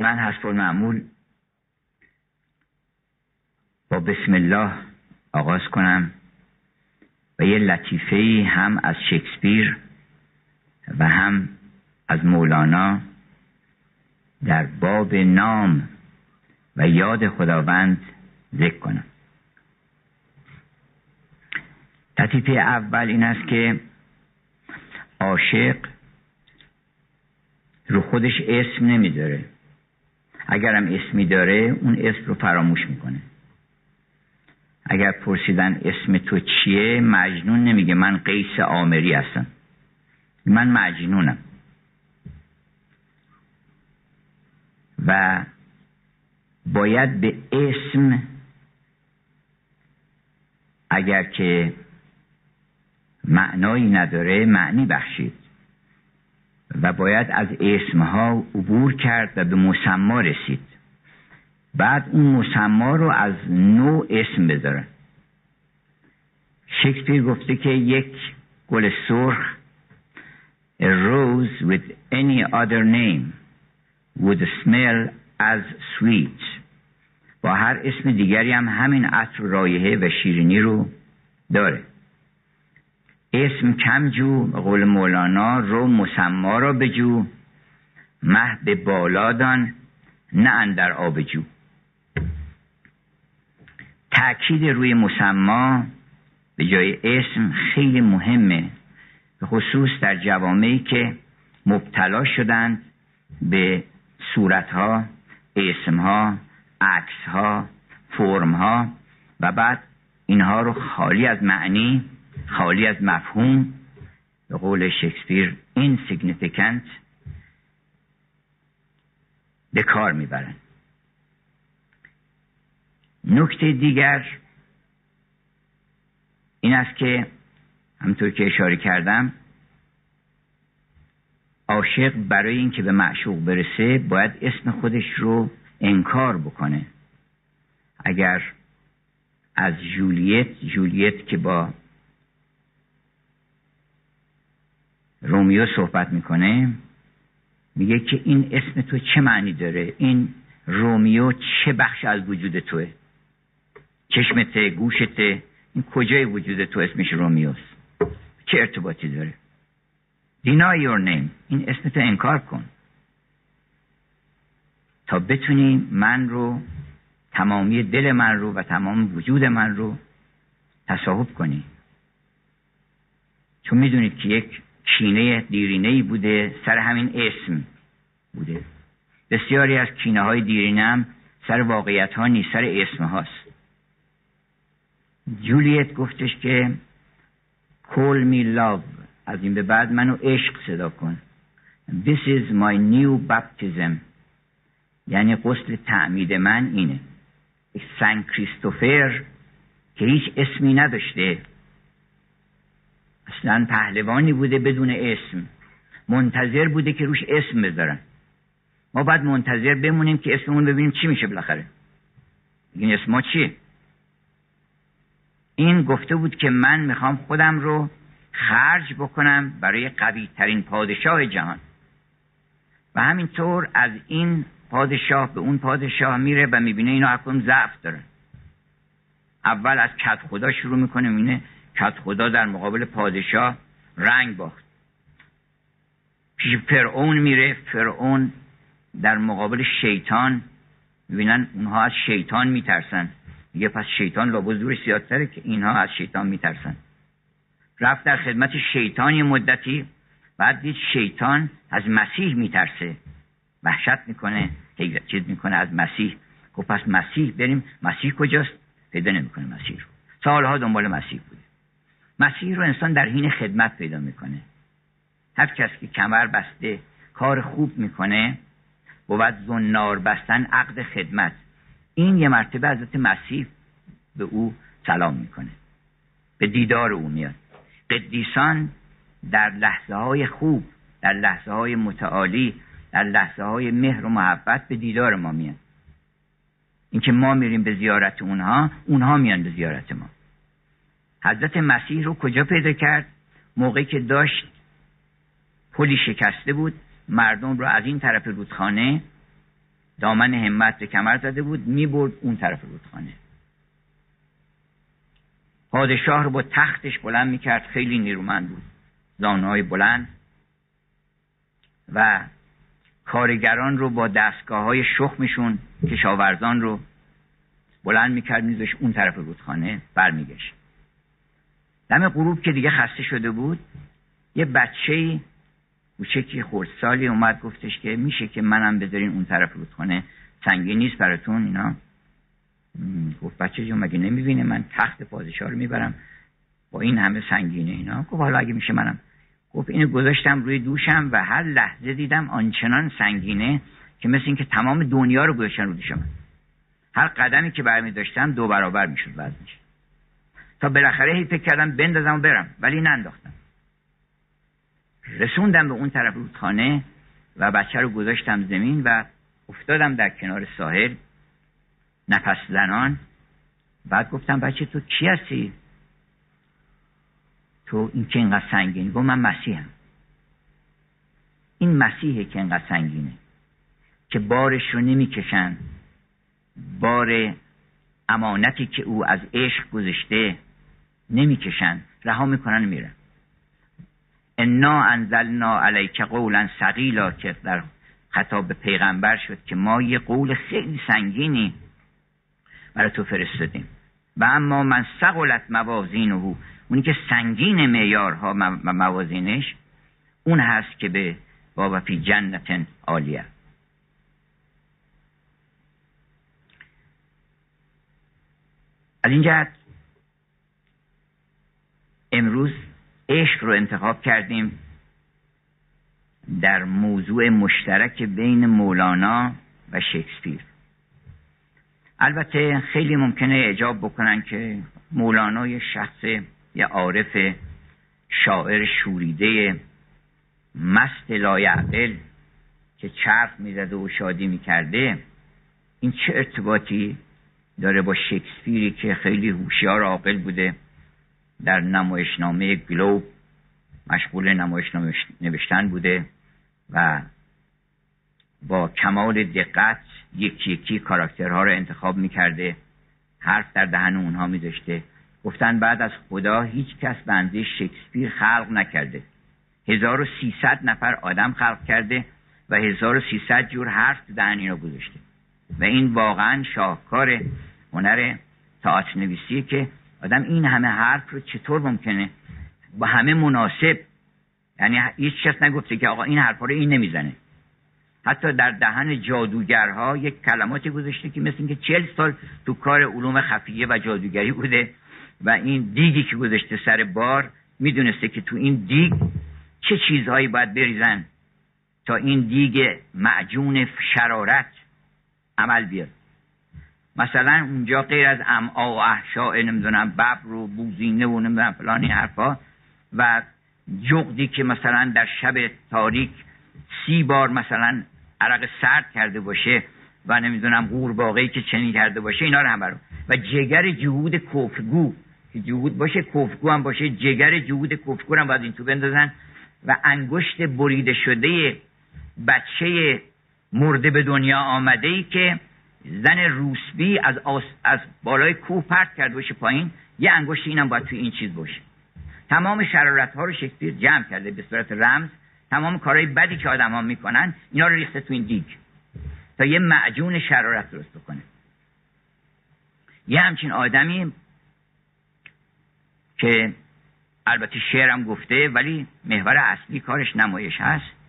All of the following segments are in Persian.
من حسب معمول با بسم الله آغاز کنم و یه لطیفه هم از شکسپیر و هم از مولانا در باب نام و یاد خداوند ذکر کنم. لطیفه اول این است که عاشق رو خودش اسم نمیداره اگرم اسمی داره اون اسم رو فراموش می‌کنه. اگر پرسیدن اسم تو چیه مجنون نمیگه. من قیس آمری هستم. من مجنونم. و باید به اسم اگر که معنایی نداره معنی بخشید. و باید از اسمها عبور کرد و به مسما رسید. بعد اون مسما رو از نوع اسم بذاره شکسپیر گفته که یک گل سرخ a rose with any other name would smell as sweet. با هر اسم دیگری هم همین عطر رایحه و شیرینی رو داره. اسم کم جو قول مولانا رو مسما را بجو. مه به بالادان نه اندر آب جو. تأکید روی مسما به جای اسم خیلی مهمه به خصوص در جوامعی که مبتلا شدند به صورتها اسمها عکسها فرمها و بعد اینها رو خالی از معنی خالی از مفهوم به قول شکسپیر insignificant به کار می‌برن. نکته دیگر این است که همطور که اشاره کردم عاشق برای اینکه به معشوق برسه باید اسم خودش رو انکار بکنه. اگر از جولیت جولیت که با رومیو صحبت می‌کنه میگه که این اسم تو چه معنی داره؟ این رومیو چه بخش از وجود توه؟ چشمته گوشته این کجای وجود تو اسمش رومیوس چه ارتباطی داره؟ Deny your name. این اسم تو انکار کن. تا بتونی من رو تمامی دل من رو و تمام وجود من رو تصاحب کنی. چون می‌دونید که یک کینه دیرینه بوده سر همین اسم بوده. بسیاری از کینه های دیرینه هم سر واقعیت ها نیست سر اسم هاست. جولیت گفتش که call me love. از این به بعد منو عشق صدا کن. This is my new baptism. یعنی غسل تعمید من اینه. سن کریستوفر که هیچ اسمی نداشته. اصلا پهلوانی بوده بدون اسم. منتظر بوده که روش اسم بذارن. ما باید منتظر بمونیم که اسممون ببینیم چی میشه بالاخره. این اسم ما چیه؟ این گفته بود که من می‌خوام خودم رو خرج بکنم برای قوی ترین پادشاه جهان. و همینطور از این پادشاه به اون پادشاه میره و می‌بینه اینا حکم ضعف دارن اول از کت خدا شروع می‌کنه می‌بینه کت خدا در مقابل پادشاه رنگ باخت. پیش فرعون میره فرعون در مقابل شیطان می‌بینن اونها از شیطان میترسن. میگه پس شیطان لابد دور زیادتره که اینها از شیطان میترسن. رفت در خدمت شیطان یه مدتی بعد دید شیطان از مسیح میترسه. وحشت می‌کنه چیز می‌کنه از مسیح. خب پس مسیح بریم مسیح کجاست؟ پیدا نمی‌کنه مسیح رو. سالها دنبال مسیح بوده مسیح رو انسان در حین خدمت پیدا می‌کنه. هر کس که کمر بسته کار خوب می‌کنه بود زنار بستن عقد خدمت. این یه مرتبه حضرت مسیح به او سلام می‌کنه. به دیدار او میاد. قدیسان در لحظه های خوب در لحظه های متعالی در لحظه های مهر و محبت به دیدار ما میان. اینکه ما میریم به زیارت اونها اونها میان به زیارت ما. حضرت مسیح رو کجا پیدا کرد؟ موقعی که داشت پلی شکسته بود مردم رو از این طرف رودخانه دامن همت به کمر زده بود می‌برد اون طرف رودخانه. پادشاه رو با تختش بلند می‌کرد خیلی نیرومند بود زانهای بلند و کارگران رو با دستگاه های شخمشون کشاورزان رو بلند می‌کرد میذاش اون طرف رودخانه برمیگشت. دم غروب که دیگه خسته شده بود یه بچه کوچکی خردسالی اومد گفتش که میشه که منم بذارین اون طرف رودخانه. سنگین نیست براتون اینا. گفت بچه جون مگه نمی‌بینه من تخت پادشاه رو می‌برم؟ با این همه سنگینه اینا. گفت حالا اگه میشه منم. گفت اینو گذاشتم روی دوشم و هر لحظه دیدم آنچنان سنگینه که مثل اینکه تمام دنیا رو گذاشتن رو دوشم. هر قدمی که برمی داشتم دو برابر می‌شد وزنش. تا بالاخره هی فکر کردم بندازم و برم. ولی ننداختم. رسوندم به اون طرف رودخانه و بچه رو گذاشتم زمین و افتادم در کنار ساحل. نفس زنان. بعد گفتم بچه تو کی هستی؟ تو این که اینقدر سنگین گفت من مسیحم. این مسیحه که اینقدر سنگینه. که بارش رو نمی‌کشن. بار امانتی که او از عشق گذاشته نمی‌کشن رها می‌کنن میرن انا انزلنا علیک قولا ثقیلا که در خطاب پیغمبر شد که ما یه قول خیلی سنگینی برای تو فرستادیم. و اما من سقلت موازینه اونی که سنگین معیارها موازینش اون هست که به بابا فی جنت عالیه. از این جهت امروز عشق رو انتخاب کردیم در موضوع مشترک بین مولانا و شکسپیر. البته خیلی ممکنه اعجاب بکنن که مولانا یه شخص یه عارف شاعر شوریده مست لایعقل که چرخ می‌زده و شادی می‌کرده این چه ارتباطی داره با شکسپیری که خیلی هوشیار عاقل بوده؟ در نمایشنامه گلوب مشغول نمایشنامه نوشتن بوده و با کمال دقت یکی یکی کاراکترها رو انتخاب می‌کرده حرف در دهن اونها میذاشته. گفتن بعد از خدا هیچ کس بنده شکسپیر خلق نکرده. 1300 نفر آدم خلق کرده و 1300 جور حرف دهن اینا گذاشته. و این واقعا شاهکار هنر تئاتر نویسیه که آدم این همه حرف رو چطور ممکنه با همه مناسب یعنی هیچ کس نگفته که آقا این حرفا رو این نمی‌زنه. حتی در دهن جادوگرها یک کلماتی گذاشته که مثل اینکه چل سال تو کار علوم خفیه و جادوگری بوده و این دیگی که گذاشته سر بار می‌دونسته که تو این دیگ چه چیزهایی باید بریزن تا این دیگ معجون شرارت عمل بیاد مثلا اونجا غیر از امعا و احشاء نمی‌دونم ببر و بوزینه و نمی‌دونم فلانی حرفا. و جغدی که مثلا در شب تاریک سی بار مثلا عرق سرد کرده باشه و نمی‌دونم قورباغه‌ای که چنین کرده باشه اینا رو هم برو و جگر جهود کفگو که جهود باشه کفگو هم باشه جگر جهود کفگو هم باید این تو بندازن. و انگشت بریده شده بچه مرده به دنیا آمده ای که زن روسبی از, از بالای کوه پرت کرده باشه پایین یه انگشت اینم باید توی این چیز باشه. تمام شرارت ها رو شکسپیر جمع کرده به صورت رمز. تمام کارهای بدی که آدم ها می‌کنن اینا رو ریخته تو این دیگ. تا یه معجون شرارت درست بکنه. یه همچین آدمی که البته شعرم گفته ولی محور اصلی کارش نمایش هست.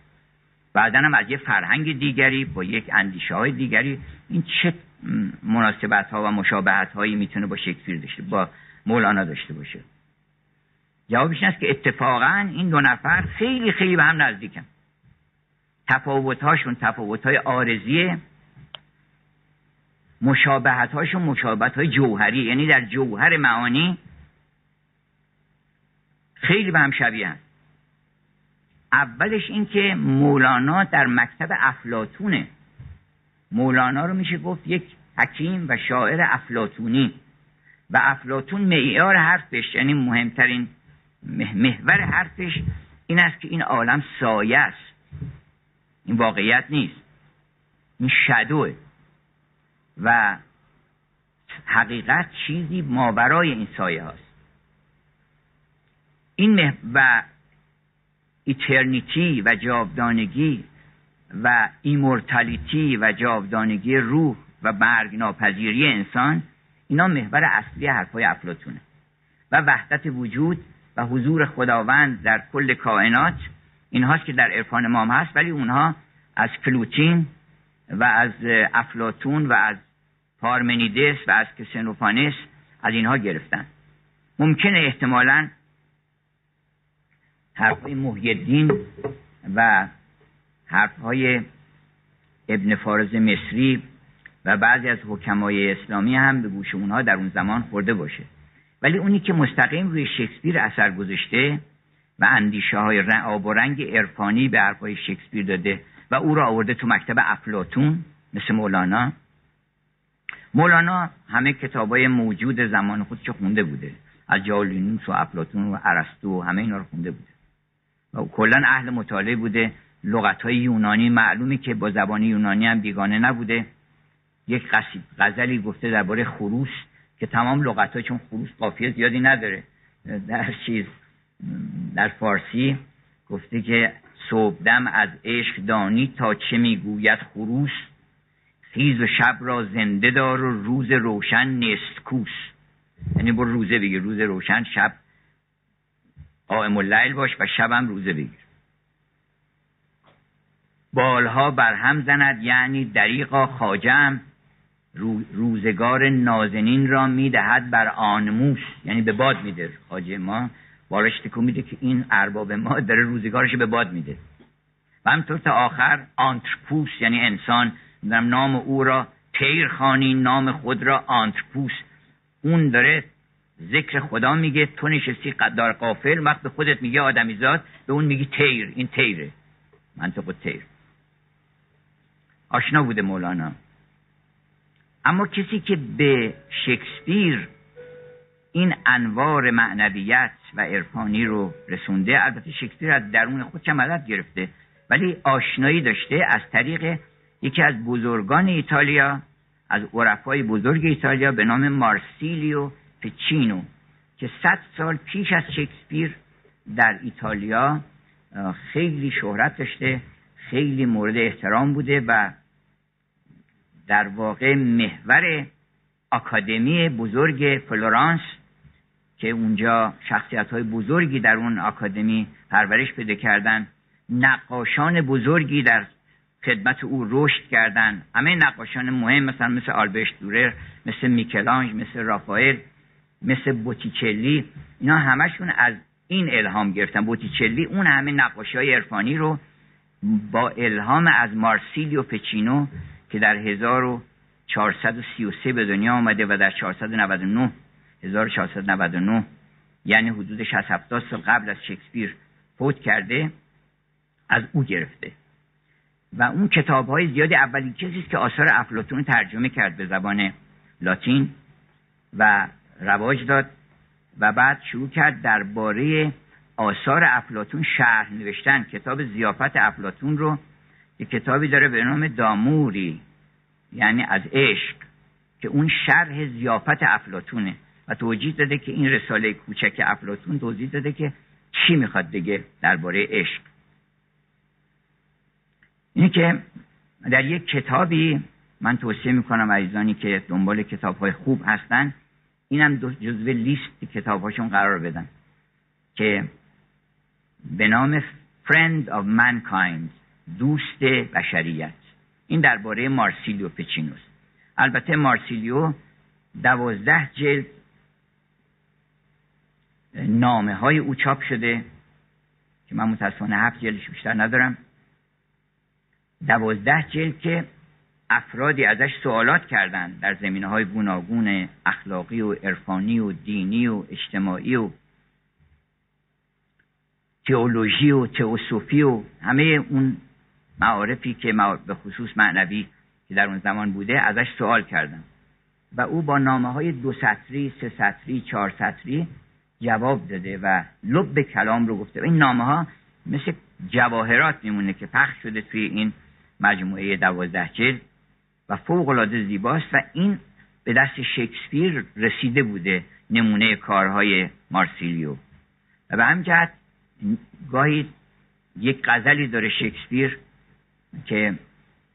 بعدا هم از یه فرهنگ دیگری با یک اندیشه های دیگری. این چه مناسبت ها و مشابهت هایی می‌تونه با شکسپیر داشته با مولانا داشته باشه؟ جوابش این است که اتفاقا این دو نفر خیلی خیلی به هم نزدیکن. تفاوت هاشون تفاوت های آرزیه مشابهت هاشون مشابهت های جوهری یعنی در جوهر معانی خیلی به هم شبیه هست اولش این که مولانا در مکتب افلاتونه مولانا رو میشه گفت یک حکیم و شاعر افلاتونی و افلاتون معیار حرفش یعنی مهمترین محور حرفش این است که این عالم سایه است. این واقعیت نیست. این شدوه. و حقیقت چیزی ماورای این سایه هاست. این و ایترنیتی و جاودانگی و immortality و جاودانگی روح و مرگ ناپذیری انسان اینا محور اصلی حرفای افلاطونه و وحدت وجود و حضور خداوند در کل کائنات اینهاست که در عرفان ما هست ولی اونها از فلوطین و از افلاطون و از پارمنیدس و از کسنوفانس از اینها گرفتن. ممکنه احتمالا حرفهای محیدین و حرفهای ابن فارز مصری و بعضی از حکمای اسلامی هم به گوش اونها در اون زمان خورده باشه. ولی اونی که مستقیم روی شکسپیر اثر گذاشته و اندیشه های آب و رنگ عرفانی به حرفهای شکسپیر داده و او را آورده تو مکتب افلاتون مثل مولانا. مولانا همه کتابای موجود زمان چه خونده بوده. از جالینوس و افلاتون و ارسطو و همه اینا رو خونده بوده. کلا اهل مطالعه بوده لغت های یونانی معلومی که با زبان یونانی هم بیگانه نبوده. یک قصید غزلی گفته درباره خروس که تمام لغت های چون خروس قافیه زیادی نداره. در چیز در فارسی گفته که صبحدم از عشق دانی تا چه می‌گوید خروس؟ خیز و شب را زنده دار و روز روشن نستکوس یعنی برو روزه بگیر روز روشن شب قائم اللیل باش و شبم روزه بگیر. بالها بر هم زند یعنی دریقا خاجم روزگار نازنین را می‌دهد بر آنموس یعنی به باد میده. خاجه ما بالاش تکو میده که این ارباب ما داره روزگارش به باد میده. و همطور تا آخر آنترپوس یعنی انسان. نام او را تیر خانی نام خود را آنترپوس. اون داره ذکر خدا میگه تو نشستی قدار قافل وقت به خودت میگه آدمیزاد به اون میگی تیر این تیره. منطق تیر. آشنا بوده مولانا. اما کسی که به شکسپیر این انوار معنویت و عرفانی رو رسونده البته شکسپیر از درون خود چه مدد گرفته ولی آشنایی داشته از طریق یکی از بزرگان ایتالیا از عرفای بزرگ ایتالیا به نام مارسیلیو فچینو که صد سال پیش از شکسپیر در ایتالیا خیلی شهرت داشته خیلی مورد احترام بوده و در واقع محور آکادمی بزرگ فلورانس که اونجا شخصیت های بزرگی در اون آکادمی پرورش پیدا کردن نقاشان بزرگی در خدمت او رشد کردن. همه نقاشان مهم مثلا مثل آلبرت دورر مثل میکلانج مثل رافائل. مثل بوتیچلی اینا همشون از این الهام گرفتن. بوتیچلی اون همه نقاشی های عرفانی رو با الهام از مارسیلیو پچینو که در 1433 به دنیا آمده و در 499 1499 یعنی حدود 60 70 سال قبل از شکسپیر فوت کرده از او گرفته. و اون کتاب های زیادی اولین کسی است که آثار افلاتون ترجمه کرد به زبان لاتین و رواج داد و بعد شروع کرد درباره آثار افلاتون شرح نوشتن. کتاب زیافت افلاتون رو یه کتابی داره به نام داموری یعنی از عشق که اون شرح زیافت افلاتونه. و توجیه داده که این رساله کوچک افلاتون توضیح داده که چی می‌خواد بگه درباره عشق. اینه که در یک کتابی من توصیه می‌کنم عزیزانی که دنبال کتاب های خوب هستن اینم جزو لیست کتاب هاشون قرار بدن که به نام Friend of Mankind دوست بشریت. این درباره مارسیلیو پچینوس. البته مارسیلیو دوازده جلد نامه های او چاپ شده که من متاسفانه هفت جلدش بیشتر ندارم. دوازده جلد که افرادی ازش سوالات کردند در زمینه های گوناگون اخلاقی و عرفانی و دینی و اجتماعی و تئولوژی و تئوسوفی و همه اون معارفی که به خصوص معنوی که در اون زمان بوده ازش سوال کردم و او با نامه های دو سطری، سه سطری، چهار سطری جواب داده و لب کلام رو گفته. و این نامه ها مثل جواهرات میمونه که پخش شده توی این مجموعه دوازده جلد. فوق العاده زیباست و این به دست شکسپیر رسیده بوده نمونه کارهای مارسیلیو. و به همین جهت گاهی یک غزلی داره شکسپیر که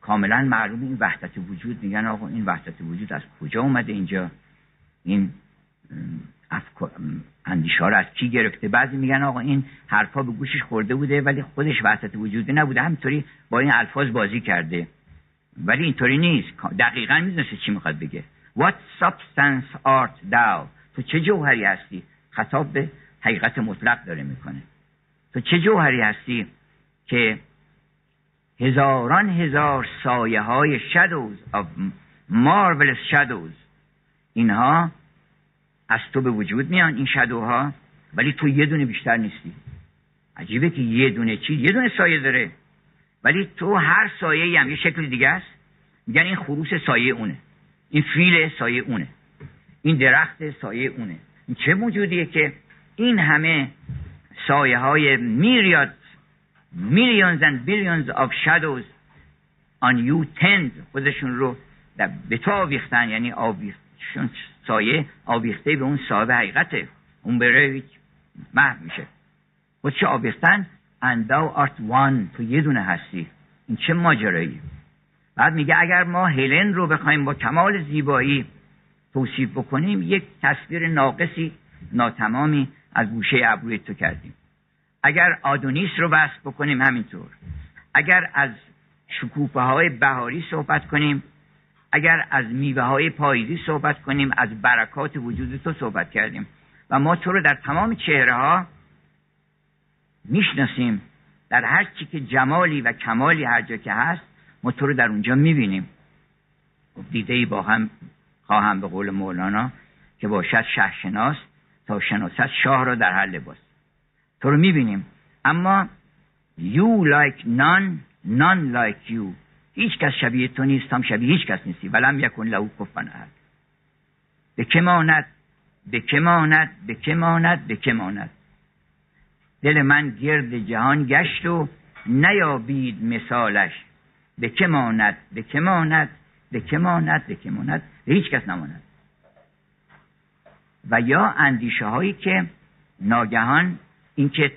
کاملا معلوم این وحدت وجود میگن آقا این وحدت وجود از کجا اومده اینجا؟ این اندیشه رو از کی گرفته؟ بعضی میگن آقا این حرفا به گوشش خورده بوده ولی خودش وحدت وجودی نبوده. همینطوری با این الفاظ بازی کرده. ولی اینطوری نیست. دقیقا می‌دونسته چی می‌خواد بگه. What substance art thou? تو چه جوهری هستی؟ خطاب به حقیقت مطلق داره می‌کنه. تو چه جوهری هستی که هزاران هزار سایه های shadows of marvelous shadows اینها از تو به وجود میان این شدوها ولی تو یه دونه بیشتر نیستی. عجیبه که یه دونه چی؟ یه دونه سایه داره. ولی تو هر سایه هم یه شکل دیگه است. میگن این خروس سایه اونه. این فیل سایه اونه. این درخت سایه اونه. این چه موجودیه که این همه سایه های میریاد millions and billions of shadows on you tend خودشون رو به تو آویختن. یعنی آویختشون سایه آویخته به اون صاحب حقیقته. اون هیچ محو میشه. خودش آویختن. And thou art one تو یه دونه هستی. این چه ماجرایی؟ بعد میگه اگر ما هلن رو بخوایم با کمال زیبایی توصیف بکنیم یک تصویر ناقصی ناتمامی از گوشه ابروی تو کردیم. اگر آدونیس رو بحث بکنیم همینطور. اگر از شکوفه های بهاری صحبت کنیم. اگر از میوه های پاییزی صحبت کنیم. از برکات وجود تو صحبت کردیم. و ما تو رو در تمام چهره ها می‌شناسیم. در هر چی که جمالی و کمالی هر جا که هست ما تو رو در اونجا می‌بینیم. دیده ای با هم خواهم به قول مولانا که باشد شهرشناس تا شناست شاه را در هر لباس. تو رو می‌بینیم. اما you like none none like you. هیچ کس شبیه تو نیست هم شبیه هیچ کس نیستی. ولم یکن لهو کفن احد. به که ماند؟ به که ماند؟ به که ماند؟ به که ماند؟ دل من گرد جهان گشت و نیابید مثالش. به که ماند؟ به که ماند؟ به که ماند؟ به که ماند؟ هیچ کس نماند. و یا اندیشه هایی که ناگهان اینکه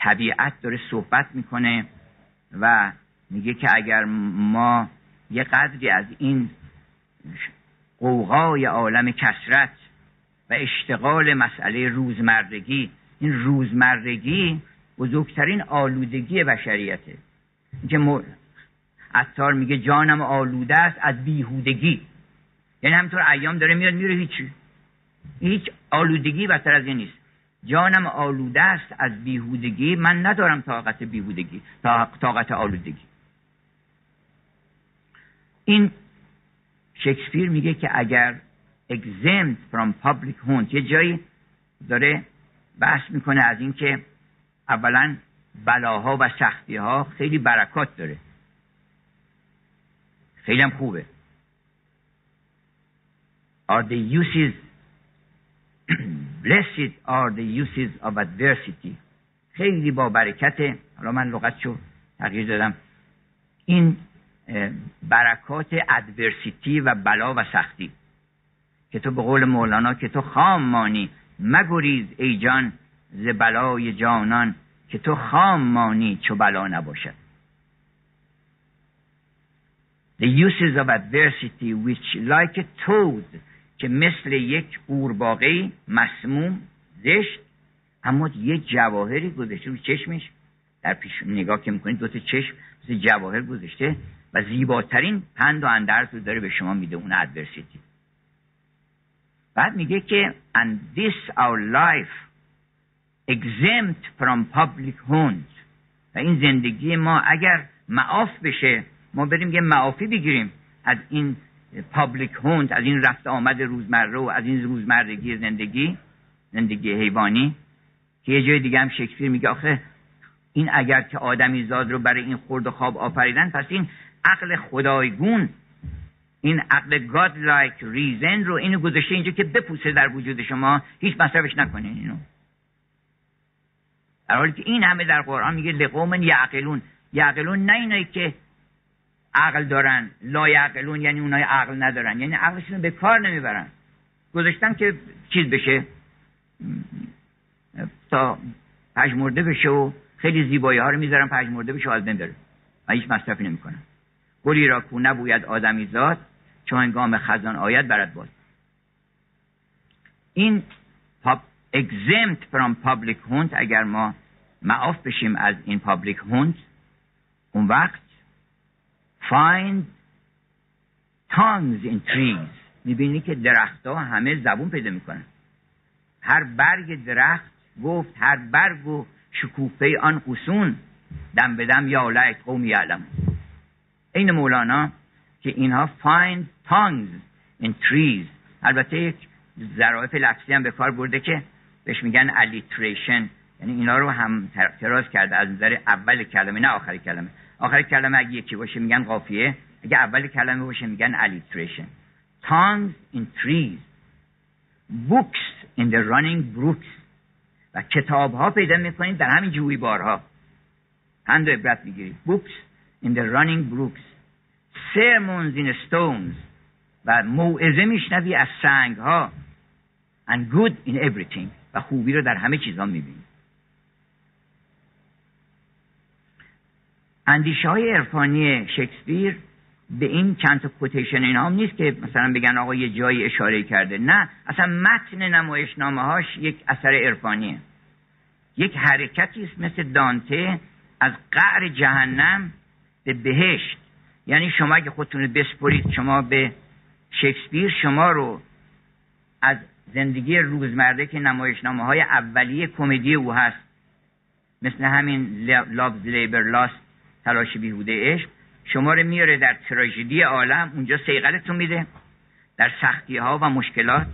طبیعت داره صحبت می‌کنه و میگه که اگر ما یه قدری از این قوقای عالم کسرت و اشتغال مسئله روزمرگی این روزمرگی بزرگترین آلودگی بشریته. که م... عطار میگه جانم آلوده است از بیهودگی. یعنی همطور ایام داره میاد میره هیچی هیچ آلودگی بدتر از این نیست. جانم آلوده است از بیهودگی من ندارم طاقت بیهودگی طاقت آلودگی. این شکسپیر میگه که اگر exempt from public haunt یه جایی داره بحث می‌کنه از اینکه اولا بلاها و سختی ها خیلی برکات داره. خیلی هم خوبه. Are the uses blessed? Are the uses of adversity? خیلی با برکت حالا من لغتشو تغییر دادم. این برکات ادورسیتی و بلا و سختی که تو به قول مولانا که تو خام مانی مگریز ای جان ز بلای جانان که تو خام مانی چو بلا نباشد. The uses of adversity which like a toad که مثل یک قورباغه مسموم زشت اما یه جواهری گذاشته رو چشمش. در پیش نگاه که می‌کنید دو تا چشم مثل جواهر گذاشته و زیباترین پند و اندرز رو داره به شما میده اون adversity بعد میگه که and this our life exempt from public haunt. و این زندگی ما اگر معاف بشه ما بریم یه معافی بگیریم از این public haunt از این رفت آمد روزمره و از این روزمرگی زندگی زندگی حیوانی که یه جای دیگه هم شکسپیر میگه آخه این اگر که آدمی زاد رو برای این خورد و خواب آفریدن پس این عقل خدایگون این عقل گاد لایک ریزن رو اینو گذاشته اینجا که بپوسه در وجود شما هیچ مصرفش نکنین اینو. در حالی که این همه در قرآن میگه لقوم یعقلون. یعقلون نه اینایی که عقل دارن لایعقلون یعنی اونای عقل ندارن. یعنی عقلشون به کار نمی‌برن. گذاشتن که چیز بشه. تا پژمرده بشه و خیلی زیبایی ها رو می‌ذارن پژمرده بشه و از بین بره. و هیچ مصرفی نمی‌کنن گلی را کو نبوید آدمی زاد چون هنگام خزان آید برد باز این exempt from public hunt اگر ما معاف بشیم از این پابلیک هوند اون وقت find tongues in trees. می‌بینی که درختها همه زبون پیدا می‌کنن. هر برگ درخت گفت هر برگ و شکوفه آن قسون دم به دم یا لعک قوم یعلم این مولانا که اینها find tongues in trees. البته یک ظرافت لفظی هم به کار برده که بهش میگن alliteration. یعنی اینا رو هم تراز کرده از نظر اول کلمه نه آخر کلمه. آخر کلمه اگه یکی باشه میگن قافیه اگه اول کلمه باشه میگن alliteration. Tongues in trees. Books in the running brooks. و کتاب ها پیدا می‌کنید در همین جوی بارها. پند عبرت می‌گیرید. Books in the running brooks. Sermons in stones. و موعظه میشنوی از سنگ ها and good in everything. و خوبی رو در همه چیزها می‌بینید اندیشه های عرفانی شکسپیر به این چند تا کوتیشن اینا هم نیست که مثلا بگن آقا یه جایی اشاره کرده. نه اصلا متن نمایشنامه هاش یک اثر عرفانیه. یک حرکتی است مثل دانته از قعر جهنم به بهشت. یعنی شما اگه خودتون بسپرید شما به شکسپیر شما رو از زندگی روزمره که نمایشنامه های اولیه کمدی او هست مثل همین لابز لیبر لاست تلاش بیهوده عشق شما رو میاره در تراژدی عالم اونجا سیقلتون میده در سختی ها و مشکلات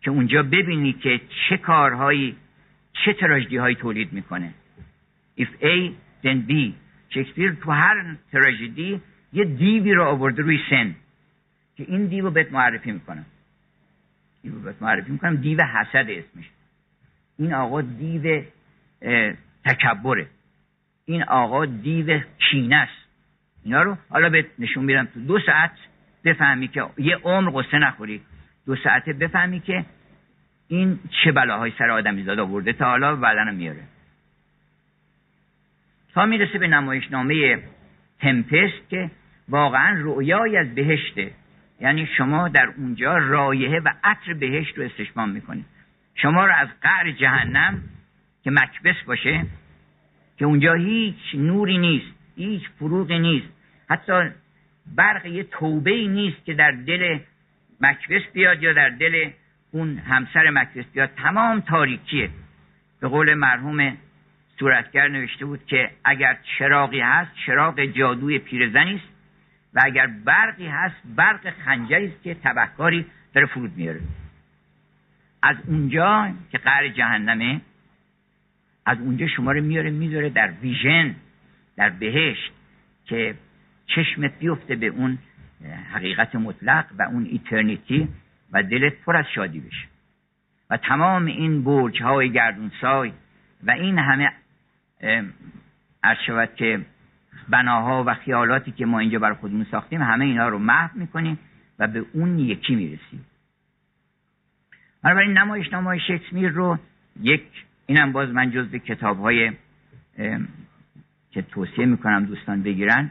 که اونجا ببینی که چه کارهایی چه تراژدی هایی تولید می‌کنه. If A then B. شکسپیر تو هر تراژدی یه دیوی رو آورده روی سن. که این دیو بهت معرفی می‌کنم. دیو بهت معرفی می‌کنم. دیو حسد اسمش. این آقا دیو تکبره. این آقا دیو کینه است. اینا رو حالا به نشون میدم. تو دو ساعت بفهمی که یه عمر قصه نخوری. دو ساعته بفهمی که این چه بلاهای سر آدمی زاد آورده تا حالا بعدن میاره تا می‌رسه به نمایشنامه تمپست که واقعا رویای از بهشته. یعنی شما در اونجا رایحه و عطر بهشت رو استشمام می‌کنید. شما رو از قعر جهنم که مکبس باشه که اونجا هیچ نوری نیست هیچ فروغی نیست. حتی برق یه توبه نیست که در دل مکبس بیاد یا در دل اون همسر مکبس بیاد. تمام تاریکیه. به قول مرحوم صورتگر نوشته بود که اگر چراغی هست چراغ جادوی پیرزنی است. و اگر برقی هست برق خنجری است که تبهکاری داره فرود میاره. از اونجا که قهر جهنمه از اونجا شما رو میاره می‌ذاره در ویژن در بهشت که چشمت بیفته به اون حقیقت مطلق و اون ایترنیتی و دلت پر از شادی بشه. و تمام این برج های گردونسای و این همه شود که بناها و خیالاتی که ما اینجا برای خودمون ساختیم همه اینا رو محو می‌کنیم و به اون یکی می‌رسیم. بنابراین نمایش نمای شکسپیر رو یک اینم باز من جز به کتاب های که توصیه می‌کنم دوستان بگیرن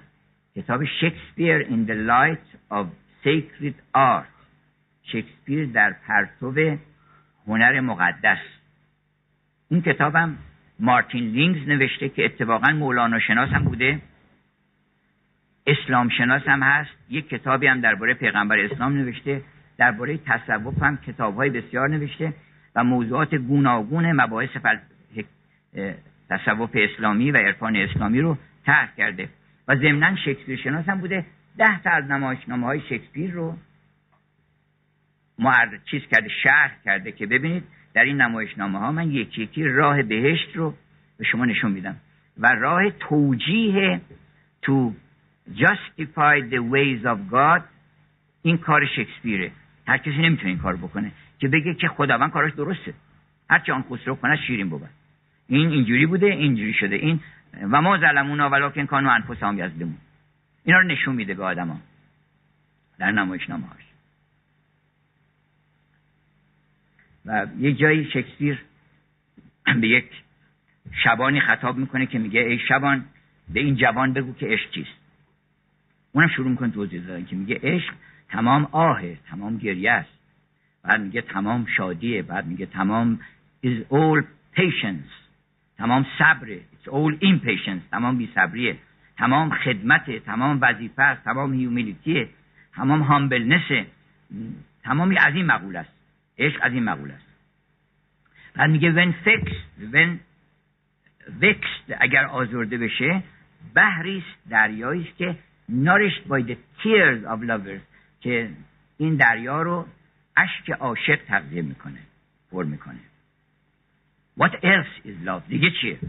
کتاب شکسپیر in the light of sacred art. شکسپیر در پرتو هنر مقدس. این کتابم مارتین لینگز نوشته که اتفاقا مولانا شناس هم بوده. اسلام شناس هم هست. یک کتابی هم درباره پیغمبر اسلام نوشته. درباره تصوف هم کتاب های بسیار نوشته و موضوعات گوناگون مباحث فل... تصوف اسلامی و عرفان اسلامی رو طرح کرده. و ضمنا شکسپیر شناس هم بوده. ده تا از نمایشنامه های شکسپیر رو معرض چیز کرده شرح کرده که ببینید در این نمایشنامه ها من یکی یکی راه بهشت رو به شما نشون میدم. و راه توجیه تو justify the ways of God این کار شکسپیره. هر کسی نمی‌تونه این کار بکنه. که بگه که خداوند کارش درسته. هرچی آن خسرو کنه شیرین بود. این اینجوری بوده اینجوری شده. این و ما ظلمونا ولکن کانو انفسهم یظلمون. اینا رو نشون میده به آدما. در نمایش هاش و یه جایی شکسپیر به یک شبانی خطاب می‌کنه که میگه ای شبان به این جوان بگو که عشق چیست. اونم شروع می‌کنه توضیح دادن که میگه عشق تمام آهه تمام گریه است. بعد میگه تمام شادیه بعد میگه تمام is all patience تمام صبره it's all impatience تمام بی صبریه تمام خدمته تمام وظیفه است تمام هیومیلیتیه تمام هامبلنسه تمامی از این مقول است. عشق از این مقول است. بعد میگه when fixed when vexed اگر آزرده بشه بحری است دریایی است که nourished by the tears of lovers که این دریا رو اشک عاشق تغذیه می‌کنه پر می‌کنه. What else is love? دیگه چیه؟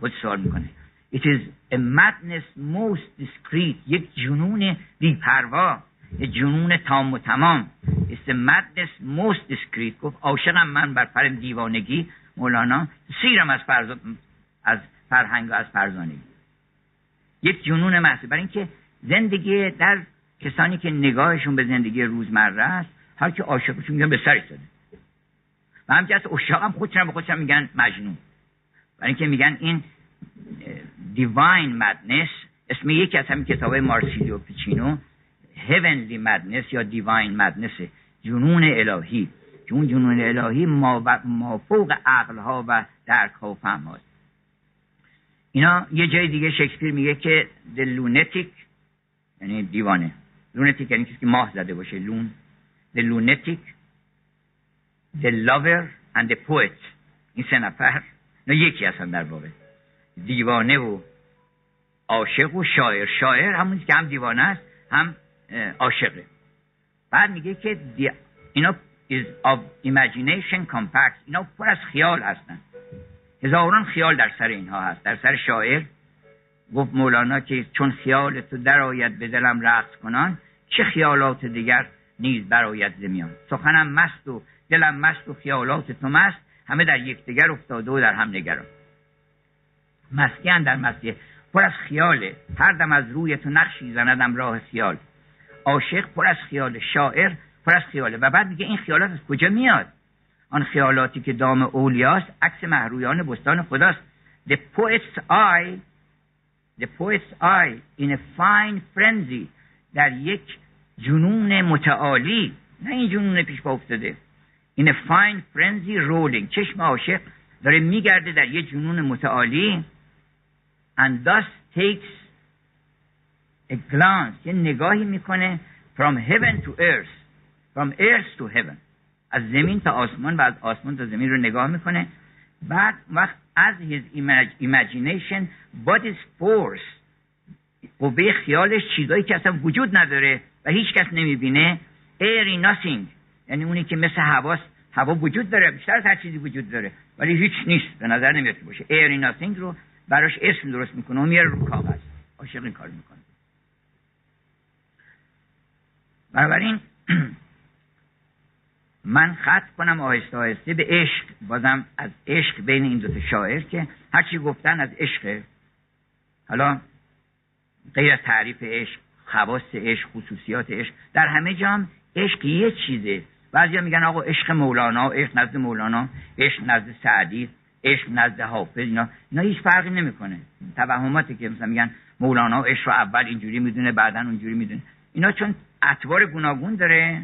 خود سوال می‌کنه. It is a madness most discreet یک جنون بیپروا یک جنون تام و تمام. It's a madness most discreet. گفت عاشقم من بر پر دیوانگی مولانا سیرم از, فرز... از فرهنگ و از فرزانگی. یک جنون محصول برای اینکه زندگی در کسانی که نگاهشون به زندگی روزمره است هر که عاشقشون میگن به سر ایستاده و همچنین از هم خودشون به خودشون میگن مجنون. برای اینکه میگن این دیواین مدنس اسم یکی از همین کتاب مارسیلیو پیچینو هیونلی مدنس یا دیواین مدنس جنون الهی. جون جنون الهی ما فوق عقل ها و درک ها و فهم هاست اینا یه جای دیگه شکسپیر میگه که the lunatic یعنی دیوانه. لونتیک یعنی کسی که ماه زده باشه. لون the lunatic the lover and the poet. این سه نفر. نه یکی هستن در واقع. دیوانه و عاشق و شاعر. شاعر همون که هم دیوانه است هم عاشقه. بعد میگه که اینا is of imagination compact اینا پر از خیال هستن. هزاران خیال در سر اینها هست. در سر شاعر گفت مولانا که چون خیال تو در آید به دلم رقص کنان چه خیالات دیگر نیز برآید زمیان سخنم مست و دلم مست و خیالات تو مست همه در یکدیگر افتاده و در هم نگران. مستی در مستی پر از خیاله هر دم از روی تو نقشی زندم راه خیال. عاشق پر از خیال شاعر پر از خیاله. و بعد میگه این خیالات از کجا میاد؟ آن خیالاتی که دام اولیاست عکس محرویان بستان خداست. The poet's eye the poet's eye in a fine frenzy در یک جنون متعالی. نه این جنون پیش با افتاده. A fine frenzy rolling. چشم عاشق داره میگرده در یه جنون متعالی. And thus takes a glance یه نگاهی می‌کنه from heaven to earth. From earth to heaven. از زمین تا آسمان و از آسمان تا زمین رو نگاه می‌کنه. بعد وقت از his imagination body's force قوه خیالش چیزایی که اصلا وجود نداره و هیچ کس نمی‌بینه airy nothing. یعنی اونی که مثل هواست هوا وجود داره بیشتر از هر چیزی وجود داره ولی هیچ نیست به نظر نمیاد باشه. airy nothing رو براش اسم درست می‌کنه و میاره رو کاغذ. عاشق این کار می‌کنه. بنابراین من خط کنم آهسته آهسته به عشق. بازم از عشق بین این دوتا شاعر که هرچی گفتن از عشق. حالا غیر از تعریف عشق خواست عشق خصوصیات عشق در همه جا هم عشق یه چیزه. بعضی میگن آقا عشق مولانا عشق نزد مولانا عشق نزد سعدی عشق نزد حافظ اینا. اینا هیچ فرقی نمی‌کنه. توهماتی که مثلا میگن مولانا عشق رو اول اینجوری می‌دونه بعدا اونجوری می‌دونه. اینا چون اطوار گوناگون داره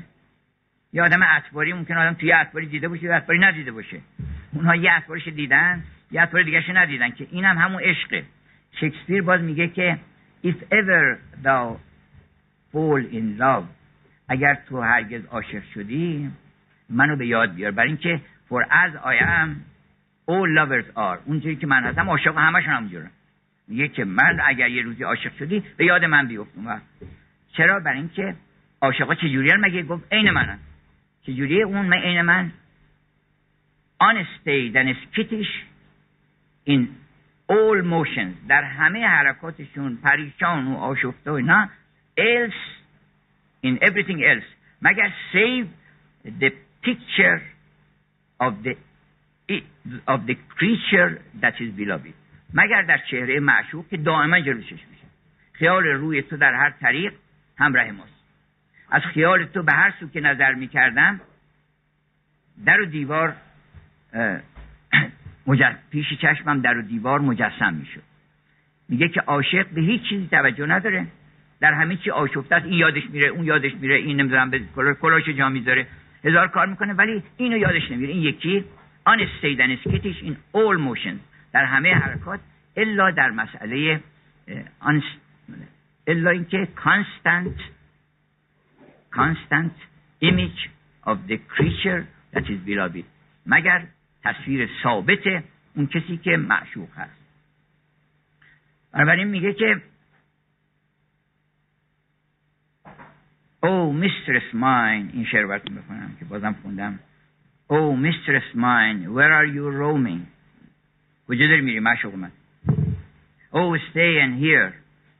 یه آدم اطواری ممکن آدم توی اطواری دیده باشه یا اطواری ندیده باشه. اونها یه اطوارش دیدن یه اطوار دیگهش ندیدن که اینم هم همون عشقه. شکسپیر باز میگه که if ever thou fall in love اگر تو هرگز عاشق شدی منو به یاد بیار. برای اینکه for as I am all lovers are. اونجوری که من هستم عاشق همشون همونجورن میگه که من اگر یه روزی عاشق شدی به یاد من بیفتم چرا؟ برای اینکه عاشقا چجوری مگه گفت عین منن. چجوری اون من عین من. unstayed and skittish in all motions در همه حرکاتشون پریشان و آشفته و نه else in everything else. مگر save the picture of the of the creature that is beloved. مگر در چهره معشوق که دائما جلو چشم میشه. خیال روی تو در هر طریق همراه ماست. از خیال تو به هر سو که نظر می‌کردم در و دیوار پیش چشمم در و دیوار مجسم می‌شد. میگه که عاشق به هیچ چیزی توجه نداره. در همه چی آشفته است این یادش میره اون یادش میره این نمی‌دونم به کلاش جا می‌ذاره. هزار کار می‌کنه ولی اینو یادش نمیره. این یکی unstaid and skittish in all motion در همه حرکات الا در مسئله آن الا اینکه constant constant image of the creature that is beloved. مگر تصویر ثابت اون کسی که معشوق هست. بنابراین میگه که او mistress mine. این شعر براتون بخونم که بازم خوندم. او mistress mine. Where are you roaming? کجا داری میری معشوق من؟ او stay and hear.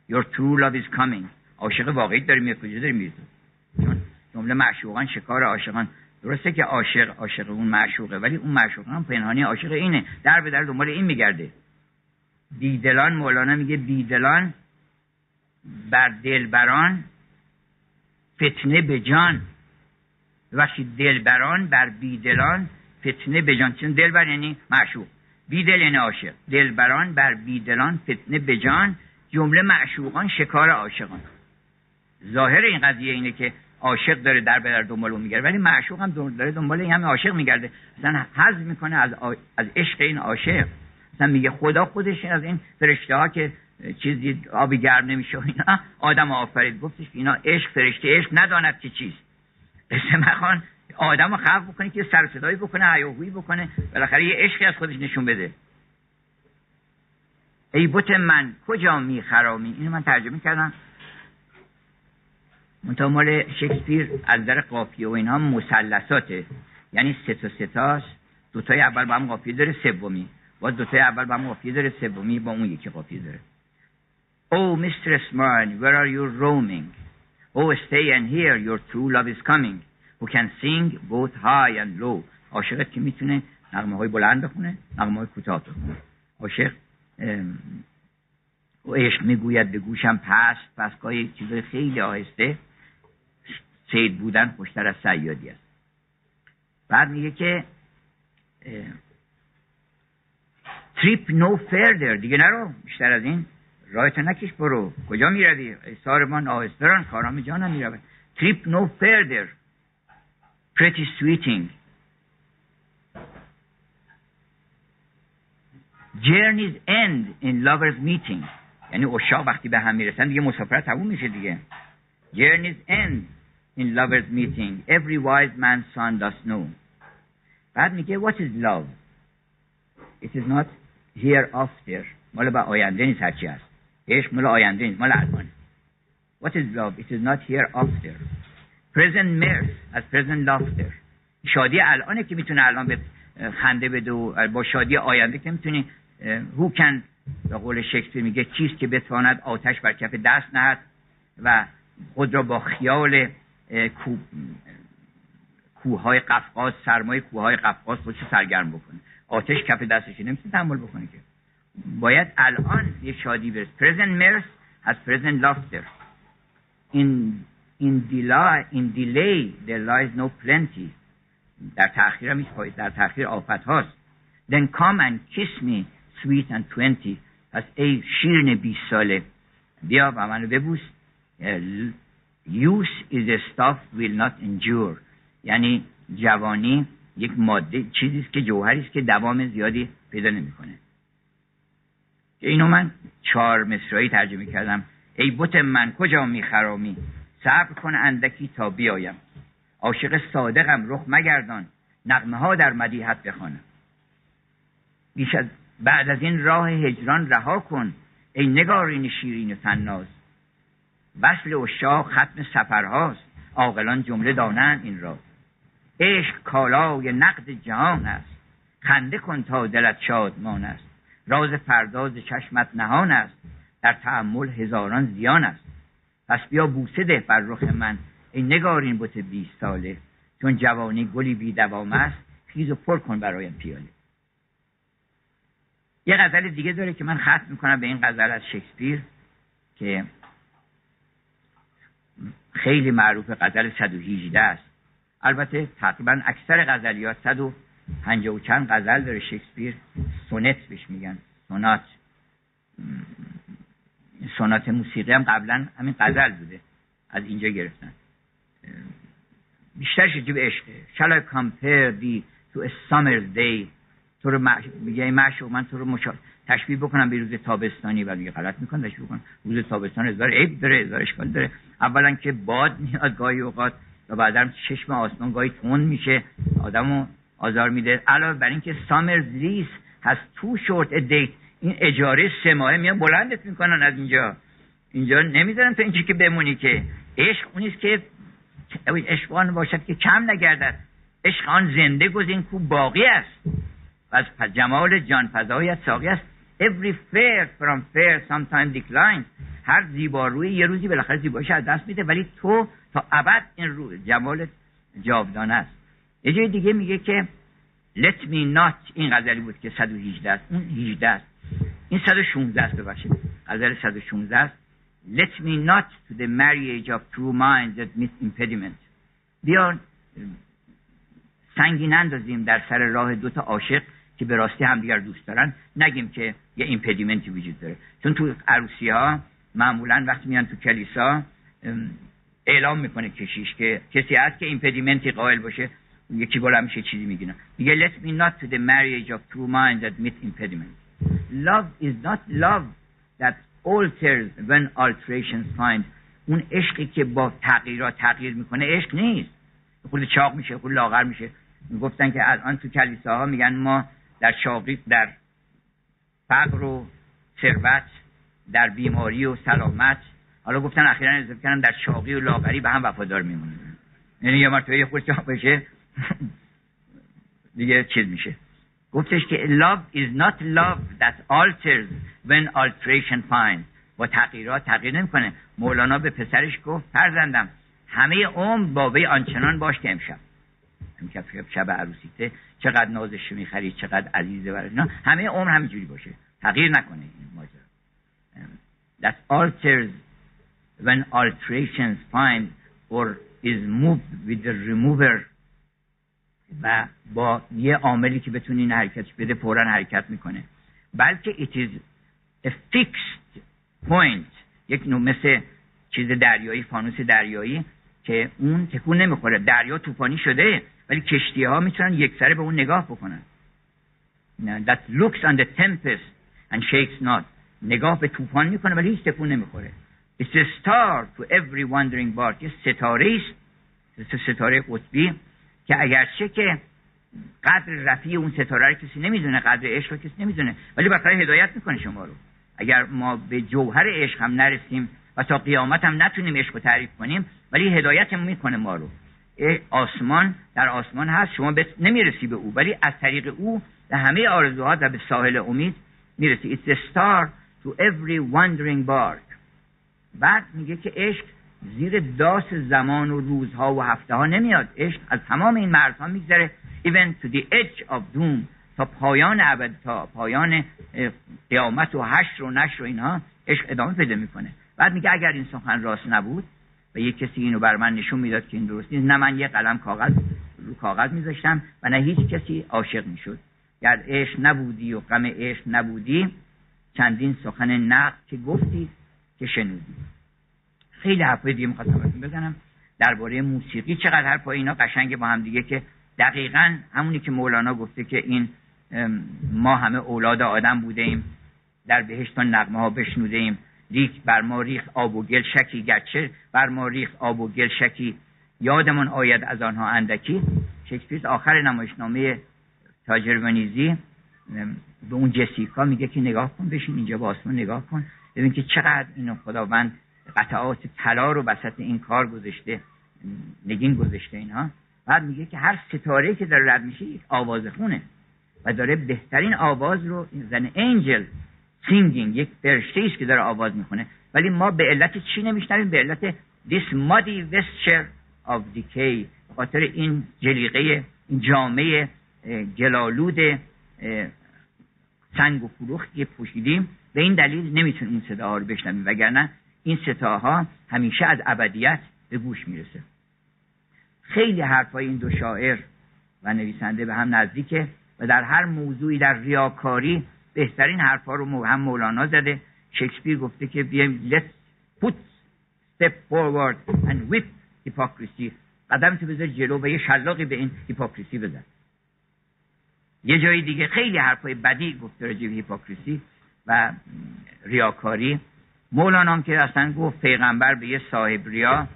Your true love is coming. عاشق واقعی داری میری. کجا داری میری؟ جمله معشوقان شکار عاشقان. درسته که عاشق عاشق اون معشوقه ولی اون معشوق هم پنهانی عاشق اینه. در به در دنبال این میگرده. بیدلان مولانا میگه بیدلان بر دلبران فتنه به جان. وقتی دلبران بر بیدلان فتنه به جان. چون دلبر یعنی معشوق. بیدل یعنی عاشق. دلبران بر بیدلان فتنه به جان. جمله معشوقان شکار عاشقان. ظاهر این قضیه اینه که عاشق داره در به دنبال اون میگرده. ولی معشوق هم داره دنبال این همه عاشق میگرده. مثلا حظ می‌کنه از, از عشق این عاشق. مثلا میگه خدا خودش از این فرشته ها که چیزی آبی گرم نمیشه اینا. آدم آفرید. گفتش اینا عشق فرشته عشق نداند که چیست قصه مخوان آدم رو خلق بکنه که سر صدایی بکنه هیاهویی بکنه. بالاخره یه عشقی از خودش نشون بده. ای بوت من کجا میخرامی اینو من ترجمه کردم. منتها مال شکسپیر از در قافیه و اینها مثلثاته یعنی سه تا سه تاست دوتای اول با هم قافیه داره سومی با دوتای اول با هم قافیه داره سومی با اون یکی قافیه داره Oh, mistress mine, where are you roaming? Oh, stay and hear, your true love is coming. Who can sing both high and low. عاشقت که می‌تونه نغمه های بلند بخونه نغمه های کوتاه بخونه عاشق و عشق می‌گوید به گوشم پست پس چیزای خیلی آهسته سید بودن خوشتر از سیادی است. بعد میگه که تریپ نو فردر دیگه نرو بیشتر از این رایت نکش برو. کجا می‌روی؟ ای سارمان آهستران کارام جانم می‌روی تریپ نو فردر pretty sweeting. journeys end in lovers meeting. یعنی اشاق وقتی به هم می‌رسن دیگه مسافرت تموم میشه دیگه. journeys end. In lovers meeting every wise man's son does know بعد میگه what is love it is not hereafter مال به آینده نیست هرچی هست عشق مال آینده نیست مال الان What is love? It is not hereafter. Present mirth as present laughter. شادی الانه که می‌تونه الان به خنده بده و با شادی آینده که می‌تونی who can به قول شکسپیر میگه چیست که بتواند آتش بر کف دست نهد و خود را با خیال کوههای قفقاز سرمای کوههای قفقاز خودش سرگرم بکنه. آتش کف دستش نمی‌تونه تحمل بکنه که. باید الان یه شادی برس. Present mirth has present laughter. In in delay in delay there lies no plenty. در تأخیر هم در تأخیر آفت هاست. Then come and kiss me sweet and twenty. پس ای شیرین بیست ساله بیا و منو ببوس. Use is a stuff will not endure. یعنی جوانی یک ماده چیزی است که جوهری است که دوام زیادی پیدا نمی‌کنه. اینو من چهار مصرایی ترجمه کردم. ای بوت من کجا میخرامی؟ صبر کن اندکی تا بیایم. عاشق صادقم رخ مگردان. نقمه ها در مدیحت بخوانم. بیش از بعد از این راه هجران رها کن. ای نگارین شیرین و تناز وصل اشاق ختم سفرهاست. عاقلان جمله دانند این را. عشق کالای نقد جهان است. خنده کن تا دلت شادمان است. راز پرداز چشمت نهان است. در تحمل هزاران زیان است. پس بیا بوسه ده بر رخ من. ای نگارین بوت بیست ساله. چون جوانی گلی بی دوام است خیز و پر کن برایم پیاله. یه غزل دیگه داره که من ختم می‌کنم به این غزل از شکسپیر که خیلی معروف غزل 118 است. البته تقریبا اکثر غزلیات 150 و چند غزل داره شکسپیر سونت بهش میگن. سونات. سونات موسیقی هم قبلا همین غزل بوده. از اینجا گرفتن. بیشتر شجیب عشقه compare thee to a summer's day? تو رو میگه معشوق من تو رو مشا... تشبیه بکنم به روز تابستانی و میگه غلط می‌کنم تشبیه بکنم. روز تابستان هزار عیب داره هزار اشکال داره. اولا که باد میاد گاهی اوقات و بعدا چشم آسمان گاهی تون میشه آدمو آزار میده. علاوه بر اینکه سامرز لیس هست تو شورت دیت این اجاره سه ماهه میان بلندت می‌کنن از اینجا. اینجا نمی‌ذارن تو اینجا که بمونی که. عشق اونیست که عشق آن باشد که کم نگردد. عشق آن زنده گزین کو باقی است. و از جمال جان فضایت ساقی است. Every fair from fair sometimes declines. هر زیباروی یه روزی بالاخره زیباییش از دست میده ولی تو تا ابد این رو جمال جاودانه است. یه جای دیگه میگه که let me not این غزلی بود که 118 است. اون 18 است. این 116 است ببخشید. غزل 116 است. let me not to the marriage of true minds that miss impediment. بیا سنگی نندازیم در سر راه دوتا عاشق که به راستی همدیگر دوست دارن. نگیم که یه ایمپدیمنتی وجود داره. چون تو عروسی ها معمولا وقتی میان تو کلیسا اعلام می‌کنه کشیش که کسی هست که ایمپدیمنتی قائل باشه یکی بلند میشه چیزی می‌گیرن میگه let me not to the marriage of true minds that meet impediment. Love is not love that alters when alterations find. اون عشقی که با تغییرات تغییر می‌کنه عشق نیست. خود چاق میشه خود لاغر میشه. گفتن که الان تو کلیساها میگن ما در شاقی در فقر و ثروت در بیماری و سلامت. حالا گفتن اخیرا اضافه کردن در شاقی و لاغری به هم وفادار میمونه. یعنی یه مرتبه خود بشه دیگه چیز میشه. گفتش که love is not love that alters when alteration finds. با تغییرات تغییر نمی‌کنه. مولانا به پسرش گفت فرزندم همه عمر بابه آنچنان باش که امشب. امشب شب عروسیته. چقدر نازش می‌خری چقدر عزیزه برای نه همه عمر همینجوری باشه. تغییر نکنه این ماجرا. That alters when alterations find or is moved with the remover و با یه عاملی که بتونه این حرکت بده فورا حرکت می‌کنه. بلکه it is a fixed point. یک نوع مثل چیز دریایی فانوس دریایی که اون تکون نمی‌خوره. دریا طوفانی شده. ولی کشتی ها می‌تونن یک سره به اون نگاه بکنن. that looks on the tempest and shakes not. نگاه به طوفان می‌کنه ولی هیچ تکون نمی‌خوره. It's a star to every wandering bark. یه ستاره است. ستاره قطبی که اگرچه که قدر رفیع اون ستاره رو کسی نمی‌دونه قدر عشق رو کسی نمی‌دونه ولی بالاخره هدایت می‌کنه شما رو. اگر ما به جوهر عشق هم نرسیم و تا قیامت هم نتونیم عشق رو تعریف کنیم ولی هدایت می‌کنه ما رو. آسمان در آسمان هست. شما نمی‌رسی به او ولی از طریق او به همه آرزوها و به ساحل امید می‌رسی. It's the star to every wandering bark. بعد میگه که عشق زیر داس زمان و روزها و هفته ها نمیاد. عشق از تمام این مرزها میگذره. Even to the edge of doom. تا پایان ابد تا پایان قیامت و حشر و نشر و اینها عشق ادامه پیدا می‌کنه. بعد میگه اگر این سخن راست نبود و یک کسی اینو بر من نشون می‌داد که این درست نیست. نه من یه قلم کاغذ رو کاغذ میذاشتم و نه هیچ کسی عاشق می‌شد. گر عشق نبودی و غم عشق نبودی چندین سخن نقد که گفتی که شنودی. خیلی حرفای دیگه می‌خواستم بزنم درباره موسیقی. چقدر حرف اینا قشنگ با هم دیگه که دقیقا همونی که مولانا گفته که این ما همه اولاد آدم بوده ایم در بهشت نقمه ها بشنوده ایم ریک بر ما ریخ آب و گل شکی. گرچه بر ما ریخ آب و گل شکی. یادمان آید از آنها اندکی. شکسپیر آخر نمایشنامه تاجر ونیزی به اون جسیکا میگه که نگاه کن بشین اینجا به آسمان نگاه کن. ببین که چقدر اینو خداوند قطعات طلا رو وسط این کار گذاشته نگین گذاشته اینها. بعد میگه که هر ستاره که داره رد میشه یک آواز خونه و داره بهترین آواز رو as an angel singing یک فرشته است که داره آواز می‌خونه. ولی ما به علت چی نمیشنویم؟ به علت this muddy vesture of decay. خاطر این جلیقه این جامه گل‌آلود سنگ و فروختی که پوشیدیم. به این دلیل نمی‌تونیم این صداها رو بشنویم. وگرنه این صداها همیشه از ابدیت به گوش می‌رسه. خیلی حرفای این دو شاعر و نویسنده به هم نزدیکه و در هر موضوعی در ریاکاری بهترین حرفا رو هم مولانا زده. شکسپیر گفته که بیایم let's put step forward and whip hypocrisy. قدم تو بذار جلو و یه شلاقی به این hypocrisy بزن. یه جای دیگه خیلی حرفای بدی گفته راجع به hypocrisy و ریاکاری. مولانا که اصلا گفت پیغمبر به یه صاحب ریا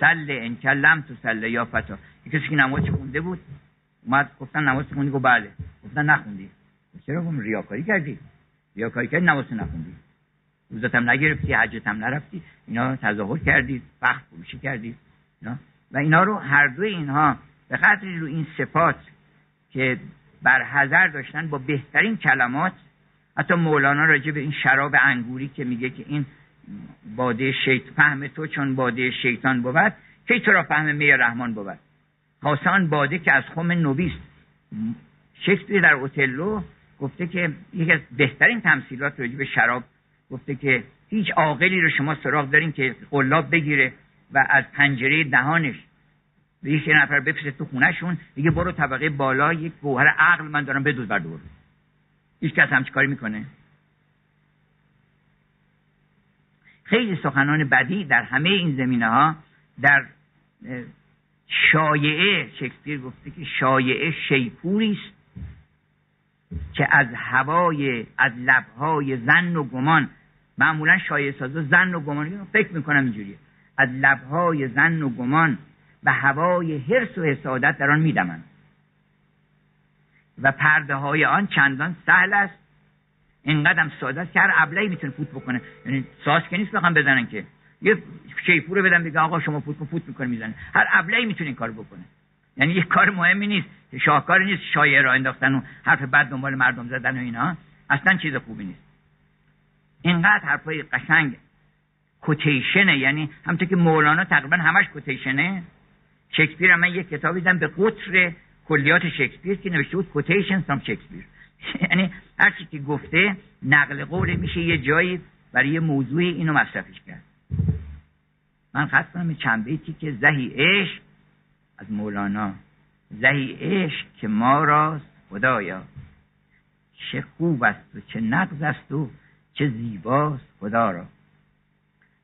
سل انکل لم تو سل یا فتا کسی که نماز خونده بود اومد گفتن نماز خوندی گفت بله. گفتن نخوندی. چرا گفتم ریاکاری کردی؟ ریاکاری کردی نماز نخوندی. روزتم نگرفتی حجتم نرفتی. اینا تظاهر کردی بخت فروشی کردی. اینا. و اینا رو هر دوی اینها به قدری رو این صفات که بر حذر داشتن با بهترین کلمات حتی مولانا راجع به این شراب انگوری که میگه که این باده شیط فهم تو چون باده شیطان بود کی تو را فهم می رحمان بود؟ خاصان باده که از خم نویست شکسپیر در اوتلو گفته که یکی از بهترین تمثیلات راجع به شراب گفته که هیچ عاقلی رو شما سراغ دارین که قلاب بگیره و از پنجره دهانش به یک نفر بفرسته تو خونهشون دیگه برو طبقه بالا یک گوهر عقل من دارم بدوز بر دور هیچ کس همچی کاری می‌کنه؟ خیلی سخنان بدی در همه این زمینه ها در شایعه شکسپیر گفته که شایعه شیپوری است. که از هوای از لبهای زن و گمان معمولا شایعه سازا زن و گمان فکر می‌کنم اینجوریه. از لبهای زن و گمان و هوای حرس و حسادت در آن میدمند. و پرده های آن چندان سهل است. اینقدر ساده است که هر ابلهی می‌تونه فوت بکنه. یعنی ساز که نیست بخوام بزنن که. یه شیپور بدم بگه آقا شما فوت فوت می‌کنه می‌زنه هر ابلهی می‌تونه این کارو بکنه. یعنی یه کار مهمی نیست. شاهکار نیست شایعه را انداختن و حرف بد دنبال مردم زدن و اینا. اصلا چیز خوبی نیست. اینقدر حرفای قشنگ. کوتیشنه یعنی همونطور که مولانا تقریبا همش کوتیشنه شکسپیر هم من یک کتابی دیدم به قطر کلیات شکسپیر که نوشته بود کوتیشن فرام شکسپیر یعنی هر چی که گفته نقل قول میشه یه جایی برای یه موضوعی اینو مصرفش کرد. من خواست کنم چند بیتی که زهی عشق از مولانا. زهی عشق که ما راست خدایا. چه خوب است و چه نقض است و چه زیباست خدا را.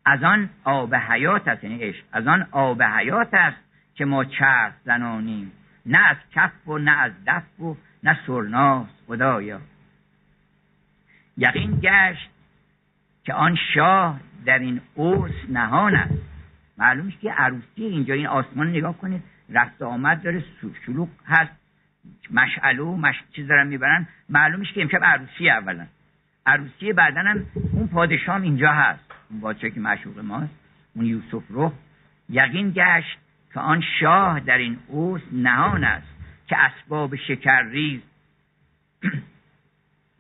از آن آب حیات است یعنی عشق. از آن آب حیات است که ما چرس زنانیم. نه از کف و نه از دف و نه سرناست خدایا. یقین گشت که آن شاه در این اوس نهان است. معلوم که عروسی اینجا این آسمان نگاه کنید. رفت آمد داره شلوغ هست. مشعله و مش... چیز دارن می‌برن. معلومش که امشب عروسی اولا. عروسی بعدا هم اون پادشاه اینجا هست. اون پادشاه که مشوق ماست. اون یوسف رو یقین گشت که آن شاه در این اوس نهان است که اسباب شکر ریز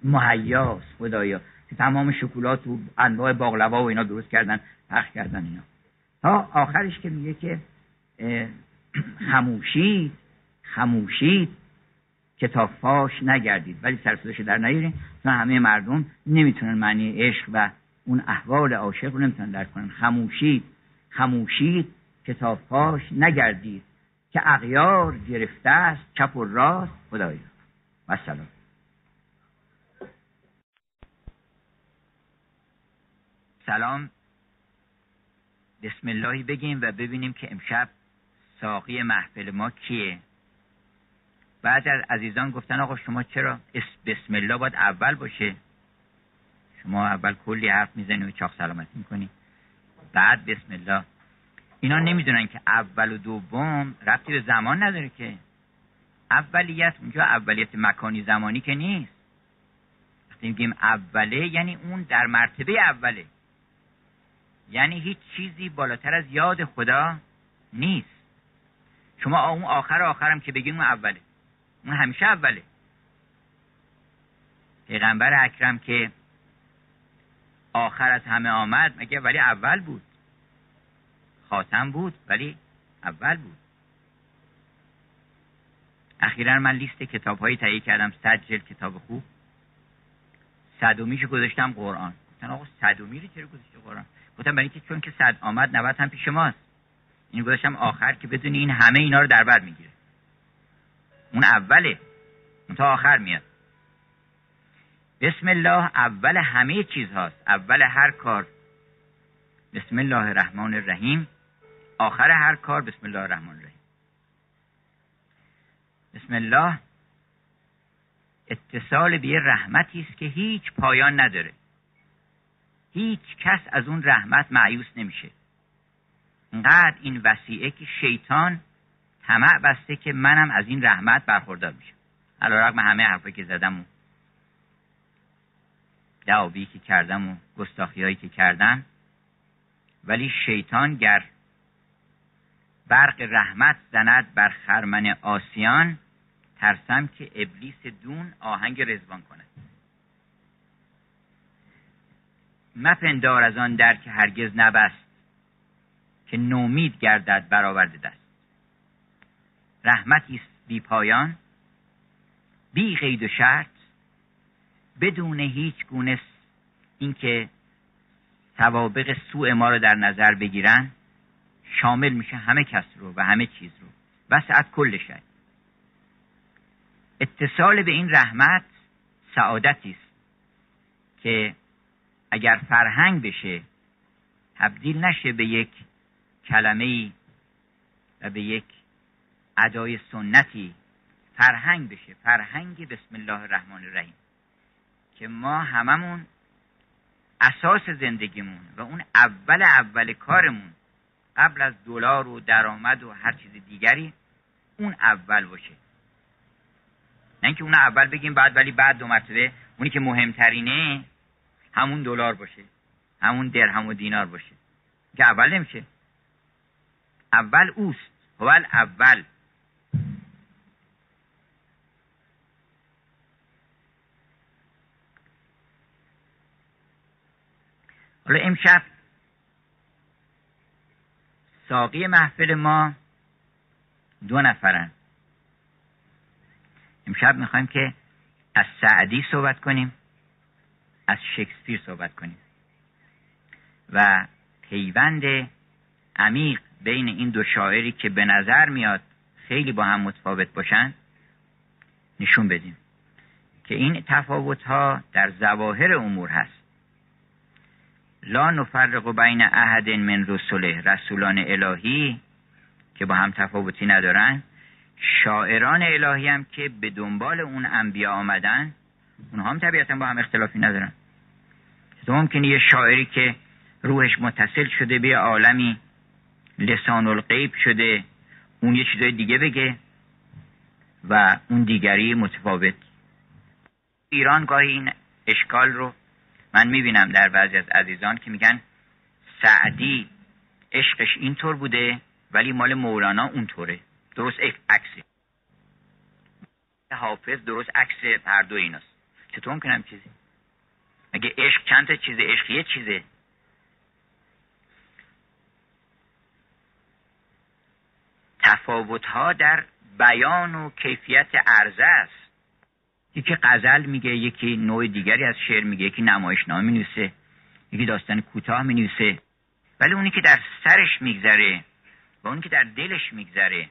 مهیاست. خدایا. که تمام شکلات و انواع باقلوا و اینا درست کردن پخش کردن اینا. تا آخرش که میگه که خموشید خموشید کتاب فاش نگردید ولی سرسدش در نیارین. چون همه مردم نمی‌تونن معنی عشق و اون احوال عاشق رو نمی‌تونن درک کنن. خموشید خموشید کتاب فاش نگردید. که اغیار گرفته است چپ و راست. خدایا و سلام. سلام. بسم اللهی بگیم و ببینیم که امشب ساقی محفل ما کیه؟ بعد از عزیزان گفتن آقا شما چرا بسم الله باید اول باشه؟ شما اول کلی حرف می‌زنی و چاق سلامت می‌کنی. بعد بسم الله. اینا نمی‌دونن که اول و دوم ربطی به زمان نداره که. اولیت اونجا اولیت مکانی زمانی که نیست. وقتی میگیم اوله یعنی اون در مرتبه اوله. یعنی هیچ چیزی بالاتر از یاد خدا نیست. شما اون آخر آخرم که بگیم اون اوله. اون همیشه اوله. پیغمبر اکرم که آخر از همه آمد مگه ولی اول بود؟ خاتم بود ولی اول بود. اخیرا من لیست کتاب هایی تهیه کردم صد جلد کتاب خوب. صدومیشو گذاشتم قرآن. گفتن آقا صدومی رو چرا گذاشته قرآن؟ گفتم برای اینکه چون که صد آمد نوت هم پیش ماست. این گذاشتم آخر که بدونی این همه اینا رو در بر می‌گیره. اون اوله. اون تا آخر میاد. بسم الله اول همه چیز هاست. اول هر کار. بسم الله الرحمن الرحیم. آخر هر کار بسم الله الرحمن الرحیم. بسم الله اتصال به رحمتی است که هیچ پایان نداره. هیچ کس از اون رحمت معیوس نمیشه. انقدر این وسیعه که شیطان طمع بسته که منم از این رحمت برخوردار میشم. علا رقم همه حرفی که زدم و دعاوی که کردم و گستاخی هایی که کردم ولی شیطان گر برق رحمت زند بر خرمن آسیان ترسم که ابلیس دون آهنگ رزوان کند. مپندار از آن در که هرگز نبست. که نومید گردد برآورده دست. رحمتی است بی پایان بی قید و شرط بدون هیچ گونه اینکه سوابق سوء ما رو در نظر بگیرن شامل میشه همه کس رو و همه چیز رو. وسعت کل شد اتصال به این رحمت سعادتی است که اگر فرهنگ بشه تبدیل نشه به یک کلمه ای و به یک ادای سنتی فرهنگ بشه. فرهنگ بسم الله الرحمن الرحیم. که ما هممون اساس زندگیمون و اون اول اول کارمون قبل از دلار و درآمد و هر چیز دیگری اون اول باشه. نه اینکه اون اول بگیم بعد ولی بعد دو مرتبه. اونی که مهمترینه همون دلار باشه. همون درهم و دینار باشه. که اول نمیشه. اول اوست. اول اول. حالا امشب ساقی محفل ما دو نفرن. امشب می‌خوایم که از سعدی صحبت کنیم از شکسپیر صحبت کنیم. و پیوند عمیق بین این دو شاعری که به نظر میاد خیلی با هم متفاوت باشن نشون بدیم که این تفاوت ها در ظواهر امور هست. لا نفرق بین احد من رسوله رسولان الهی که با هم تفاوتی ندارن شاعران الهی هم که به دنبال اون انبیا آمدن اونها هم طبیعتا با هم اختلافی ندارن. تو ممکنه یه شاعری که روحش متصل شده به عالمی لسان الغیب شده. اون یه چیزای دیگه بگه و اون دیگری متفاوت. ایران گاهی این اشکال رو من می‌بینم در بعضی از عزیزان که میگن سعدی عشقش اینطور بوده ولی مال مولانا اونطوره. درست عکسه. حافظ درست عکس هر دو ایناست. چطور ممکنم چیزی؟ اگه عشق چند تا چیزه؟ عشق یه چیزه. تفاوت ها در بیان و کیفیت عرضه است. یکی غزل میگه یکی نوع دیگری از شعر میگه یکی نمایشنامه می‌نویسه یکی داستان کوتاه می‌نویسه. ولی اونی که در سرش میگذره و اونی که در دلش میگذره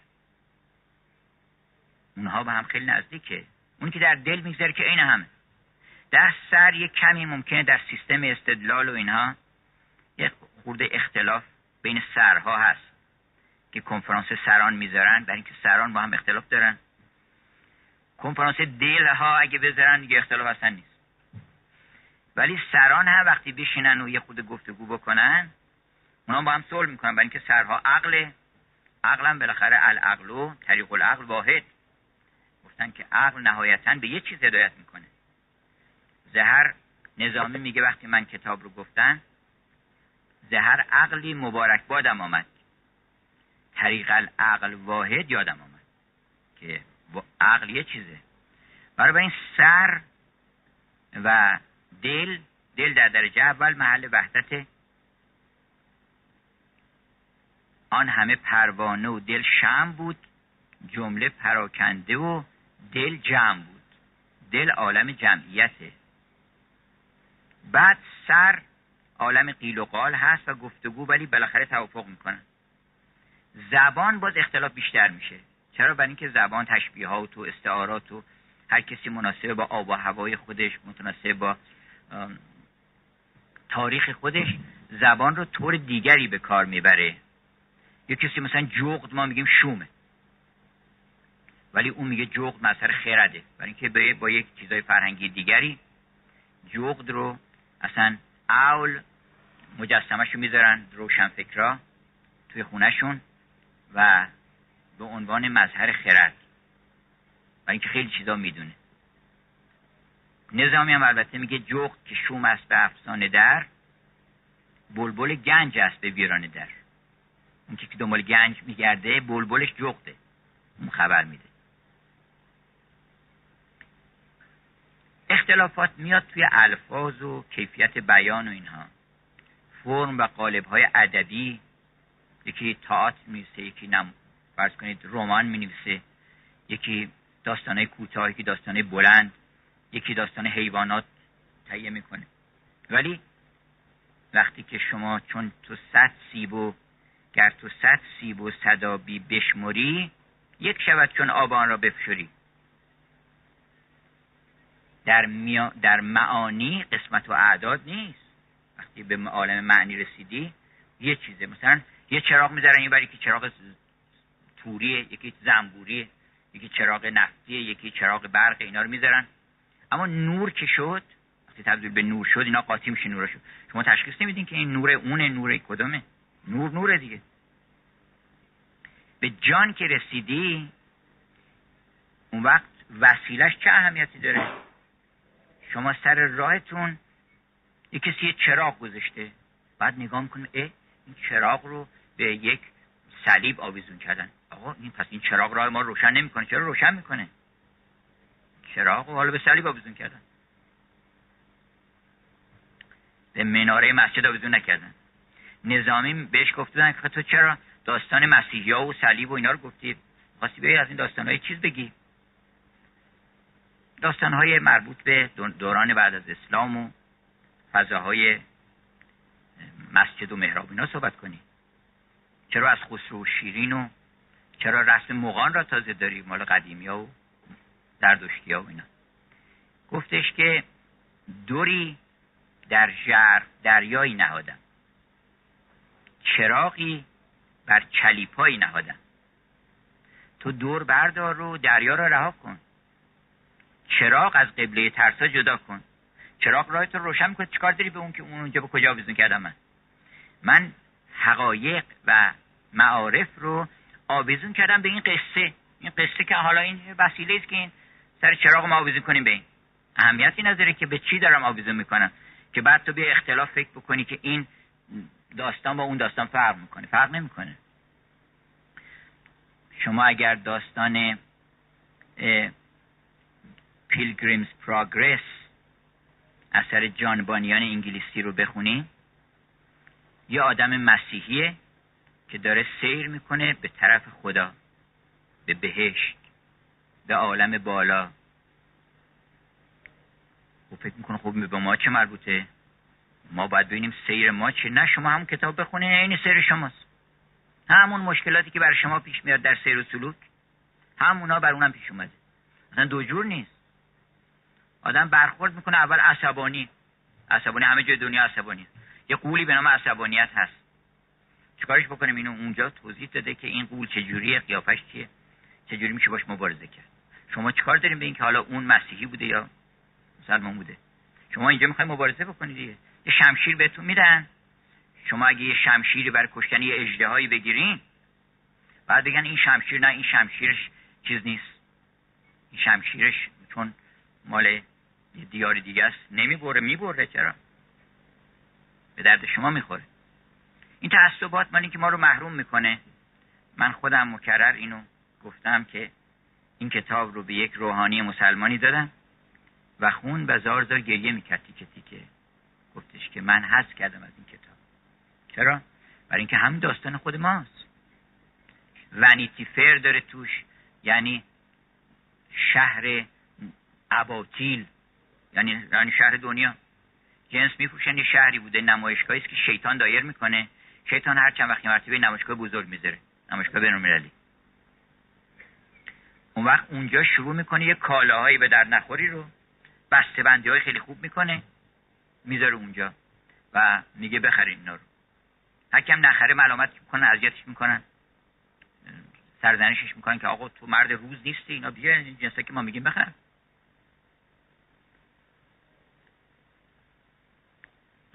اونها به هم خیلی نزدیکه. اونی که در دل میگذره که عین همه. در سر یک کمی ممکنه در سیستم استدلال و اینها یک خورده اختلاف بین سرها هست. که کنفرانس سران می‌ذارن برای اینکه سران با هم اختلاف دارن. کنفرانس دل ها اگه بذارن دیگه اختلاف اصلا نیست. ولی سران هم وقتی بشینن و یه خود گفتگو بکنن اونا با هم صلح می‌کنن. برای اینکه سرها عقل عقلم بالاخره العقل و طریق العقل واحد. گفتن که عقل نهایتا به یه چیز هدایت می‌کنه. زهر نظامی میگه وقتی من کتاب رو گفتن زهر عقلی مبارک بادم آمد. طریق العقل واحد یادم آمد که عقل یه چیزه. برای این سر و دل دل در درجه اول محل وحدت آن همه پروانه و دل شم بود جمله پراکنده و دل جمع بود. دل عالم جمعیته. بعد سر عالم قیل و قال هست و گفتگو ولی بالاخره توافق می‌کنن زبان باز اختلاف بیشتر میشه. چرا؟ برای اینکه زبان تشبیهات و استعارات و هر کسی مناسب با آب و هوای خودش متناسب با تاریخ خودش زبان رو طور دیگری به کار می‌بره. یه کسی مثلا جغد ما میگیم شومه. ولی اون میگه جغد مظهر خرده. برای اینکه با یک چیزای فرهنگی دیگری جغد رو اصلا اول مجسمش رو می‌ذارن روشنفکرا توی خونهشون. و به عنوان مظهر خرد. و اینکه خیلی چیزا می‌دونه. نظامی هم البته میگه جغد که شوم است به افسانه در بلبل گنج است به ویرانه در. اون که دنبال گنج میگرده بلبلش جغده. اون خبر میده. اختلافات میاد توی الفاظ و کیفیت بیان و اینها. فرم و قالب های ادبی یکی تئاتر میسه یکی نم فرض کنید رمان می‌نویسه یکی داستانه کوتاه یکی داستانه بلند یکی داستان حیوانات تهیه می‌کنه. ولی وقتی که شما چون تو صد سیب و گر تو صد سیب و صدابی بشمری یک شود چون آب آن را بفشری. در, میا... در معانی قسمت و اعداد نیست. وقتی به عالم معنی رسیدی یه چیزه. مثلا یه چراغ می‌ذارن این برای چراغ توریه یکی زنبوریه یکی چراغ نفتیه یکی چراغ برق اینا رو می‌ذارن. اما نور که شد وقتی تبدیل به نور شد اینا قاطی میشه شد شما تشخیص نمیدین که این نور اونه نور کدومه. نور نور دیگه. به جان که رسیدی اون وقت وسیلش چه اهمیتی داره؟ شما سر راهتون یه کسی یه چراغ گذاشته. بعد نگاه می‌کنه اه این چراغ رو به یک صلیب آویزون کردن. آقا این پس این چراغ راه ما روشن نمی‌کنه. چرا روشن می‌کنه؟ چراغ و حالا به صلیب آویزون کردن. به مناره مسجد آویزون نکردن. نظامی بهش گفتن که تو چرا داستان مسیحی و صلیب و اینا رو گفتی؟ خواستی بیایی از این داستان های چیز بگی. داستان های مربوط به دوران بعد از اسلام و فضاهای مسجد و محراب اینا صحبت کنی. چرا از خسرو و شیرین و چرا رسم مغان را تازه داری؟ مال قدیمی ها و زردشتی ها و اینا. گفتش که دوری در جر دریایی نهادم. چراغی بر چلیپایی نهادم. تو دور بردار و دریا را رها کن. چراغ از قبله ترسا جدا کن. چراغ راه تو روشن می‌کنه چیکار داری به اون که اون اونجا به کجا آویزون کردم من؟ من حقایق و معارف رو آویزون کردم به این قصه. این قصه که حالا این وسیله است که این سر چراغ ما آویزون کنیم به این. اهمیتی نداره که به چی دارم آویزون می‌کنم. که بعد تو بیا اختلاف فکر بکنی که این داستان با اون داستان فرق می‌کنه. فرق نمی‌کنه. شما اگر داستان پیلگریمز پروگرس اثر جانبانیان انگلیسی رو بخونی یه آدم مسیحیه که داره سیر می‌کنه به طرف خدا به بهشت به عالم بالا. و فکر می‌کنه خب به ما چه مربوطه؟ ما باید ببینیم سیر ما چه نه شما هم کتاب بخونین این سیر شماست. همون مشکلاتی که برای شما پیش میاد در سیر و سلوک همونا بر اونم پیش اومده. اصلا دو جور نیست. آدم برخورد می‌کنه اول عصبانی. عصبانی همه جای دنیا عصبانی. یه قولی به نام عصبانیت هست. چیکارش بکنیم؟ اینو اونجا توضیح داده که این قول چجوریه قیافش چیه؟ چجوری میشه باش مبارزه کرد؟ شما چیکار داریم به اینکه حالا اون مسیحی بوده یا مسلمان بوده؟ شما اینجا می‌خوای مبارزه بکنید دیگه. یه شمشیر بهتون میدن. شما اگه یه شمشیری برای کشتن یه اجدهایی بگیرین بعد بگن این شمشیر نه این شمشیرش چیز نیست. این شمشیرش چون مال دیار دیگه است. نمی‌بره می‌بره چرا؟ به درد شما می‌خوره. این تعصبات مال که ما رو محروم می‌کنه. من خودم مکرر اینو گفتم که این کتاب رو به یک روحانی مسلمانی دادم و خون و زار زار گریه می‌کرد تیکه تیکه. گفتش که من حس کردم از این کتاب. چرا؟ برای اینکه هم داستان خود ماست. ونیتی فر داره توش یعنی شهر اباطیل یعنی یعنی شهر دنیا. جنس میفروشن یه شهری بوده نمایشگاهی است که شیطان دایر می‌کنه. شیطان هر چند وقتی مرتبه نمایشگاه بزرگ می‌ذاره. نمایشگاه بینالمللی. اون وقت اونجا شروع می‌کنه یه کالاهایی به در نخوری رو. بسته بندی های خیلی خوب می‌کنه. می‌ذاره اونجا و میگه بخرین اینا رو. حکم نخره ملامت می‌کنن اذیتش می‌کنن سرزنشش می‌کنن که آقا تو مرد روز نیستی اینا بیا جنسه که ما میگیم بخر.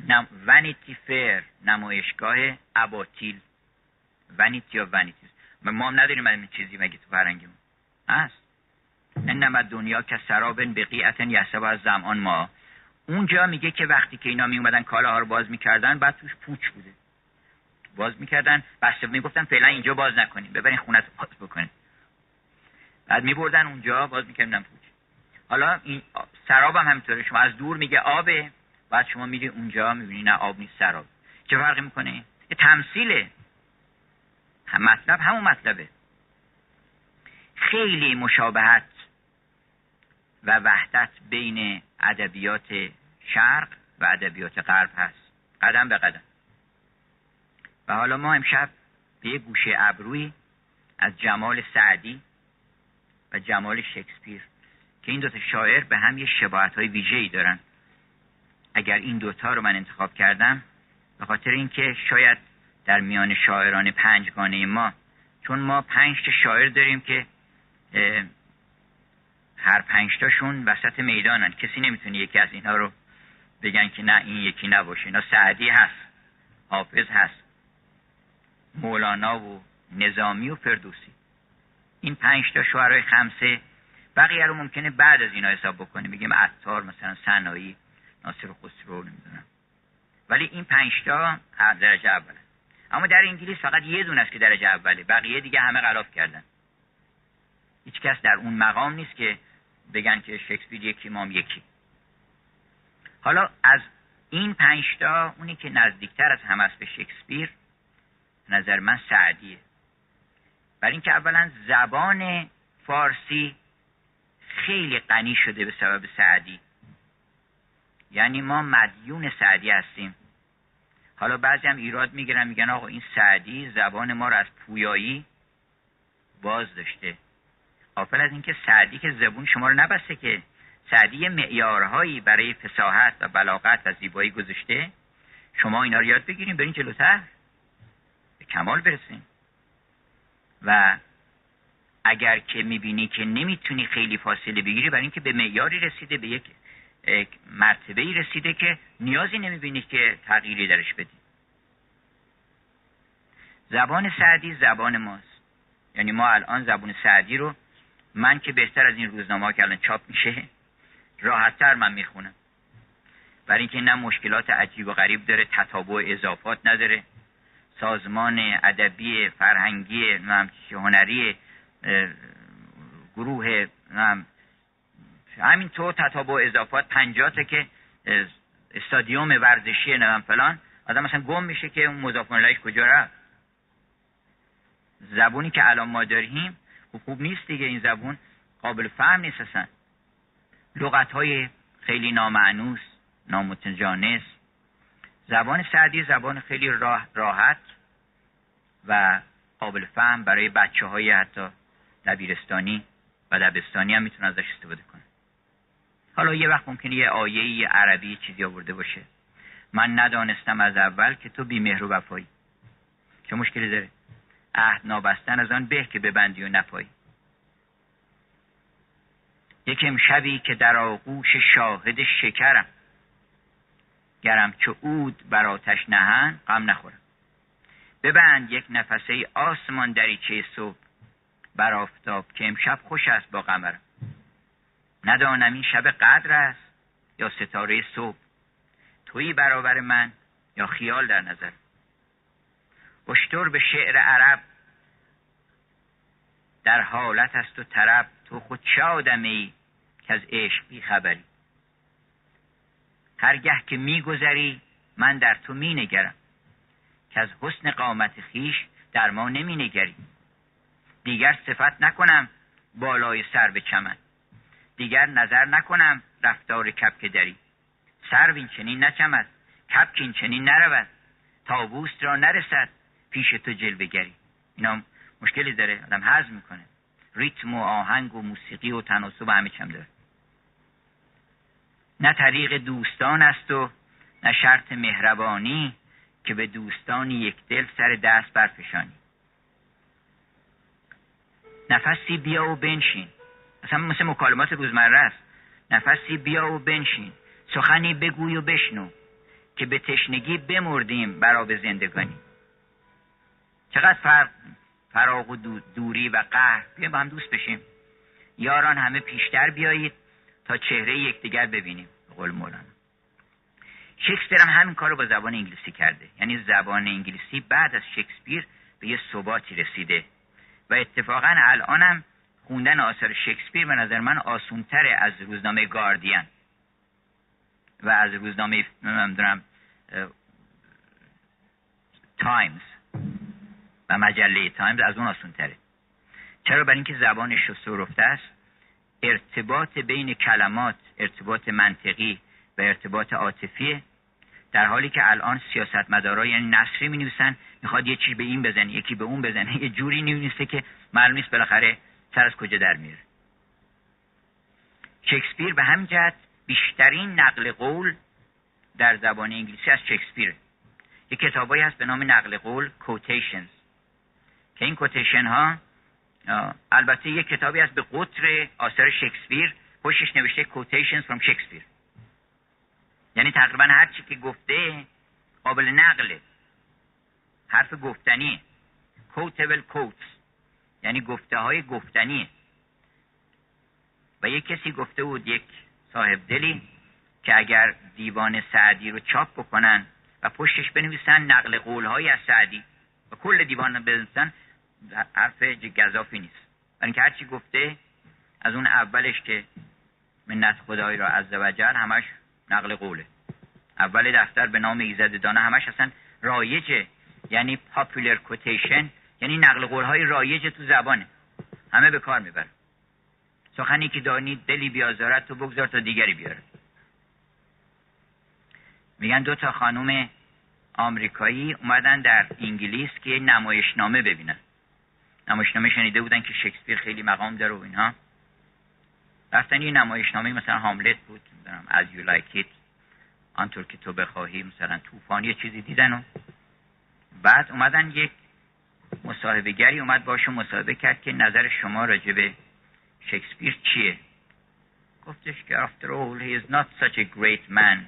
نم... ونیتی فیر نمایشگاه اباتیل ونیتی یا ونیتی ما هم نداریم این چیزی مگه تو فرنگیمون هست. انما دنیا که سرابن بقیعت یسب از زمان ما. اونجا میگه که وقتی که اینا می اومدن کالاها رو باز می‌کردن بعد توش پوچ بوده. باز می‌کردن بسته می‌گفتن فعلا اینجا باز نکنیم. ببرین خونه باز بکنین. بعد میبردن اونجا باز می‌کردن پوچ. حالا این سراب هم همینطوره. شما از دور میگه آبه. بعد شما میری اونجا می‌بینی نه آب نیست سراب چه فرقی می‌کنه؟ یه تمثیله. هم مطلب همون مطلبه. خیلی مشابهت و وحدت بین ادبیات شرق و ادبیات غرب هست. قدم به قدم. و حالا ما امشب به یه گوشه ابروی از جمال سعدی و جمال شکسپیر که این دوتا شاعر به هم یه شباعت های ای دارن. اگر این دوتا رو من انتخاب کردم به خاطر اینکه شاید در میان شاعران پنجگانه ما چون ما پنج تا شاعر داریم که هر پنجتاشون وسط می‌دانن. کسی نمی‌تونه یکی از اینها رو بگن که نه این یکی نباشه. اینا سعدی هست حافظ هست مولانا و نظامی و فردوسی. این پنج تا شعرهای خمسه بقیه رو ممکنه بعد از اینا حساب بکنیم بگیم عطار مثلا سنایی ناصر خسرو نمی‌دونم. ولی این پنج تا درجه اوله. اما در انگلیس فقط یه دونه است که درجه اوله. بقیه دیگه همه غلاف کردن. هیچ کس در اون مقام نیست که بگن که شکسپیر یکی مام یکی. حالا از این پنجتا اونی که نزدیکتر از همه است به شکسپیر نظر من سعدیه. برای اینکه اولا زبان فارسی خیلی غنی شده به سبب سعدی. یعنی ما مدیون سعدی هستیم. حالا بعضی هم ایراد می‌گیرن میگن آقا این سعدی زبان ما رو از پویایی باز داشته قافل از اینکه سعدی که زبون شما رو نبسته که سعدی معیارهایی برای فساحت و بلاغت و زیبایی گذاشته شما اینا رو یاد بگیریم برین جلوتر. به کمال برسیم. و اگر که می‌بینی که نمی‌تونی خیلی فاصله بگیری برای اینکه به معیاری رسیده به یک مرتبه ای رسیده که نیازی نمی‌بینی که تغییری درش بدی. زبان سعدی زبان ماست. یعنی ما الان زبان سعدی رو من که بهتر از این روزنامه که الان چاپ میشه راحتتر من می‌خونم. برای اینکه نه مشکلات عجیب و غریب داره تتابع اضافات نداره. سازمان ادبی فرهنگی هنری گروه همینطور تتابع اضافات پنجاته که استادیوم ورزشی نمیم فلان آدم مثلا گم میشه که اون مضاف کجا رفت. زبونی که الان ما داریم خوب نیست دیگه این زبون قابل فهم نیست اصلا. لغت های خیلی نامعنوس نامتجانس. زبان سعدی زبان خیلی راحت و قابل فهم برای بچه های حتی دبیرستانی و دبستانی هم می‌تونن ازش استفاده کنن حالا یه وقت ممکنه یه آیه عربی چیزی آورده باشه. من ندانستم از اول که تو بیمهر و وفایی. چه مشکلی داره؟ عهد نابستن از آن به که ببندی و نپایی. یک امشبی که در آغوش شاهد شکرم. گرم چه اود بر آتش نهن غم نخورم. ببند یک نفسه آسمان دریچه صبح. بر آفتاب که امشب خوش است با قمرم. ندانم این شب قدر است یا ستاره صبح. تویی برابر من یا خیال در نظر. اشتر به شعر عرب. در حالت است و طرب تو خود چه آدمی که از عشق بی خبری؟ هرگه که میگذری من در تو می نگرم. که از حسن قامت خیش در ما نمی نگری. دیگر صفت نکنم بالای سر به چمن. دیگر نظر نکنم رفتار کپک دری سر این چنین نچمد کپک این چنین نرود. تابوست را نرسد پیش تو جلوه گری. اینا مشکلی داره آدم حذف می‌کنه. ریتم و آهنگ و موسیقی و تناسب همه چم داره. نه طریق دوستان است و نه شرط مهربانی که به دوستان یک دل سر دست برفشانی. نفسی بیا و بنشین. اصلا مثل مکالمات روزمره است. نفسی بیا و بنشین. سخنی بگوی و بشنو که به تشنگی بمردیم برا به زندگانی. چقدر فرق فراغ و دوری و قهر. بیایم با هم دوست بشیم. یاران همه پیشتر بیایید تا چهره یکدیگر ببینیم. قول مولانا. شکسپیر هم همین کار رو با زبان انگلیسی کرده. یعنی زبان انگلیسی بعد از شکسپیر به یه ثباتی رسیده. و اتفاقا الانم خوندن آثار شکسپیر به نظر من آسونتره از روزنامه گاردین. و از روزنامه نمی‌دونم تایمز و مجله تایمز از اون آسونتره. چرا؟ برای اینکه زبانش رفته است. ارتباط بین کلمات ارتباط منطقی و ارتباط عاطفی. در حالی که الان سیاستمدارا یعنی نثری می نویسن می‌خواد یه چیز به این بزنه یکی به اون بزنه. یه جوری نویسه که معلوم نیست بالاخره سر از کجا در میره شکسپیر به همین جهت بیشترین نقل قول در زبان انگلیسی از شکسپیر یه کتابایی هست به نام نقل قول کوتیشنز که این کوتیشن ها البته یه کتابی هست به قطر آثار شکسپیر پشتش نوشته کوتیشنز from شکسپیر یعنی تقریبا هر چی که گفته قابل نقله. حرف گفتنی کوتبل کوتس یعنی گفته های گفتنی. و یک کسی گفته بود یک صاحب دلی که اگر دیوان سعدی رو چاپ بکنن و پشتش بنویسن نقل قول های از سعدی و کل دیوان بنویسن حرف گذافی نیست. برای اینکه هرچی گفته از اون اولش که منت خدایی را از وجل همش نقل قوله. اول دفتر به نام ایزد دانه همش اصلا رایجه. یعنی پاپولر کوتیشن یعنی نقل قول های رایج تو زبانه. همه به کار می‌برن. سخنی که دانی دلی بیازارد تو بگذار تا دیگری بیاره. میگن دو تا خانوم آمریکایی اومدن در انگلیس که یه نمایشنامه ببینن. نمایشنامه شنیده بودن که شکسپیر خیلی مقام داره و اینها. رفتن یه نمایشنامه مثلا هاملت بود از یو لایک ایت آنطور که تو بخواهی مثلا طوفان یه چیزی دیدن و بعد اومدن یک مصاحبه گری اومد باشون مصاحبه کرد که نظر شما راجع به شکسپیر چیه؟ گفتش که after all he is not such a great man.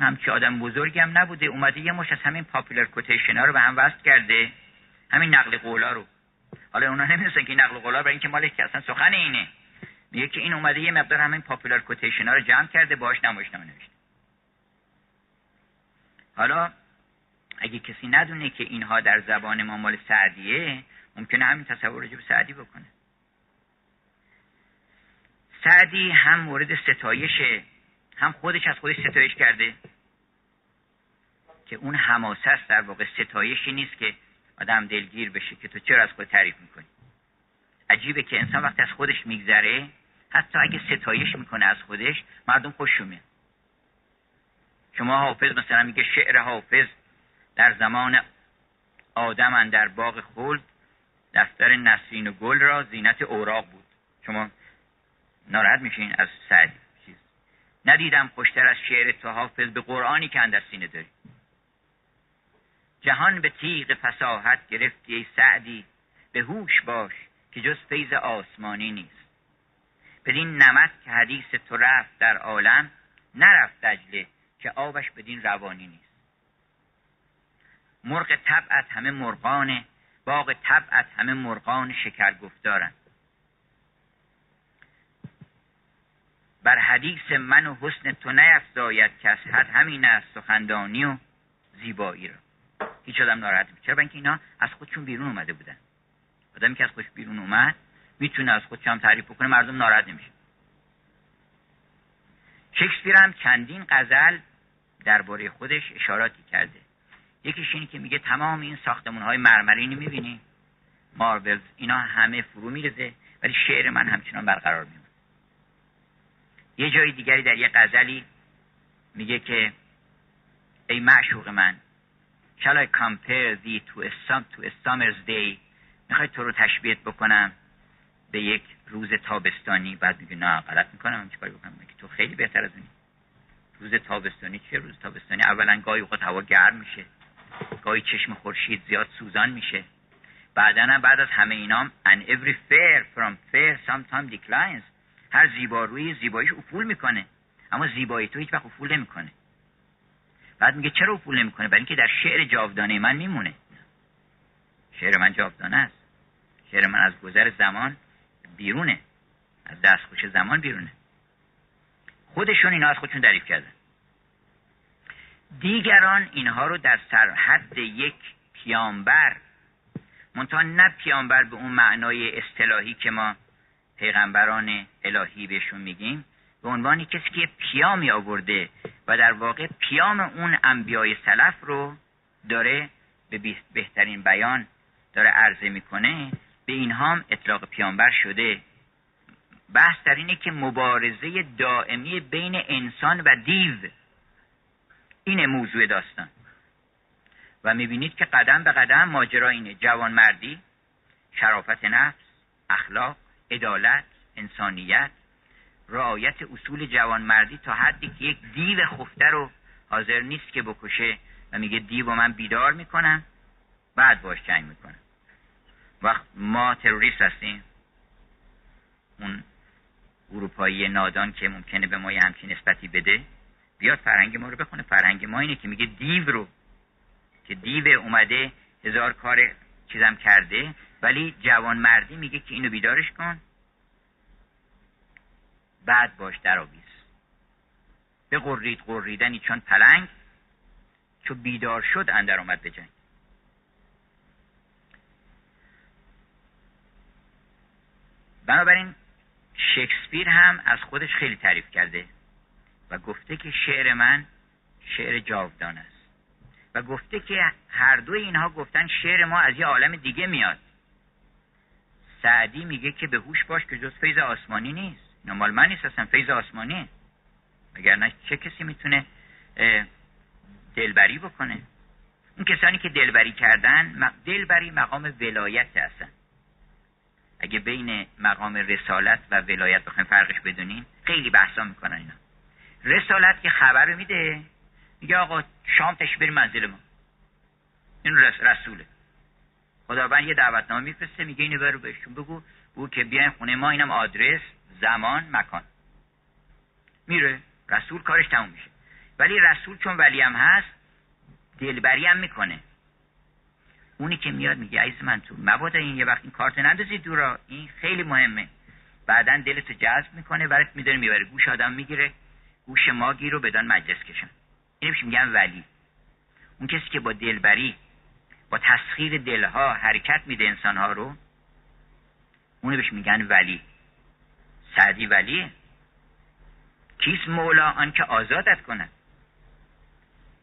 همچی آدم بزرگی هم نبوده اومده یه مش از همین پاپولر کوتیشن ها رو به هم وصل کرده. همین نقل قولا رو. حالا اونا نمی‌دونستن که نقل قولا برای اینکه مال که اصلا سخن اینه. میگه که این اومده یه مقدار همین پاپولر کوتیشن ها رو جمع کرده باهاش نمایشنامه نوشته. حالا اگه کسی ندونه که اینها در زبان ما مال سعدیه ممکنه همین تصور رو سعدی بکنه. سعدی هم مورد ستایشه هم خودش از خودش ستایش کرده که اون حماسه است در واقع ستایشی نیست که آدم دلگیر بشه که تو چرا از خود تعریف می‌کنی. عجیبه که انسان وقتی از خودش میگذره حتی اگه ستایش می‌کنه از خودش مردم خوش میاد. شما حافظ مثلا میگه شعر حافظ در زمان آدم در باغ خلد دفتر نسرین و گل را زینت اوراق بود. شما ناراحت میشین از سعدی چیز. ندیدم خوشتر از شعر تو حافظ به قرآنی که اندر سینه داری. جهان به تیغ فساحت گرفتی ای سعدی به هوش باش که جز فیض آسمانی نیست. بدین نمت که حدیث تو رفت در عالم نرفت دجله که آبش بدین روانی نیست. مرغ طبعت همه مرغان باغ طبعت همه مرغان شکر گفتارن بر حدیث من و حسن تو نیفزاید کس حد همین است سخندانی و زیبایی را. هیچ آدم ناراحت چرا؟ اینکه اینا از خودشون بیرون اومده بودن. آدمی که از خودش بیرون اومد می‌تونه از خودش هم تعریف بکنه مردم ناراحت نمیشه شکسپیر هم چندین غزل درباره خودش اشاراتی کرده. یکیش اینه که میگه تمام این ساختمون های مرمرینی می‌بینی. ماربلز اینا همه فرو میرزه ولی شعر من همچنان برقرار میمونه. یه جای دیگری در یه غزلی میگه که ای معشوق من shall I compare thee to a, to a summer's day می‌خوای تو رو تشبیهت بکنم به یک روز تابستانی؟ بعد میگه نه غلط می‌کنم چیکار بکنم؟ میگه تو خیلی بهتر از اونی روز تابستانی چه روز تابستانی اولا گاهی اوقات هوا گرم میشه. گاهی چشم خورشید زیاد سوزان میشه. بعدا بعد از همه اینام and every fair from fair sometimes declines. هر زیبارویی زیباییش افول می‌کنه. اما زیبایی تو هیچ وقت افول نمی‌کنه. بعد میگه چرا افول نمی‌کنه؟ برای اینکه در شعر جاودانه من میمونه. شعر من جاودانه است. شعر من از گذر زمان بیرونه. از دستخوش زمان بیرونه. خودشون اینا از خودشون دریف کردن. دیگران اینها رو در سرحد یک پیامبر منتها نه پیامبر به اون معنای اصطلاحی که ما پیغمبران الهی بهشون میگیم به عنوانی کسی که پیامی آورده و در واقع پیام اون انبیای سلف رو داره به بهترین بیان داره عرضه می‌کنه به اینها هم اطلاق پیامبر شده. بحث در اینه که مبارزه دائمی بین انسان و دیو این موضوع داستان. و می‌بینید که قدم به قدم ماجرا اینه. جوان مردی شرافت نفس اخلاق عدالت انسانیت رعایت اصول جوانمردی تا حدی که یک دیو خفته رو حاضر نیست که بکشه و میگه دیو من بیدار می‌کنم بعد باش جنگ می‌کنم. وقت ما تروریست هستیم. اون اروپایی نادان که ممکنه به ما یه همچین نسبتی بده. بیاد فرهنگ ما رو بخونه. فرهنگ ما اینه که میگه دیو رو که دیو اومده هزار کار چیزم کرده ولی جوان مردی میگه که اینو بیدارش کن. بعد باش در آویز. به قرید قریدنی چون پلنگ چو بیدار شد اندر آمد به جنگ. بنابراین شکسپیر هم از خودش خیلی تعریف کرده. و گفته که شعر من شعر جاودان است. و گفته که هر دوی اینها گفتن شعر ما از یه عالم دیگه میاد. سعدی میگه که به هوش باش که جز فیض آسمانی نیست. نمال من نیست اصلا فیض آسمانی. اگر نه چه کسی می‌تونه دلبری بکنه؟ اون کسانی که دلبری کردن دلبری مقام ولایت هستن. اگه بین مقام رسالت و ولایت بخوایم فرقش بدونیم خیلی بحثا می‌کنن اینا. رسالت که خبر میده. میگه آقا شام تش بریم منزل ما این رسوله. خداوند یه دعوتنامه میفرسته میگه اینو برو بهشون بگو. بگو که بیاین خونه ما اینم آدرس زمان مکان. میره. رسول کارش تموم میشه. ولی رسول چون ولی هم هست دلبری هم می‌کنه. اونی که میاد میگه عیز من تو مبادا این یه وقت این کارت نندازی دورا این خیلی مهمه. بعدا دلتو جذب می‌کنه برات میداره می‌بره. گوش آدم می‌گیره. گوش ماگی رو بدان مجلس کشن. اینو میگن ولی. اون کسی که با دلبری با تسخیر دلها حرکت میده انسانها رو اونو بهش میگن ولی. سعدی ولی؟ کیست مولا آنکه آزادت کند؟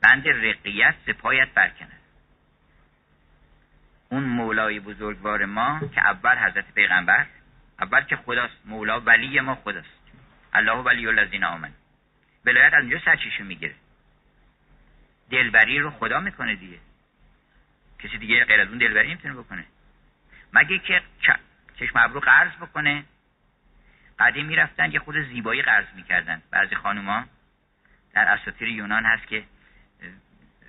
بند رقیت سپایت برکند. اون مولای بزرگوار ما که اول حضرت پیغمبر اول که خداست مولا ولی ما خداست. الله ولی الذین آمن ولایت از اونجا سرچیشو می‌گیره. دلبری رو خدا می‌کنه دیگه. کسی دیگه غیر از اون دلبری نمی‌تونه بکنه. مگه که چشم ابرو قرض بکنه؟ قدیم می‌رفتن یه خود زیبایی قرض می‌کردن. بعضی خانوما در اساطیر یونان هست که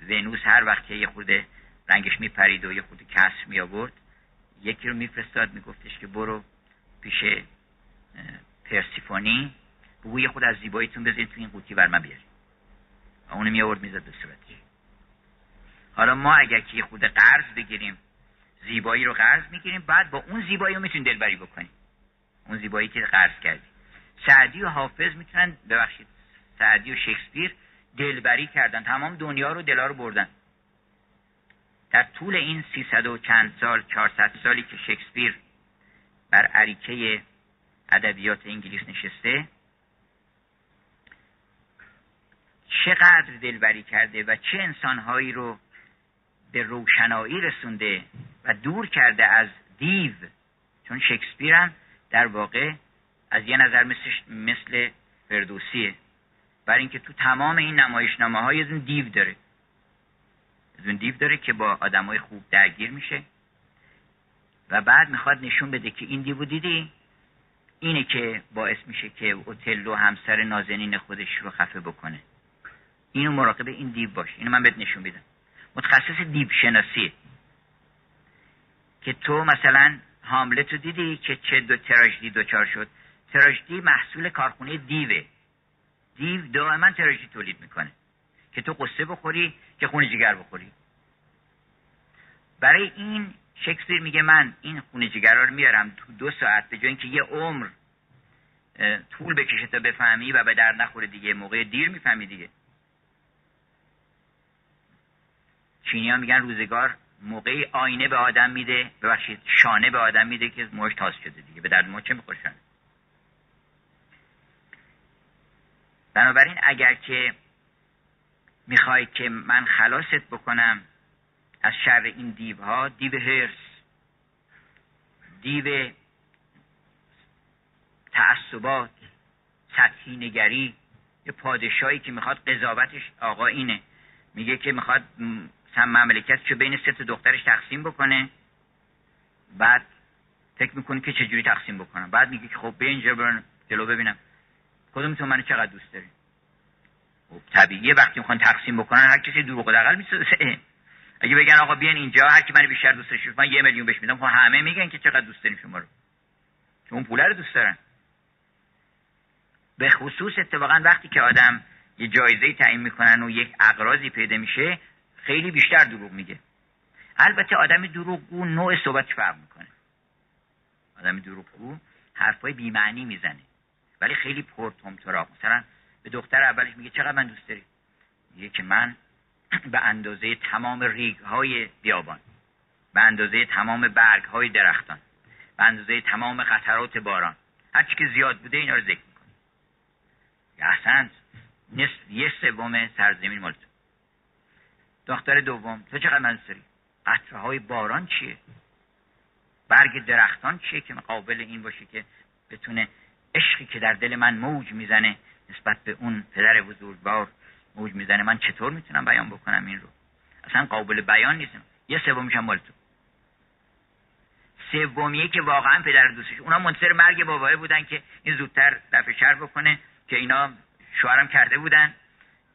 ونوس هر وقت که یه خورده رنگش میپرید و یه خورده کسر می آورد یکی رو میفرستاد میگفتش که برو پیش پرسیفونی. بگو یه خود از زیباییتون بزنید تو این قوطی بر من بیاری و اونو می آورد می‌زد به صورتش حالا ما اگر که خود قرض بگیریم زیبایی رو قرض می‌گیریم بعد با اون زیبایی رو می‌تونیم دلبری بکنیم. اون زیبایی که قرض کردیم. سعدی و حافظ می‌تونن ببخشید سعدی و شکسپیر دلبری کردن. تمام دنیا رو دلا رو بردن. در طول این سیصد و چند سال چهارصد سالی که شکسپیر بر عریکه ادبیات انگلیس نشسته چقدر دلبری کرده و چه انسانهایی رو به روشنایی رسونده و دور کرده از دیو. چون شکسپیر هم در واقع از یه نظر مثل, مثل فردوسیه. برای اینکه تو تمام این نمایشنامه های از دیو داره. از اون دیو داره که با آدمای خوب درگیر میشه. و بعد می‌خواد نشون بده که این دیو دیدی؟ اینه که باعث میشه که اوتلو همسر نازنین خودش رو خفه بکنه. اینو مراقب این دیو باش. اینو من بهت نشون میدم. متخصص دیو شناسیه که تو مثلا هاملت رو دیدی که چه دو تراژدی دوچار شد. تراژدی محصول کارخونه دیوه. دیو دائما تراژدی تولید می‌کنه. که تو قصه بخوری که خون جگر بخوری. برای این شکسپیر میگه من این خونه جگرها رو میارم تو دو ساعت به جای اینکه یه عمر طول بکشه تا بفهمی و به در نخوره دیگه. موقع دیر می‌فهمی دیگه. چینی ها میگن روزگار موقعی آینه به آدم میده ببخشید شانه به آدم میده که موش تاز شده دیگه به درد ما چه میخورشن بنابراین اگر که می‌خوای که من خلاصت بکنم از شر این دیوها دیو هرس دیو تعصبات سطحی نگری یه پادشاهی که می‌خواد قضاوتش آقا اینه میگه که می‌خواد هم مملکت که بین سه دخترش تقسیم بکنه بعد فکر می‌کنه که چجوری تقسیم بکنم؟ بعد میگه که خب به اینجا برن جلو ببینم. کدومتون منو چقدر دوست داری؟ خب طبیعیه وقتی می‌خوان تقسیم بکنن هر کسی دروغ دقل می‌سازه. اگه بگن آقا بیان اینجا هر کی من بیشتر دوست داشت من یه میلیون بهش میدم خب همه میگن که چقدر دوست داریم شما رو. چون پول رو دوست دارن. به خصوص اتفاقا وقتی که آدم یه جایزه تعیین می‌کنن و یک اقراضی پیدا میشه خیلی بیشتر دروغ میگه. البته آدم دروغگو نوع صحبتش فرق می‌کنه. آدم دروغگو حرفای بیمعنی می‌زنه ولی خیلی پر تراغ مثلا به دختر اولش میگه چقدر من دوست داری؟ میگه که من به اندازه تمام ریگ های بیابان به اندازه تمام برگ های درختان به اندازه تمام قطرات باران هرچی که زیاد بوده اینا رو ذکر می‌کنه. احسن یه سوم سرزمین مال تو. دختر دوم. تو چقدر من داری؟ قطره های باران چیه؟ برگ درختان چیه که مقابل این باشه که بتونه عشقی که در دل من موج می‌زنه نسبت به اون پدر بزرگوار موج می‌زنه من چطور می‌تونم بیان بکنم این رو؟ اصلا قابل بیان نیستم یه سومیش هم مال تو. سومیه که واقعا پدر دوستش. اونا منتظر مرگ بابای بودن که این زودتر دفع شر بکنه که اینا شوهرم کرده بودن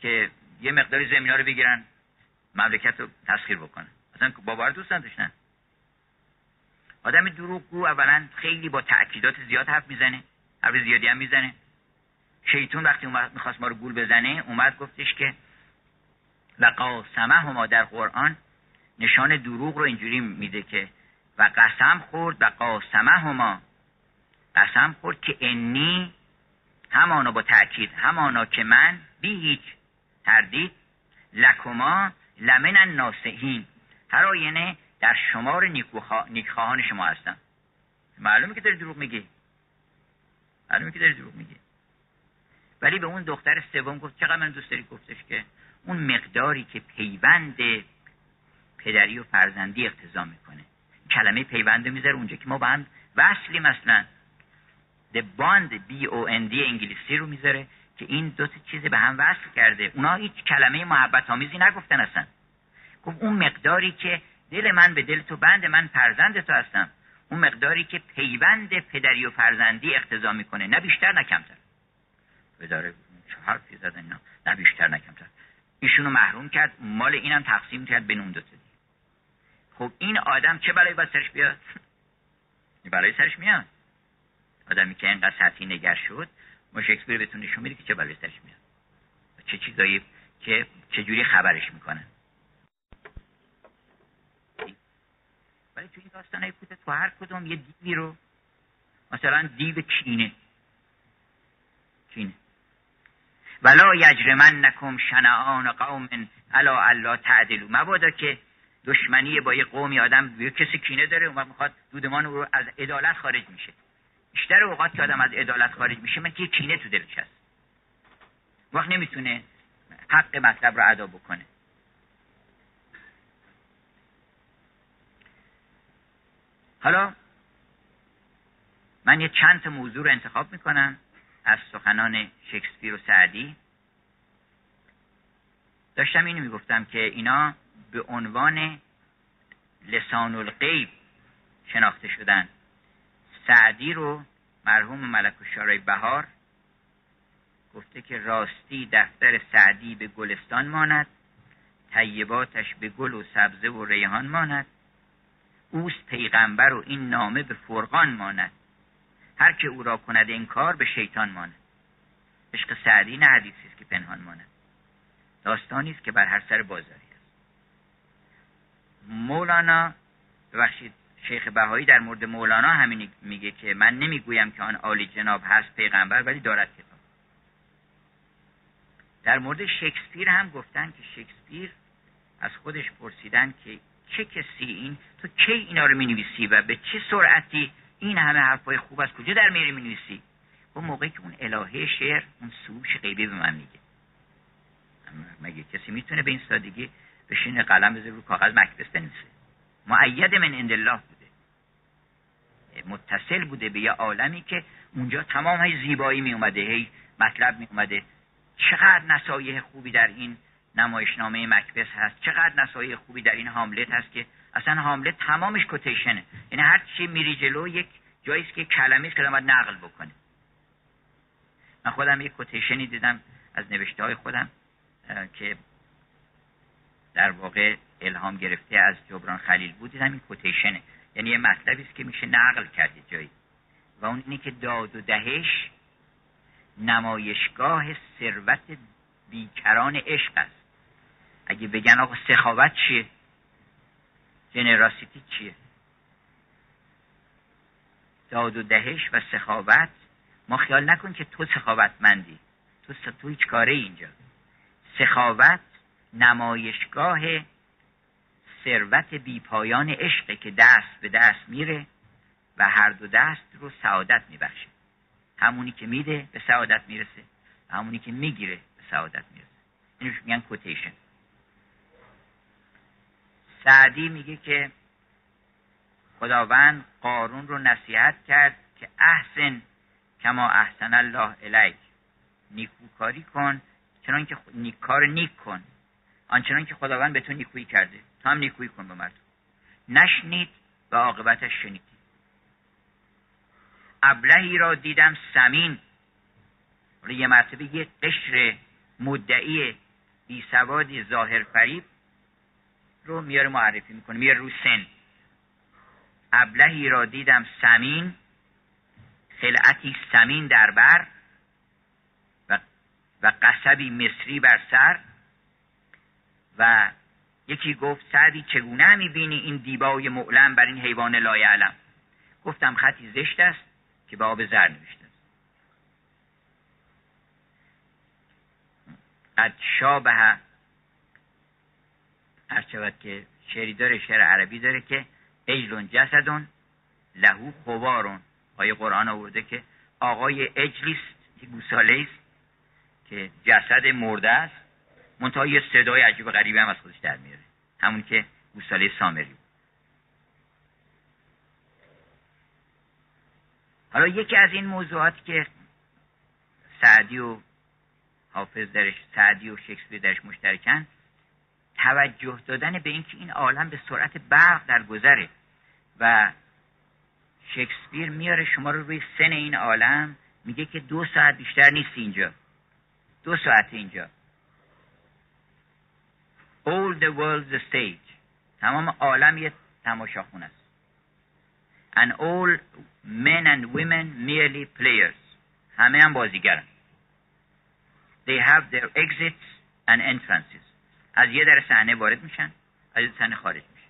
که یه مقداری زمینا رو بگیرن. مملکت رو تسخیر بکنن اصلا بابا رو دوست نداشتن. آدم دروغگو اولا خیلی با تأکیدات زیاد حرف می‌زنه حرف زیادی هم می‌زنه. شیطون وقتی می‌خواست ما رو گول بزنه اومد گفتش که و قاسمه هما در قرآن نشان دروغ رو اینجوری میده که و قسم خورد و قاسمه هما قسم خورد که انی همانا با تأکید همانا که من بی هیچ تردید لکما لمن ناسهین هر آینه در شمار نیکخواهان شما هستم. معلومه که داری دروغ میگی. معلومه که داری دروغ میگی. ولی به اون دختر سوم گفت چقدر من دوست داری؟ گفتش که اون مقداری که پیوند پدری و فرزندی اقتضا می‌کنه. کلمه پیونده می‌ذاره اونجا که ما با هم وصلیم اصلا. The bond B O N D انگلیسی رو می‌ذاره. که این دو تا چیز به هم وصل کرده. اونا هیچ کلمه محبت آمیزی نگفتن اصلا. گفت اون مقداری که دل من به دل تو بند من فرزند تو هستم. اون مقداری که پیوند پدری و فرزندی اقتضا می‌کنه. نه بیشتر نه کمتر. بداره چه حرفی زدن نه بیشتر نه کمتر. ایشونو محروم کرد. مال اینم تقسیم کرد بین اون دو خب این آدم چه برای باید سرش بیاد؟ برای سرش میاد. آدمی که اینقدر سطحی نگر شد ما شکسپیر بهتون نشون میده که چه بلایی سرش میاد. چه چیزایی که چجوری خبرش می‌کنن. ولی تو این داستان های تو هر کدوم یه دیوی رو مثلا دیو کینه. کینه. ولا یجرمن نکم شنعان قوم الا الله تعدلو مبادا که دشمنی با یه قومی آدم یه کسی کینه داره و می‌خواد دودمان رو از عدالت خارج میشه. بیشتر اوقات که آدم از عدالت خارج میشه من که کینه تو دلش هست. وقت نمی‌تونه حق مطلب رو ادا بکنه. حالا من یه چند تا موضوع رو انتخاب می‌کنم از سخنان شکسپیر و سعدی. داشتم اینو می‌گفتم که اینا به عنوان لسان الغیب شناخته شدن. سعدی رو مرحوم ملک و شارای بهار گفته که راستی دفتر سعدی به گلستان ماند طیباتش به گل و سبزه و ریحان ماند. اوست پیغمبر و این نامه به فرقان ماند. هر که او را کند این کار به شیطان ماند. عشق سعدی نه حدیثی است که پنهان ماند. داستانی است که بر هر سر بازاری است. مولانا ببخشید شیخ بهایی در مورد مولانا همین میگه که من نمی‌گویم که آن عالی جناب هست پیغمبر ولی دارد کتاب. در مورد شکسپیر هم گفتن که شکسپیر از خودش پرسیدن که چه کسی این؟ تو کی اینا رو می‌نویسی و به چه سرعتی این همه حرفای خوب از کجا در میری می‌نویسی؟ اون موقعی که اون الهه شعر اون سروش غیبی به من میگه. مگه کسی می‌تونه به این سادگی بشین قلم بذاره رو کاغذ مکبس بنویسه؟ معید من عند الله بوده. متصل بوده به یه عالمی که اونجا تمام های زیبایی می اومده هی مطلب می اومده. چقدر نصایح خوبی در این نمایشنامه مکبس هست چقدر نصایح خوبی در این هاملت هست که اصلا هاملت تمامش کوتیشنه. یعنی هر چی میری جلو یک جایی که کلمه است که باید نقل بکنه. من خودم یک کوتیشنی دیدم از نوشته های خودم که در واقع الهام گرفته از جبران خلیل بود این کوتیشنه. یعنی یه مطلبی است که میشه نقل کرد جایی. و اون اینه که داد و دهش نمایشگاه ثروت بیکران عشق است. اگه بگن آقا سخاوت چیه؟ جنراسیتی چیه؟ داد و دهش و سخاوت؟ ما خیال نکن که تو سخاوتمندی. تو تو هیچ کاره اینجا. سخاوت نمایشگاه ثروت بیپایان عشق که دست به دست میره و هر دو دست رو سعادت میبخشه. همونی که میده به سعادت می‌رسه. همونی که می‌گیره به سعادت می‌رسه. اینوش میگن کوتیشن سعدی میگه که خداوند قارون رو نصیحت کرد که احسن کما احسن الله الیک. نیکوکاری کن چنان که نیک کار نیک کن. آنچنان که خداوند به تو نیکویی کرده. تو هم نیکویی کن به مردم. نشنید و عاقبتش شنیدی. ابلهی را دیدم سمین. یه مرتبه یه قشر مدعی بی سوادی ظاهر فریب رو میاره معرفی می‌کنه. میاره رو سن. ابلهی را دیدم سمین. خلعتی سمین در بر و, و قصبی مصری بر سر. و یکی گفت سعدی چگونه می‌بینی این دیبای معلم بر این حیوان لایعلم؟ گفتم خطی زشت است که به آب زر نوشته. است قد شابه هر شود که شعری داره شعر عربی داره که اجلون جسدون لهو خوارون آیه قرآن آورده که آقای اجلیست گوساله است که جسد مرده است. منتها یه صدای عجیب و غریبی هم از خودش در میاره. همون که گوساله سامری حالا یکی از این موضوعات که سعدی و حافظ درش سعدی و شکسپیر درش مشترکن توجه دادن به اینکه این عالم به سرعت برق در گذره و شکسپیر میاره شما رو روی سن این عالم میگه که دو ساعت بیشتر نیست اینجا. دو ساعت اینجا. All the world's a stage. تمام عالم یه تماشاخون است. And all men and women merely players. همه هم بازیگرن. They have their exits and entrances. از یه در صحنه وارد میشن از یه صحنه خارج میشن.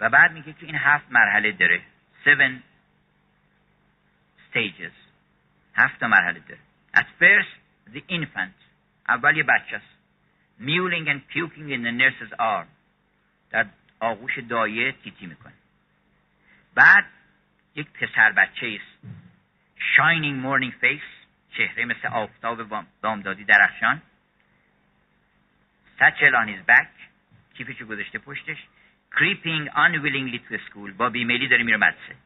و بعد میگه که این هفت مرحله داره. Seven stages. هفت تا مرحله داره. At first the infant. اول یه بچه است. میولینگ and puking in the nurse's arm. در آغوش دایه تیتی می‌کنه. بعد یک پسر بچه است. Shining morning face چهره مثل آفتاب بامدادی درخشان. Satchel on his back کیفشو گذاشته پشتش. Creeping unwillingly to school با بیمیلی داره میره مدرسه.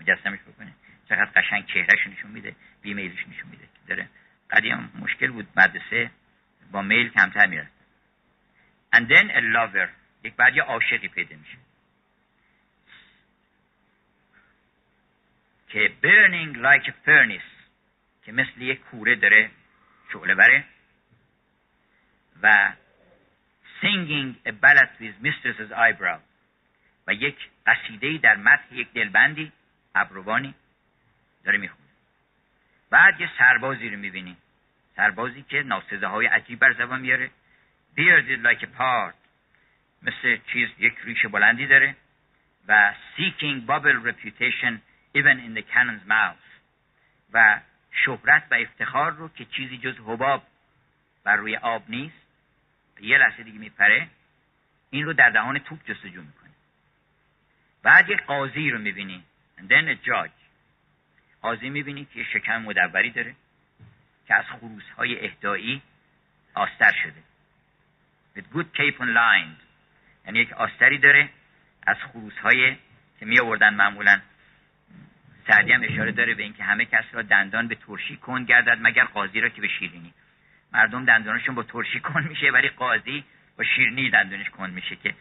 مجسمش بکنه. چقدر قشنگ چهرهش نشون میده بیمیلیش نشون میده. داره قدیم مشکل بود مدرسه با میل کمتر میره and then a lover یک بعد یه عاشقی پیدا میشه. که burning like a furnace که مثل یک کوره داره شعله بره. و singing a ballad with mistress's eyebrow. و یک قصیده در متن یک دلبندی ابروانی داره می‌خونه. بعد یه سربازی رو می‌بینیم سربازی که ناسزه های عجیب بر زبان میاره. like a part مثل چیز یک ریش بلندی داره و seeking bubble reputation even in the cannon's mouth. و شهرت و افتخار رو که چیزی جز حباب بر روی آب نیست یه لحظه دیگه میپره این رو در دهان توپ جستجو می‌کنه. بعد یک قاضی رو می‌بینی and then a judge. قاضی می‌بینی که یه شکم مدوری داره. که از خروس های اهدایی آستر شده. With good cape and lined یعنی یک آستری داره از خروس های که می آوردن معمولا. سعدی هم اشاره داره به اینکه همه کس را دندان به ترشی کن گردد مگر قاضی را که به شیرینی. مردم دندانشون با ترشی کن میشه ولی قاضی با شیرینی دندانش کن میشه که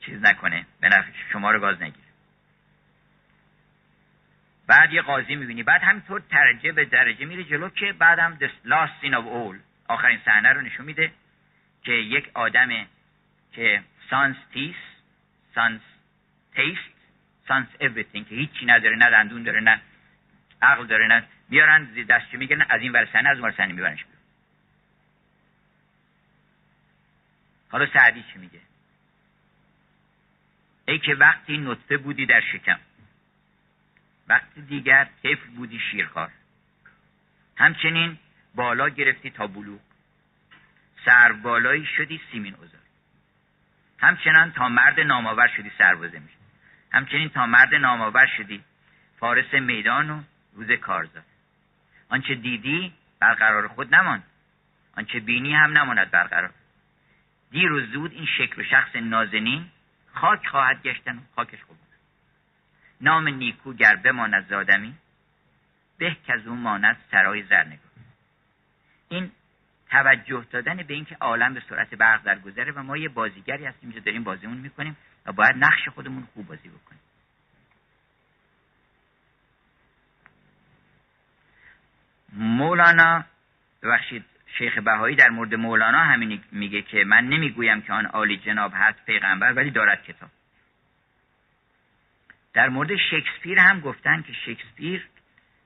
چیز نکنه. به شما رو گاز نگیره. بعد یه قاضی می‌بینی. بعد همینطور درجه به درجه میره جلو که بعدم the last آخرین صحنه رو نشون میده که یک آدم که سانس تیس سانس تیست سانس everything که هیچی نداره نه دندون داره نه عقل داره نه میارن دستشو می‌گیرن از این ور صحنه از اون ور میبرنش حالا سعدی چی میگه؟ ای که وقتی نطفه بودی در شکم. وقتی دیگر طفل بودی شیرخوار. همچنین بالا گرفتی تا بلوغ. سر بالایی شدی سیمین اوزار. همچنان تا مرد نامآور شدی سربازه میشه. همچنین تا مرد نامآور شدی فارس میدان و روز کارزار. آنچه دیدی برقرار خود نمان آنچه بینی هم نماند برقرار. دیر و زود این شکل و شخص نازنین خاک خواهد گشتن و خاکش خوب. نام نیکو گر بماند زادمی به که از اون ماند سرای زرنگار این توجه دادن به اینکه عالم به سرعت برق در گذره و ما یه بازیگری هستیم اینجا داریم بازیمون می‌کنیم و باید نقش خودمون خوب بازی بکنیم. مولانا ببخشید شیخ بهایی در مورد مولانا همین میگه که من نمی‌گویم که آن عالی جناب هست پیغمبر ولی دارد کتاب. در مورد شکسپیر هم گفتن که شکسپیر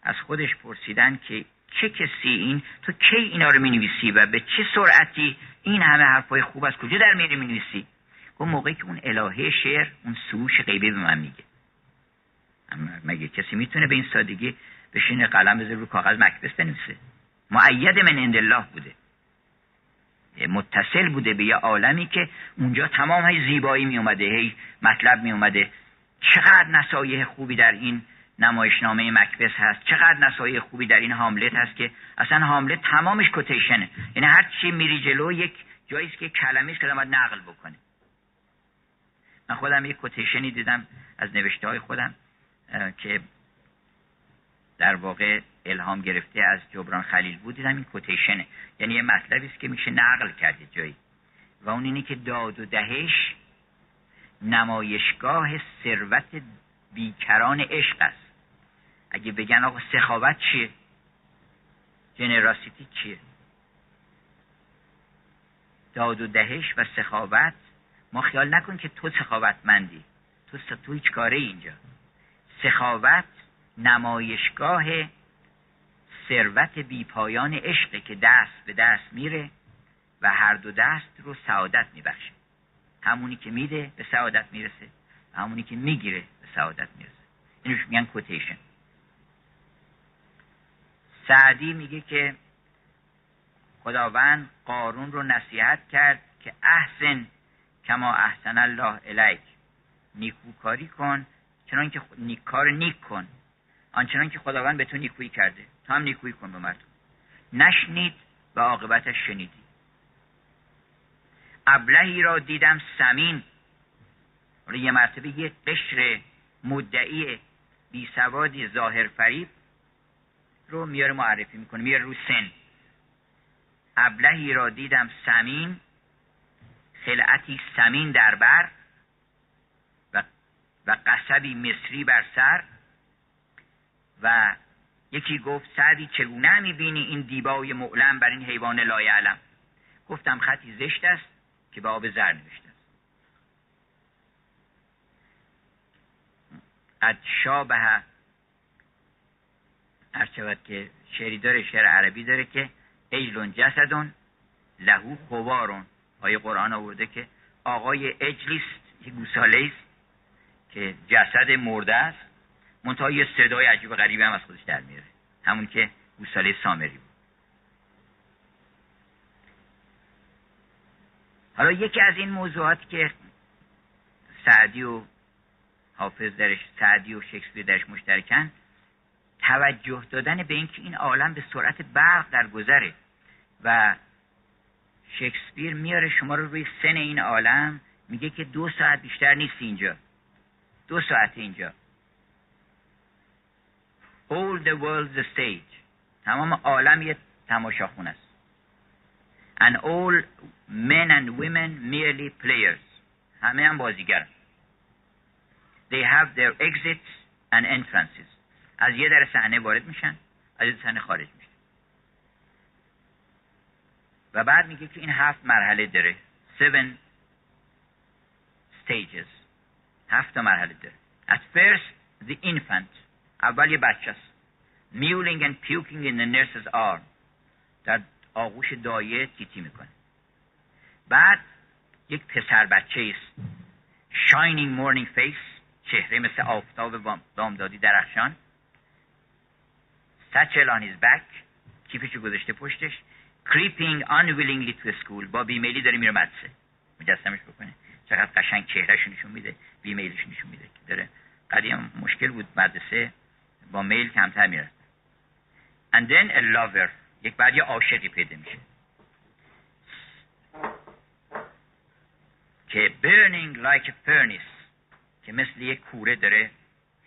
از خودش پرسیدن که چه کسی این؟ تو کی اینا رو می و به چه سرعتی این همه حرفای خوب از کجا در میری می نویسی گفت موقعی که اون الهه شعر اون سوش غیبی به من میگه. مگه کسی می‌تونه به این سادگی بشین قلم بذاره رو کاغذ مکبس بنویسه؟ معید من عند الله بوده. متصل بوده به یه عالمی که اونجا تمام های زیبایی می اومده هی مطلب می اومده چقدر نصایح خوبی در این نمایشنامه مکبس هست. چقدر نصایح خوبی در این هاملت هست که اصلا هاملت تمامش کوتیشنه. یعنی هر چی میری جلو یک جایی که است که باید نقل بکنه. من خودم یک کوتیشنی دیدم از نوشته های خودم که در واقع الهام گرفته از جبران خلیل بود. دیدم این کوتیشنه. یعنی یه مطلبی است که میشه نقل کرده جایی. و اون اینه که داد و دهش نمایشگاه ثروت بیکران عشق است. اگه بگن آقا سخاوت چیه؟ جنراسیتی چیه؟ داد و دهش و سخاوت؟ ما خیال نکن که تو سخاوتمندی. تو تو هیچ کاره اینجا. سخاوت نمایشگاه ثروت بیپایان عشقه که دست به دست میره و هر دو دست رو سعادت میبخشه. همونی که میده به سعادت می‌رسه. همونی که می‌گیره به سعادت می‌رسه. اینوش میگن کوتیشن سعدی میگه که خداوند قارون رو نصیحت کرد که احسن کما احسن الله الیک. نیکوکاری کن چنان که کار نیک کن. آنچنان که خداوند به تو نیکویی کرده. تو هم نیکویی کن به مردم. نشنید و عاقبتش شنیدی. ابلهی را دیدم سمین. یه مرتبه یه قشر مدعی بی سوادی ظاهر فریب رو میاره معرفی می‌کنه میاره رو سن. ابلهی را دیدم سمین خلعتی سمین در بر و, و قصبی مصری بر سر و یکی گفت سعدی چگونه می‌بینی این دیبای معلم بر این حیوان لایعلم؟ گفتم خطی زشت است. که به آب زر نوشته. قد شابه هر شود که شعری داره شعر عربی داره که اجلون جسدون لهو خوارون آیه قرآن آورده که آقای اجلیست یه گوساله است که جسد مرده است. منتها یه صدای عجیب غریبی هم از خودش در میاره. همون که گوساله سامری بود. حالا یکی از این موضوعات که سعدی و حافظ درش سعدی و شکسپیر درش مشترکن توجه دادن به اینکه این عالم به سرعت برق در گذره و شکسپیر میاره شما رو روی سن این عالم میگه که دو ساعت بیشتر نیست اینجا. دو ساعت اینجا. All the world the stage. تمام عالم یه تماشاخون است. and all men and women merely players همه هم بازیگر they have their exits and entrances از یه در صحنه وارد میشن از یه صحنه خارج میشن و بعد میگه که این هفت مرحله داره seven stages هفت مرحله داره at first the infant اول یه بچه است میولینگ and puking in the nurse's arm در آغوش دایه تیتی می‌کنه. بعد یک پسر بچه است. Shining morning face چهره مثل آفتاب دامدادی درخشان. Satchel on his back. کیفشو گذاشته پشتش. Creeping unwillingly to school. با بیمیلی داره میره مدرسه. مجسمش بکنه. چقدر قشنگ چهرهشو نشون میده. بیمیلش نشون میده. که داره قدیم مشکل بود مدرسه. با میل کمتر می‌رفت. And then a lover. یک بعد یه عاشقی پیدا میشه. که burning like a furnace که مثل یک کوره داره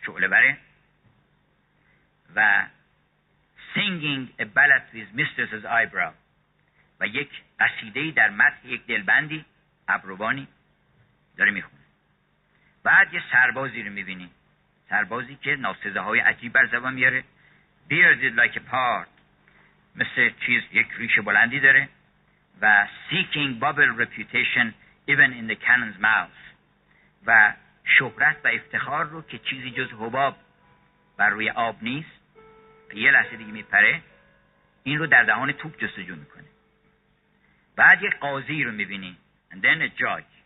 شعله بره. و singing a ballad with mistress's eyebrow. و یک قصیده در متن یک دلبندی ابروانی داره می‌خونه. بعد یه سربازی رو می‌بینی. سربازی که ناسزه های عجیب بر زبان میاره. Bearded like a part. مثل چیز یک ریش بلندی داره و seeking bubble reputation even in the cannon's mouth و شهرت و افتخار رو که چیزی جز حباب بر روی آب نیست یه لحظه دیگه میپره این رو در دهان توپ جستجو می‌کنه. بعد یک قاضی رو می‌بینی and then a judge.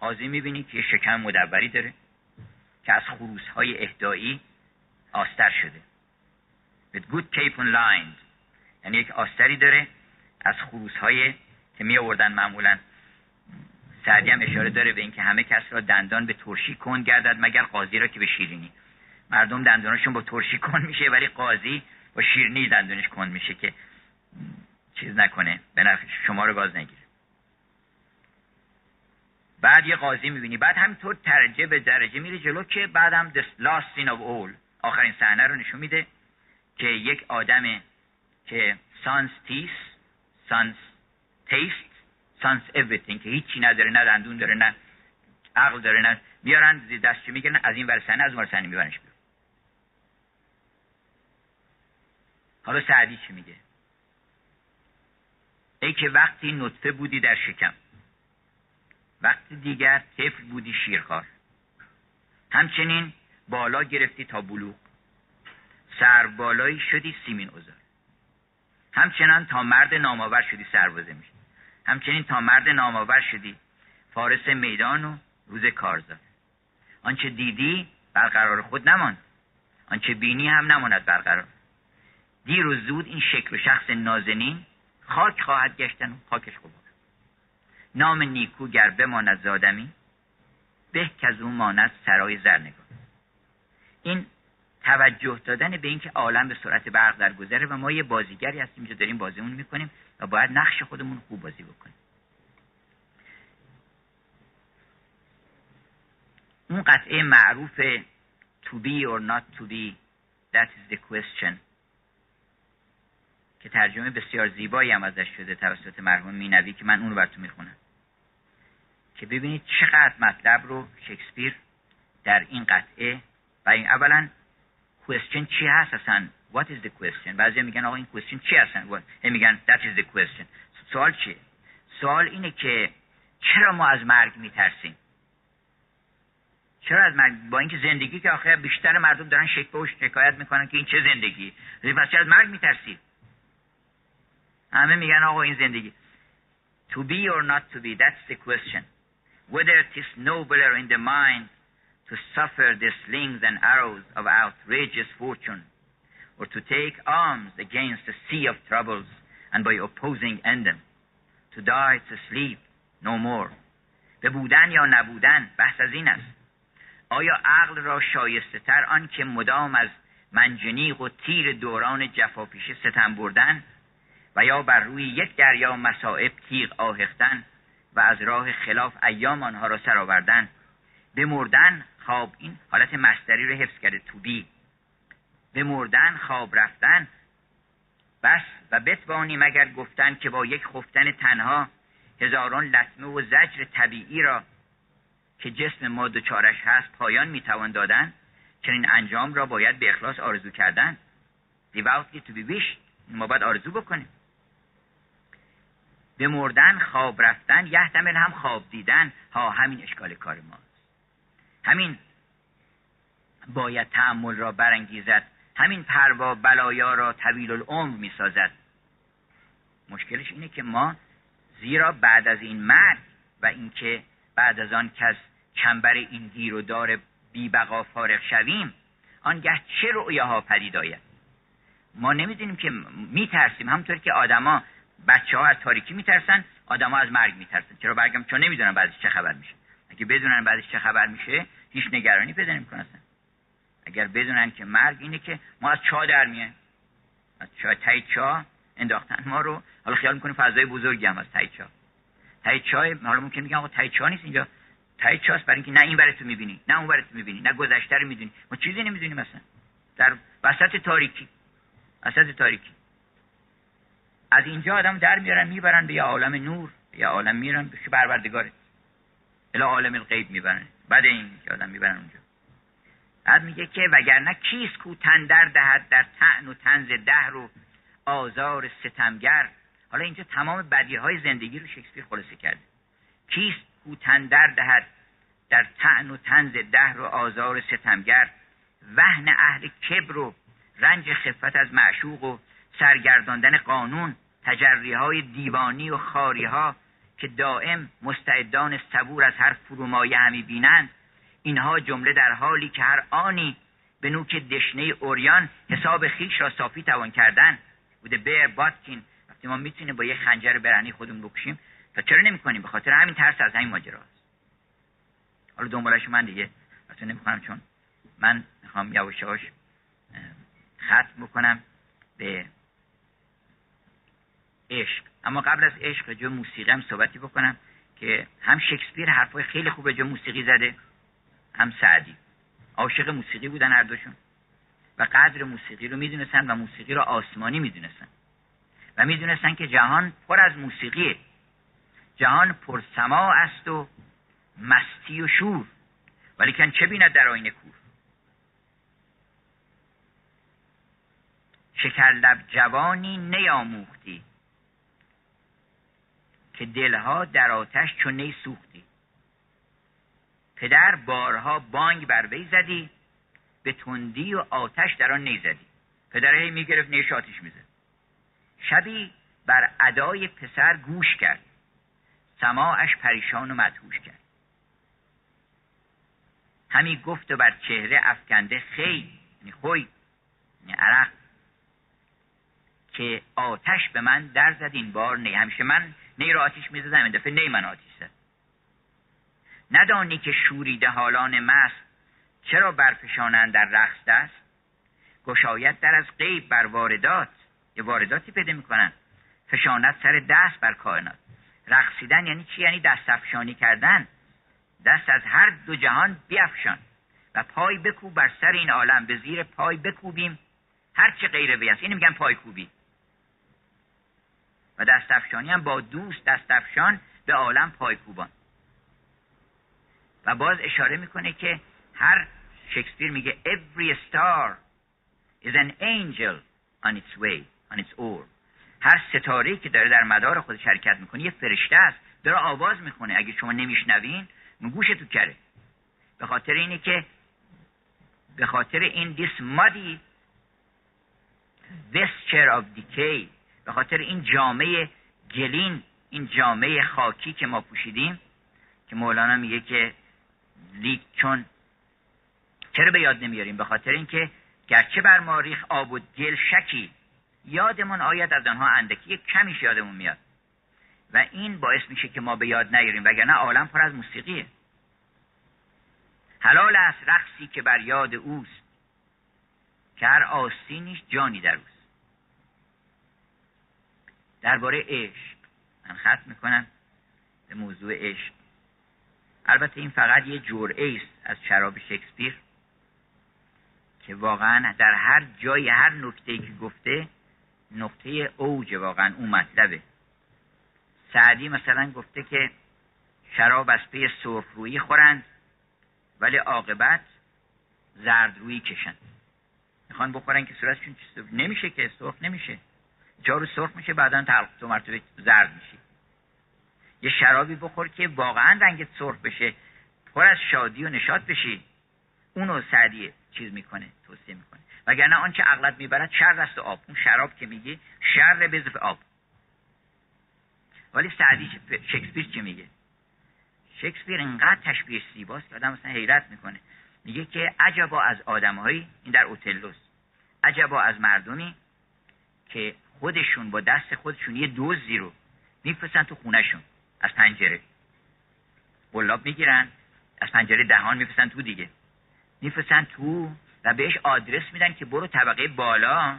قاضی می‌بینی که یه شکم مدوری داره که از خروس های اهدایی آستر شده. With good cape and lines. یعنی یک آستری داره از خروس های که می آوردن معمولا. سعدی هم اشاره داره به اینکه همه کس را دندان به ترشی کن گردد مگر قاضی را که به شیرینی. مردم دندانشون با ترشی کن میشه ولی قاضی با شیرینی دندانش کن میشه که چیز نکنه. به نفع شما رو گاز نگیره. بعد یه قاضی می‌بینی. بعد همینطور درجه به درجه میره جلو که بعد هم last scene of all آخرین صحنه رو نشون میده که یک آدم که سانس تیس سانس تیست سانس everything که هیچی نداره نه دندون داره نه عقل داره نه میارن دستشو می‌گیرن از این ورسنه از اون ورسنه میبرنش بیرون. حالا سعدی چی میگه؟ ای که وقتی نطفه بودی در شکم وقتی دیگر طفل بودی شیرخوار. همچنین بالا گرفتی تا بلوغ. سر بالایی شدی سیمین اوزار. همچنان تا مرد نامآور شدی سربازه میشی همچنین تا مرد نامآور شدی. فارس میدان و روز کارزار. آنچه دیدی برقرار خود نماند. آنچه بینی هم نماند برقرار. دیر و زود این شکل و شخص نازنین خاک خواهد گشتن و خاکش خوب نام نیکو گر بماند زادمی به که از اون ماند سرای زرنگار این توجه دادن به اینکه عالم به سرعت برق در گذره و ما یه بازیگری هستیم که داریم بازیمون می‌کنیم و باید نقش خودمون خوب بازی بکنیم. اون قطعه معروف to be or not to be that is the question. که ترجمه بسیار زیبایی هم ازش شده توسط مرحوم مینوی که من اون رو براتون می‌خونم. که ببینید چقدر مطلب رو شکسپیر در این قطعه و این اولا question چی هست اصلا؟ What is the question? بعضی میگن آقا این question چی هستن میگن that is the question. سوال چیه؟ سوال اینه که چرا ما از مرگ میترسیم؟ چرا از مرگ؟ با اینکه زندگی که آخه بیشتر مردم دارن شک و شکایت می‌کنن که این چه زندگی؟ پس چرا از مرگ میترسید همه میگن آقا این زندگی. To be or not to be that's the question. Whether it is nobler in the mind to suffer the slings and arrows of outrageous fortune or to take arms against a sea of troubles and by opposing end them to die to sleep no more. به بودن یا نبودن بحث از این است. آیا عقل را شایسته تر آن که مدام از منجنیق و تیر دوران جفاپیشه ستم بردن و یا بر روی یک دریا مسائب تیغ آهختن و از راه خلاف ایام آنها را سر آوردن به مردن خواب این حالت مستری رو حفظ کرده تو بی. به مردن خواب رفتن. بس و بتوانی مگر گفتن که با یک خفتن تنها هزاران لطمه و زجر طبیعی را که جسم ما دچارش هست پایان می‌توان دادن چنین انجام را باید به اخلاص آرزو کردن. Devoutly to be wished ما باید آرزو بکنیم. به مردن خواب رفتن یحتمل هم خواب دیدن ها همین اشکال کار ماست همین باید تعمل را برانگیزد. همین پروا بلایا را طویل العمر می سازد مشکلش اینه که ما زیرا بعد از این مرگ و اینکه بعد از آن کس چنبر این گیر و دار بی بقا فارغ شویم آنگه چه رؤیاها پدید آید؟ ما نمی‌دونیم که میترسیم. همونطور که آدما بچه ها از تاریکی میترسن آدما از مرگ میترسن. چرا برگم؟ چون نمی‌دونن بعدش چه خبر میشه. اگه بدونن بعدش چه خبر میشه هیچ نگرانی پیدا نمی‌کنن اگر بدونن که مرگ اینه که ما از چا در میایم؟ از چا؟ تای چا؟ انداختن ما رو. حالا خیال می‌کنیم فضای بزرگی هم از تای چا. تای چا حالا ممکن میگم آقا تای چا نیست اینجا. تای چاست برای اینکه نه این برای تو می‌بینی نه اون برای تو می‌بینی نه گذشته رو می‌دونی. ما چیزی نمی‌دونیم مثلا در وسط تاریکی. وسط تاریکی. از اینجا آدم در میارن می‌برن به یه عالم نور یه عالم میرن به پروردگاره الی عالم الغیب می‌برن. بعد این آدم می‌برن اونجا. بعد میگه که وگرنه کیست کو تندر دهد در تعن و تنز دهر و آزار ستمگر. حالا اینجا تمام بدیه های زندگی رو شکسپیر خلاصه کرده. کیست کو تندر دهد در تعن و تنز دهر و آزار ستمگر. وهن اهل کبر و رنج خفت از معشوق و سرگرداندن قانون تجری های دیوانی و خاری ها که دائم مستعدان صبور از هر فرومایه همی بینند اینها جمله در حالی که هر آنی به نوک دشنه اوریان حساب خیش را صافی توان کردن. بوده بیر باتکین. وقتی ما می‌تونیم با یه خنجر برهنی خودمون بکشیم تا چرا نمی‌کنیم؟ به خاطر همین ترس از همین ماجراست. حالا دنبالش من دیگه. اصلا نمی‌کنم چون من می‌خوام یواش یواش ختم بکنم به عشق. اما قبل از عشق جو موسیقی هم صحبتی بکنم که هم شکسپیر حرفای خیلی خوب جو موسیقی زده هم سعدی. عاشق موسیقی بودن هر دوشون. و قدر موسیقی رو می‌دونستن و موسیقی رو آسمانی می‌دونستن. و می‌دونستن که جهان پر از موسیقیه. جهان پر سما است و مستی و شور. ولیکن چه بیند در آینه کور؟ شکرلب جوانی نیاموختی. که دلها در آتش چون نی سوختی. پدر بارها بانگ بر وی زدی به تندی و آتش در آن نیزدی پدر هی می‌گرفت نیش آتش می‌زد. شبی بر ادای پسر گوش کرد. سماعش پریشان و مدهوش کرد. همی گفت و بر چهره افکنده خی یعنی خوی یعنی عرق که آتش به من در زد این بار نی. همیشه من نی را آتیش می‌زدم این دفعه نی من آتیش زد ندانی که شوریده حالان مست چرا برفشانند در رقص دست؟ گشایت در از غیب بر واردات یه وارداتی پیدا می‌کنن فشانت سر دست بر کائنات. رقصیدن یعنی چی؟ یعنی دست افشانی کردن. دست از هر دو جهان بیافشان و پای بکوب بر سر این عالم. به زیر پای بکوبیم. هر چه غیر وی است اینو میگن پای کوبی. و دست افشانی هم با دوست دست افشان به عالم پای کوبان و باز اشاره می‌کنه که هر شکسپیر میگه every star is an angel on its way on its oar. هر ستاره که داره در مدار خود شرکت می‌کنه یه فرشته است داره آواز می‌خونه. اگه شما نمیشنوین تو کره به خاطر اینه که به خاطر این this muddy vesture of decay به خاطر این جامعه گلین این جامعه خاکی که ما پوشیدیم که مولانا میگه که لیک چون چرا به یاد نمیاریم؟ به خاطر اینکه گرچه بر ماریخ آب و گل شکی یادمون آید از آنها اندکی کمیش یادمون میاد. و این باعث میشه که ما به یاد نیاریم وگرنه عالم پر از موسیقیه. حلال است رقصی که بر یاد اوست که هر آستینیش جانی در اوست. درباره عشق. من ختم می‌کنم به موضوع عشق. البته این فقط یه جرعه است از شراب شکسپیر که واقعا در هر جای هر نکته که گفته نقطه اوج واقعا اون مطلبه. سعدی مثلا گفته که شراب از پی روی خورند ولی عاقبت روی کشند. می‌خوان بخورن که صورتشون نمیشه که سرخ نمیشه. جارو سرخ میشه بعدا تلق تو مرتبه زرد میشه یه شرابی بخور که واقعا رنگت سرخ بشه پر از شادی و نشاط بشی. اونو سعدی چیز می‌کنه توصیه می‌کنه. وگرنه آنچه عقلت می‌برد شر است آب. اون شراب که میگی شر بزف آب. ولی سعدی شکسپیر چی میگه؟ شکسپیر انقدر تشبیه سیباست که آدم مثلا حیرت می‌کنه. میگه که عجبا از آدمهایی این در اوتلوس عجبا از مردمی که خودشون با دست خودشون یه دوزی رو میفرستن تو خونهشون. از پنجره. بلاب می‌گیرن از پنجره دهان میفرستن تو دیگه. میفرستن تو و بهش آدرس میدن که برو طبقه بالا.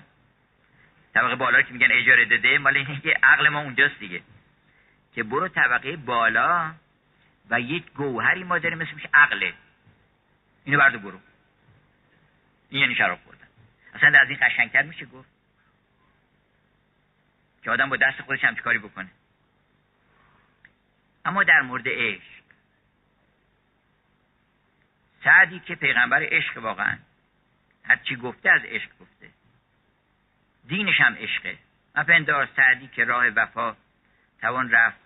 طبقه بالا که میگن اجاره داده مال که عقل ما اونجاست دیگه. که برو طبقه بالا و یک گوهری ما داریم مثل عقله اینو بردو برو. این یعنی شراب خوردن. اصلا از این قشنگتر میشه گفت. که آدم با دست خودش هم کاری بکنه. اما در مورد عشق. سعدی که پیغمبر عشق واقعا هرچی گفته از عشق گفته. دینش هم عشقه. مپندار سعدی که راه وفا توان رفت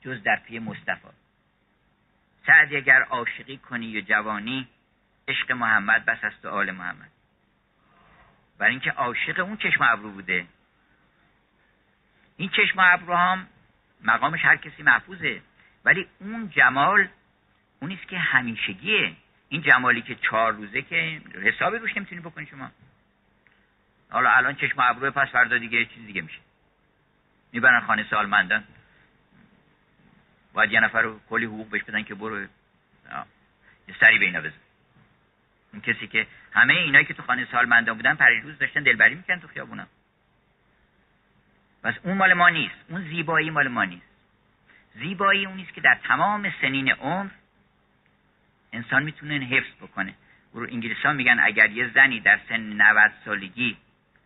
جز در پی مصطفی. سعدی اگر عاشقی کنی و جوانی عشق محمد بس است و آل محمد. برای اینکه عاشق اون چشم ابرو بوده. این چشم ابرو هم مقامش هر کسی محفوظه. ولی اون جمال اونیست که همیشگیه. این جمالی که چهار روزه که حسابی روش نمی‌تونی بکنی شما. حالا الان چشم ابرو پس فردا دیگه چیز دیگه میشه. می‌برن خانه سالمندان. باید یه نفر رو کلی حقوق بهش بدن که برو. یه سری به اینا بزن. اون کسی که همه اینایی که تو خانه سالمندان بودن پریروز داشتن دلبری می‌کنن تو خیابونا. پس اون مال ما نیست. اون زیبایی مال ما نیست. زیبایی اون نیست که در تمام سنین عمر انسان می‌تونه حفظ بکنه. رو انگلیس ها میگن اگر یه زنی در سن 90 سالگی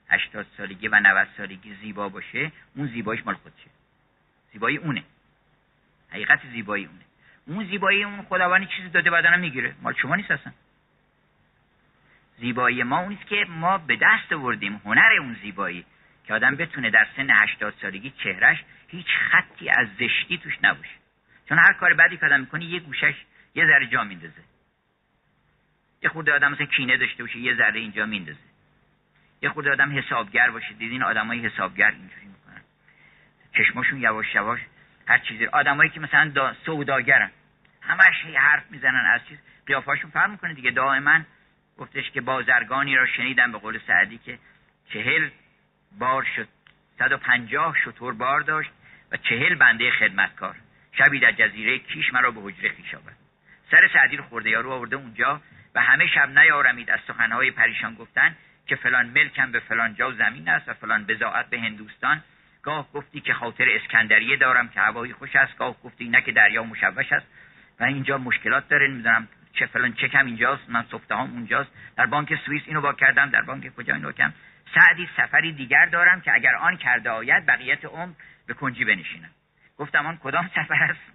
80 سالگی و 90 سالگی زیبا باشه اون زیباییش مال خودشه. زیبایی اونه. حقیقت زیبایی اونه. اون زیبایی اون خداوندی چیزی داده بدنم می‌گیره. مال شما نیست اصلا. زیبایی ما اونیست که ما به دست آوردیم. هنر اون زیبایی. که آدم بتونه در سن 80 سالگی چهرش هیچ خطی از زشتی توش نباشه. چون هر کار بعدی که آدم می‌کنه یه گوشش یه ذره جا میندازه. یه خورده آدم مثلا کینه داشته باشه یه ذره اینجا میندازه. یه خورده آدم حسابگر باشه. دیدین آدمای حسابگر اینجوری می‌کنن. چشماشون یواش یواش هر چیزی. آدمایی که مثلا دا سوداگرن. همش حرف می‌زنن از چیز. قیافاشون فرق می‌کنه دیگه. دائما گفتش که بازرگانی را شنیدم به قول سعدی که چهل بار شد. صد و پنجاه شطور بار داشت و چهل بنده خدمتکار. شبی در جزیره کیش مرا به حجره خیش آورد. سر سعدی رو خورده یارو آورده اونجا و همه شب نیارمید. از سخنهای پریشان گفتن که فلان ملکم به فلان جا زمین است و فلان بزاعت به هندوستان. گاه گفتی که خاطر اسکندریه دارم که هوایی خوش است. گاه گفتی نه که دریا مشوش است. و اینجا مشکلات داره. نمی‌دونم چه فلان چکم اینجاست. من سفته هم اونجاست. در بانک سوئیس اینو با کردم. در بانک کجا اینو کردم سعدی سفری دیگر دارم که اگر آن کرده آید بقیت عمر به کنجی بنشینم. گفتم آن کدام سفر است؟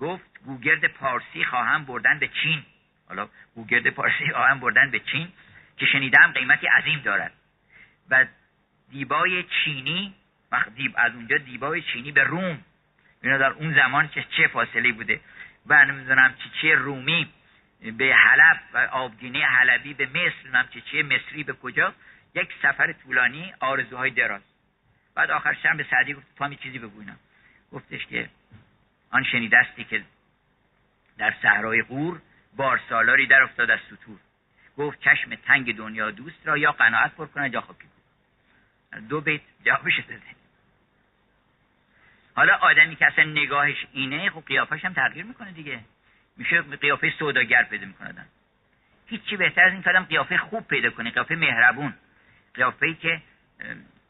گفت گوگرد پارسی خواهم بردن به چین. حالا گوگرد پارسی خواهم بردن به چین که شنیدم قیمتی عظیم دارد. و دیبای چینی دیب از اونجا دیبای چینی به روم. اینا در اون زمان که چه فاصله بوده. و نمی‌دونم چه رومی به حلب و آبگینه حلبی به مصر. چه چه مصری به کجا. یک سفر طولانی آرزوهای دراز. بعد آخر هم به سعدی گفت تو چیزی بگو گفتش که آن شنیدستی که در صحرای قور بار سالاری در افتاد از سطور. گفت چشم تنگ دنیا دوست را یا قناعت پر کنه یا خاکی دو بیت جوابش داده. حالا آدمی که اصلا نگاهش اینه خب قیافش هم تغییر می‌کنه دیگه. میشه قیافه سوداگر پیدا می‌کنه آدم هیچی بهتر از این که آدم قیافه خوب پیدا کنه قیافه مهربون. قیافه ای که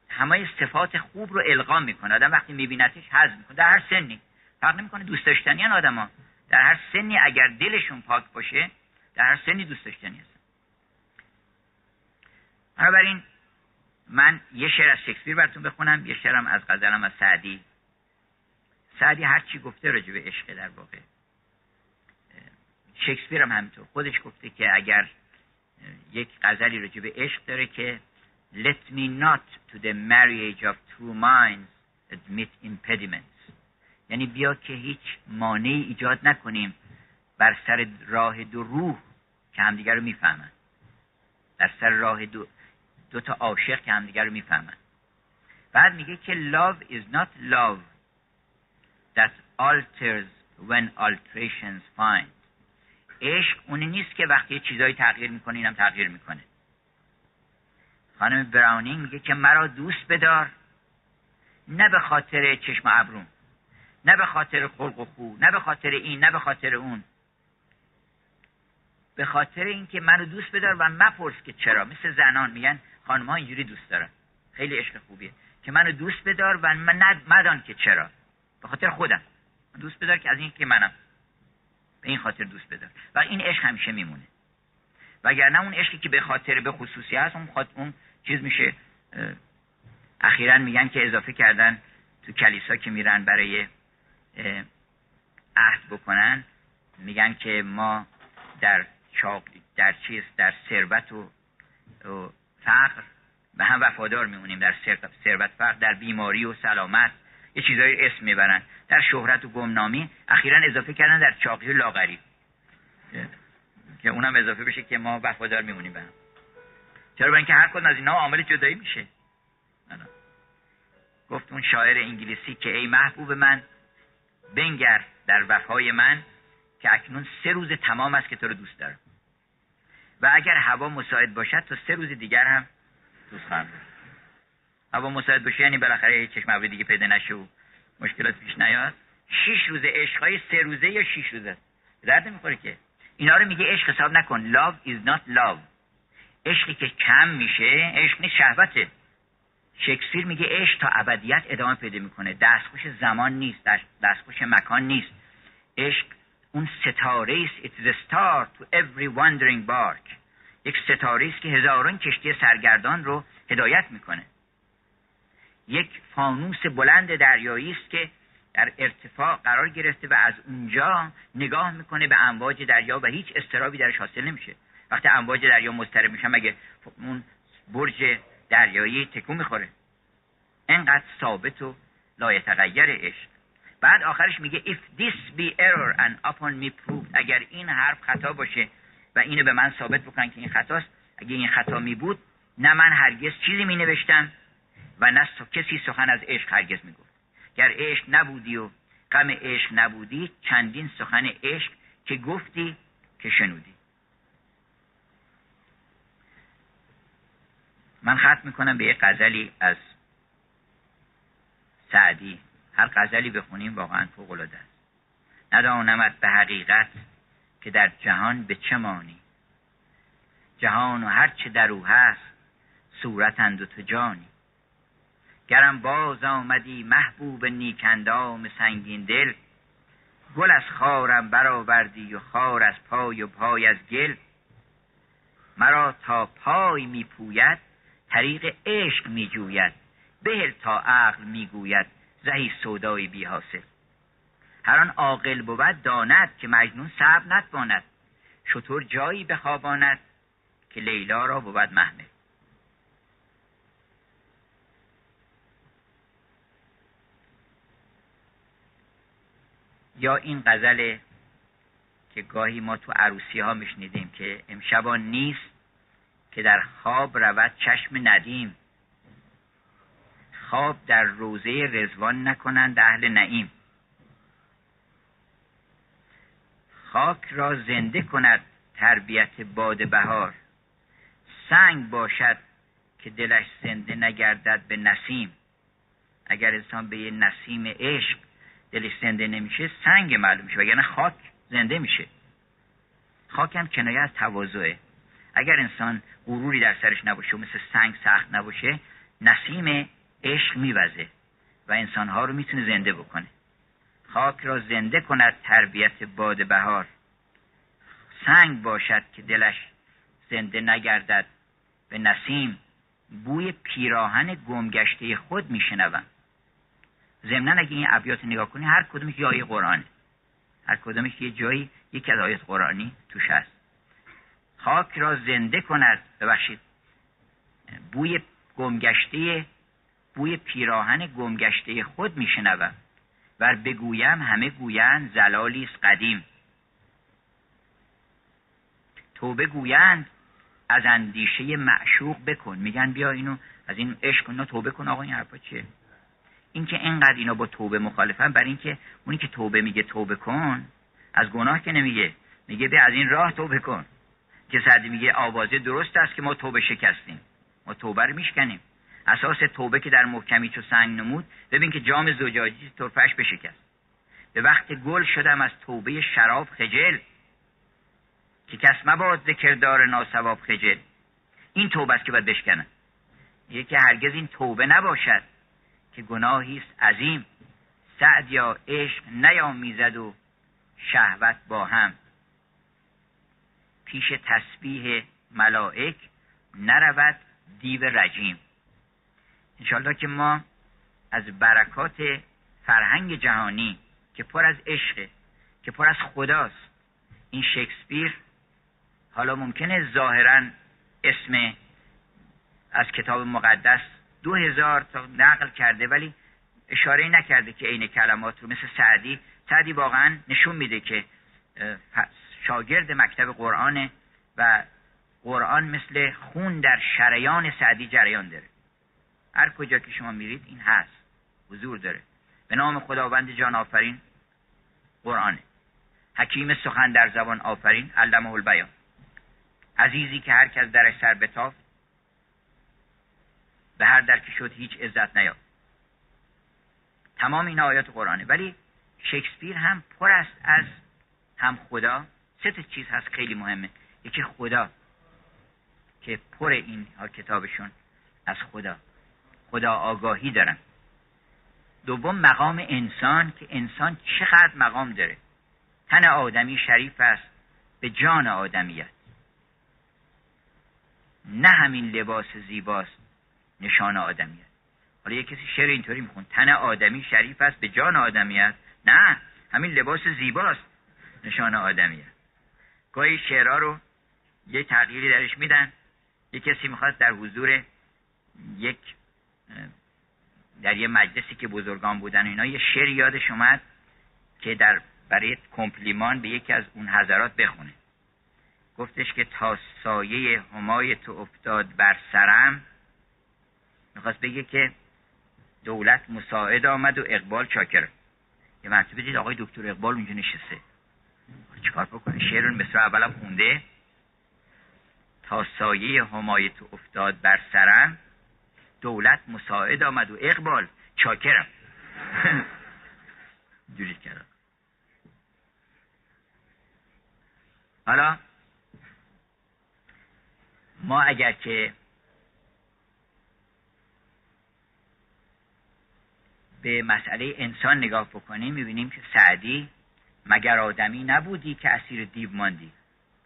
همه صفات خوب رو القا می‌کنه. آدم وقتی میبینتش حز می‌کنه. در هر سنی. فرق نمی‌کنه دوست داشتنی آدما. در هر سنی اگر دلشون پاک باشه در هر سنی دوست داشتنی هستن. بنابراین من یه شعر از شکسپیر براتون بخونم یه شعرم از غزلم از سعدی. سعدی هر چی گفته راجع به عشق در واقع. شکسپیر هم همینطور. خودش گفته که اگر یک غزلی راجع به عشق داره که Let me not to the marriage of two minds admit impediments. یعنی بیا که هیچ مانعی ایجاد نکنیم بر سر راه دو روح که همدیگر رو می‌فهمن. در سر راه دو, دو تا عاشق که همدیگر رو می‌فهمن. بعد میگه که love is not love that alters when alterations find. عشق اونی نیست که وقتی چیزایی تغییر می‌کنه اینم تغییر می‌کنه. خانم براونینگ میگه که مرا دوست بدار. نه به خاطر چشم ابرون نه به خاطر خلق و خو نه به خاطر این نه به خاطر اون. به خاطر اینکه منو دوست بدار و مپرس که چرا. مثل زنان میگن خانم اینجوری دوست دارن. خیلی عشق خوبیه. که منو دوست بدار و من مدان که چرا. به خاطر خودم. دوست بدار که از این که منم. به این خاطر دوست بدار. و این عشق همیشه میمونه. وگرنه اون عشقی که به خاطر به خصوصی هست اون, اون چیز میشه اخیرا میگن که اضافه کردن تو کلیسا که میرن برای عهد بکنن میگن که ما در چاق در چیز در ثروت و, فقر به هم وفادار میمونیم در ثروت فقر در بیماری و سلامت یه چیزایی اسم می‌برن. در شهرت و گمنامی اخیرا اضافه کردن در چاقی و لاغری که اونم اضافه بشه که ما وفادار میمونیم به هم. چرا برای اینکه هر کدوم از اینا عامل جدایی میشه؟ گفت اون شاعر انگلیسی که ای محبوب من بنگر در وفای من که اکنون سه روز تمام است که تو رو دوست دارم. و اگر هوا مساعد باشد تا سه روز دیگر هم دوست خواهم هوا مساعد باشه یعنی بالاخره چشم ابری دیگه پیدا نشه و مشکلات پیش نیاد. شش روز عشقای سه روزه یا شش روزه؟ درد نمی‌خوره که. اینا رو میگه عشق حساب نکن. Love is not love. عشقی که کم میشه عشق نیست شهوته. شکسپیر میگه عشق تا ابدیت ادامه پیدا می‌کنه. دستخوش زمان نیست دستخوش مکان نیست. عشق اون ستاره است. It's the star to every wandering bark. یک ستاره است که هزاران کشتی سرگردان رو هدایت می‌کنه. یک فانوس بلند دریایی است که در ارتفاع قرار گرفته و از اونجا نگاه می‌کنه به امواج دریا و هیچ استرابی درش حاصل نمیشه. وقتی امواج دریا مضطرب میشن مگه اون برج دریایی تکون می‌خوره؟ انقدر ثابت و لایتغیر عشق. بعد آخرش میگه if this be error and upon me proved اگر این حرف خطا باشه و اینو به من ثابت بکنن که این خطاست اگه این خطا می بود نه من هرگز چیزی می نوشتم و نه کسی سخن از عشق هرگز می گفت گر عشق نبودی و غم عشق نبودی چندین سخن عشق که گفتی که شنودی. من ختم می‌کنم به یک غزلی از سعدی. هر غزلی بخونیم واقعا فوق العاده است. ندانمت به حقیقت که در جهان به چه مانی. جهان و هر چه در او هست صورتند و تو جانی. گرم باز آمدی محبوب نیکندام سنگین دل گل از خارم برآوردی و خار از پای و پای از گل. مرا تا پای میپوید طریق عشق میجوید بهل تا عقل می‌گوید زهی سودای بی حاصل. هر آن عاقل بود داند که مجنون صبر نتواند شطور جایی بخواباند که لیلا را بود محمل. یا این غزل که گاهی ما تو عروسی ها میشنیدیم که امشبان نیست که در خواب رود چشم ندیم. خواب در روزه رزوان نکنند اهل نعیم. خاک را زنده کند تربیت باد بهار. سنگ باشد که دلش زنده نگردد به نسیم. اگر انسان به یه نسیم عشق دلش زنده نمیشه سنگ معلوم میشه وگرنه خاک زنده میشه. خاک هم کنایه از تواضعه. اگر انسان غروری در سرش نباشه و مثل سنگ سخت نباشه نسیم عشق میوزه و انسانها رو می‌تونه زنده بکنه. خاک را زنده کند تربیت باد بهار. سنگ باشد که دلش زنده نگردد. به نسیم بوی پیراهن گمگشته خود میشنوم. ضمنا اگه این ابیات نگاه کنی هر کدومش یه آیه قرآنه. هر کدومش یه جایی یکی از آیات قرآنی توش هست. خاک را زنده کند ببخشید. بوی گمگشته بوی پیراهن گمگشته خود میشنوم. و بگویم همه گویند زلالی است قدیم. توبه گویند از اندیشه معشوق بکن. میگن بیا اینو از این عشق اینا توبه کن. آقا این حرفا چیه؟ این که اینقدر اینا با توبه مخالفن برای اینکه اونی که توبه میگه توبه کن از گناه که نمیگه. میگه بیا از این راه توبه کن. که سعدی میگه آوازه درست است که ما توبه شکستیم. ما توبه رو میشکنیم. اساس توبه که در محکمی تو سنگ نمود ببین که جام زجاجی طرفش بشکست به وقت گل شدم از توبه شراب خجل. که کس مباد ذکردار ناسواب خجل. این توبه است که باید بشکنن یکی هرگز این توبه نباشد که گناهی است عظیم. سعد یا عشق نیامیزد و شهوت با هم. پیش تسبیح ملائک نرود دیو رجیم. انشالله که ما از برکات فرهنگ جهانی که پر از عشق که پر از خداست این شکسپیر حالا ممکنه ظاهرا اسم از کتاب مقدس دو هزار تا نقل کرده ولی اشاره نکرده که عین کلمات رو مثل سعدی. سعدی واقعا نشون میده که شاگرد مکتب قرآن و قرآن مثل خون در شریان سعدی جریان داره. هر کجا که شما میرید این هست. حضور داره. به نام خداوند جان آفرین قرآنه. حکیم سخن در زبان آفرین علمه البیان. عزیزی که هر کس درش سر بتافت به هر در که شد هیچ عزت نیافت. تمام این آیات قرآنه. ولی شکسپیر هم پر است از هم خدا سه چیز هست خیلی مهمه. یکی خدا که پر این ها کتابشون از خدا. خدا آگاهی دارن. دوم مقام انسان که انسان چقدر مقام داره. تن آدمی شریف است به جان آدمیت نه همین لباس زیباست نشان آدمیت حالا یه کسی شعر اینطوری میخون تن آدمی شریف است به جان آدمیت نه همین لباس زیباست نشان آدمیت گاهی شعرها رو یه تغییری درش میدن یه کسی می‌خواد در حضور یک در یه مجلسی که بزرگان بودن اینا یه شعر یادش اومد که در برای کمپلیمان به یکی از اون حضرات بخونه. گفتش که تا سایه همای تو افتاد بر سرم می‌خواست بگه که دولت مساعد آمد و اقبال چاکر یه مرتبه دید آقای دکتر اقبال اونجا نشسته. چیکار بکنه شعر مثل اولم خونده. تا سایه همای تو افتاد بر سرم دولت مساعد آمد و اقبال چاکرم. جوری کردم. حالا ما اگر که به مسئله انسان نگاه بکنیم می‌بینیم که سعدی مگر آدمی نبودی که اسیر دیو ماندی؟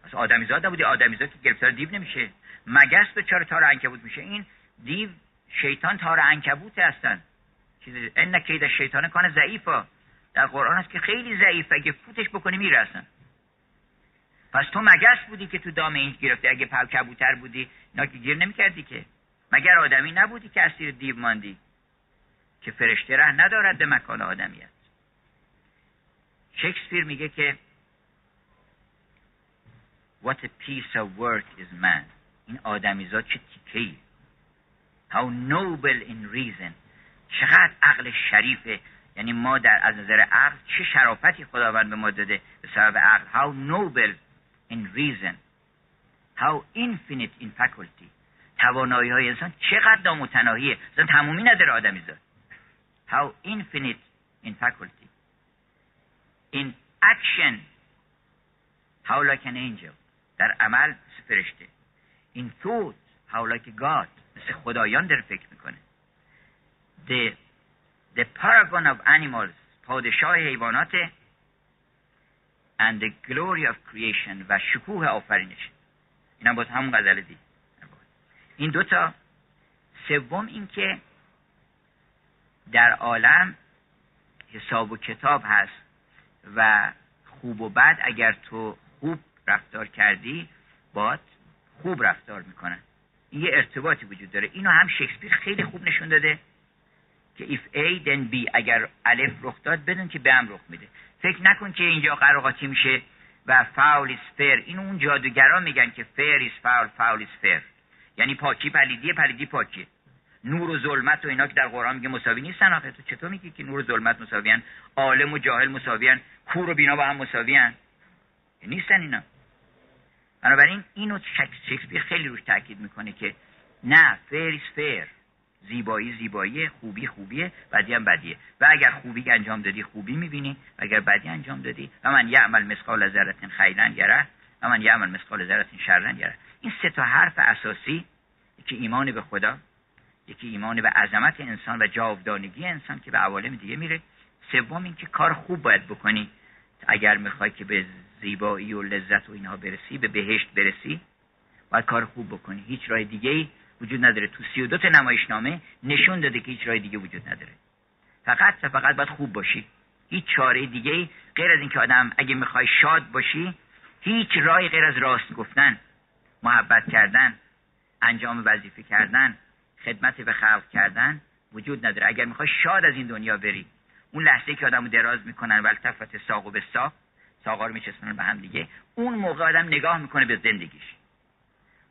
پس آدمیزاد نبودی. آدمیزاد که گرفتار دیو نمیشه. مگس به چار تار انکبوت میشه. این دیو شیطان تار انکبوت هستن. چیز ان کید شیطان کان ضعیفا. در قرآن هست که خیلی ضعیف. اگه فوتش بکنی میره پس تو مگس بودی که تو دام این گرفتی. اگه پل کبوتر بودی اینا که گیر نمی‌کردی که. مگر آدمی نبودی که اسیر دیو ماندی؟ که فرشته ره ندارد به مکان آدمیت. شکسپیر میگه که What a piece of work is man. این آدمیزاد چه تیکه How noble in reason. چقدر عقل شریفه. یعنی ما در از نظر عقل چه شرافتی خداوند به ما داده به سبب عقل. How noble in reason. How infinite in faculty. توانایی های انسان چقدر نامتناهیه. اصلا تمومی نداره آدمیزاد. How infinite in faculty. In action. How like an angel در عمل فرشته. این thought how like God. مثل خدایان در فکر می‌کنه. The, the paragon of animals پادشاه حیوانات and the glory of creation و شکوه آفرینش. این هم باز همون غزل دید این دوتا سوم اینکه در عالم حساب و کتاب هست. و خوب و بد اگر تو خوب رفتار کردی باد خوب رفتار می‌کنن. این یه ارتباطی وجود داره. اینو هم شکسپیر خیلی خوب نشون داده که if A then B اگر الف رخ داد بدون که به هم رخ میده. فکر نکن که اینجا قراقاتی میشه و foul is fair. اینو اون جادوگرا میگن که fair is foul foul is fair. یعنی پاکی پلیدی پلیدی پاکی. نور و ظلمت و اینا که در قرآن میگه مساوی نیستن. آخه تو چطور میگی که نور و ظلمت مساویان عالم و جاهل مساویان کور و بینا با هم مساویان نیستن اینا. بنابراین اینو شکسپیر خیلی روش تاکید می‌کنه که نه fair fair زیبایی زیبایی خوبی خوبیه بدی هم بدیه. و اگر خوبی انجام دادی خوبی می‌بینی. و اگر بدی انجام دادی. و من یعمل مثقال ذرة خیرا یره. و من یعمل مسقال ذرت شرا یره. این سه تا حرف اساسی که ایمان به خدا یکی ایمان به عظمت انسان و جاودانگی انسان که به عوالم دیگه میره. سوم اینکه کار خوب باید بکنی. اگر می‌خوای که به زیبایی و لذت و اینها برسی به بهشت برسی باید کار خوب بکنی. هیچ راه دیگه ای وجود نداره. تو سی و دو نمایشنامه نشون داده که هیچ راه دیگه وجود نداره. فقط فقط باید خوب باشی. هیچ چاره دیگه ای غیر از اینکه آدم اگه می‌خوای شاد باشی هیچ راهی غیر از راست گفتن محبت کردن انجام وظیفه کردن خدمت به خلق کردن وجود نداره. اگر می‌خوای شاد از این دنیا بری اون لحظه که آدمو دراز می‌کنن و التفت ساق و به ساق ساقا رو میچسبونن به هم دیگه اون موقع آدم نگاه می‌کنه به زندگیش.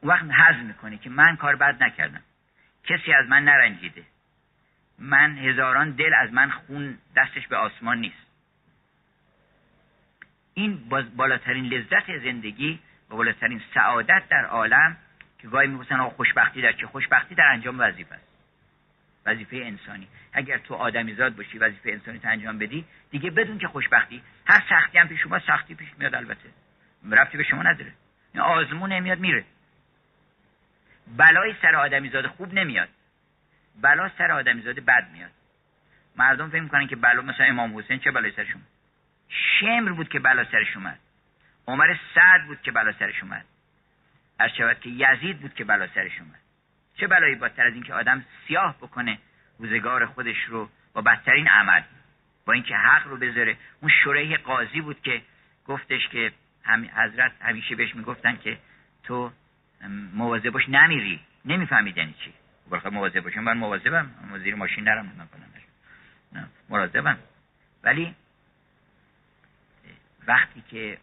اون وقت حزم می‌کنه که من کار بد نکردم. کسی از من نرنجیده. من هزاران دل از من خون دستش به آسمان نیست. این بالاترین لذت زندگی و بالاترین سعادت در عالم که گاهی می‌پرسن آقا خوشبختی در چه؟ خوشبختی در انجام وظیفه است. وظیفه انسانی. اگر تو آدمیزاد باشی وظیفه انسانی تو انجام بدی دیگه بدون که خوشبختی. هر سختی هم پیش شما سختی پیش میاد البته. رفتی به شما نداره. این آزمون نمیاد میره. بلای سر آدمیزاد خوب نمیاد. بلا سر آدمیزاد بد میاد. مردم فکر می‌کنن که بلا مثلا امام حسین چه بلای سرش اومد؟ شمر بود که بلا سرش اومد. عمر سعد بود که بلا سرش اومد. از شود که یزید بود که بلا سرش اومد. چه بلایی بدتر از اینکه آدم سیاه بکنه روزگار خودش رو با بدترین عمل. با اینکه حق رو بذاره. اون شریح قاضی بود که گفتش که هم حضرت همیشه بهش می‌گفتن که تو مواظب باش نمیری. نمی‌فهمید یعنی چی. بلکه مواظب باشم. من مواظبم. زیر ماشین نرم. نکنم نه. مراقبم. ولی وقتی که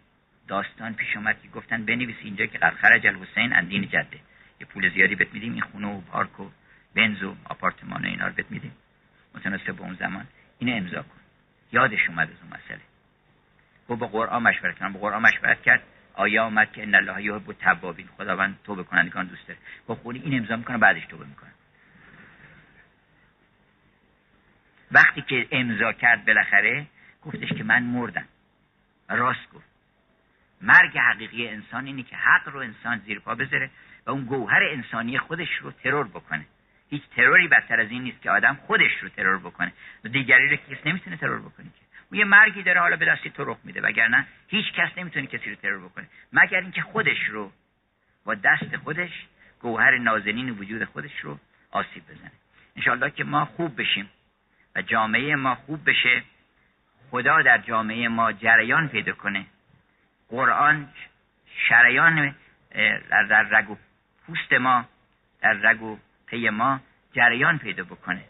داستان پیش اومد که گفتن بنویس اینجا که قد خرج الحسین اندین جده. یه پول زیادی بهت میدیم این خونه و پارک و بنز و آپارتمان و اینا رو بهت میدیم. متناسب با اون زمان. اینو امضا کن. یادش اومد از اون مسئله. گفت با قرآن مشورت کنم با قرآن مشورت کرد. آیا آمد که ان الله یحب التوابین؟ خداوند توبه کنندگان دوست داره. گفت خودی این امضا می‌کنه بعدش توبه می‌کنه. وقتی که امضا کرد بالاخره گفتش که من مردم. راست گفت. مرگ حقیقی انسان اینه که حق رو انسان زیر پا بذاره و اون گوهر انسانی خودش رو ترور بکنه. هیچ تروری بدتر از این نیست که آدم خودش رو ترور بکنه. و دیگری رو کس نمی‌تونه ترور بکنه که. یه مرگی داره حالا به دستی تو رخ میده. وگرنه هیچ کس نمی‌تونه کسی رو ترور بکنه. مگر اینکه خودش رو با دست خودش گوهر نازنین وجود خودش رو آسیب بزنه. انشالله که ما خوب بشیم و جامعه ما خوب بشه. خدا در جامعه ما جریان پیدا کنه. قرآن شریان در رگ و پوست ما در رگ و پی ما جریان پیدا بکنه.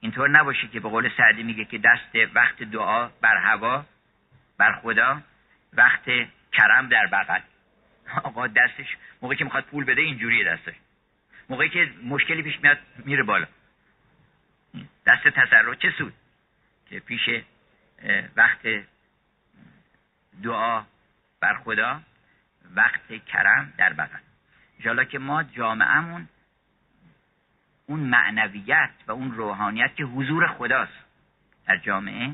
اینطور نباشه که به قول سعدی میگه که دست وقت دعا بر هوا بر خدا وقت کرم در بغل. آقا دستش موقعی که می‌خواد پول بده اینجوریه دستش. موقعی که مشکلی پیش میاد میره بالا. دست تسرع چه سود؟ که پیش وقت دعا بر خدا وقت کرم در بغل جالا که ما جامعهمون اون معنویت و اون روحانیت که حضور خداست در جامعه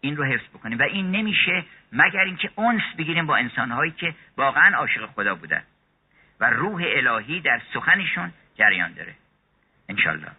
این رو حفظ بکنیم. و این نمیشه مگر اینکه اونس بگیریم با انسانهایی که واقعا عاشق خدا بودن. و روح الهی در سخنشون جریان داره. انشالله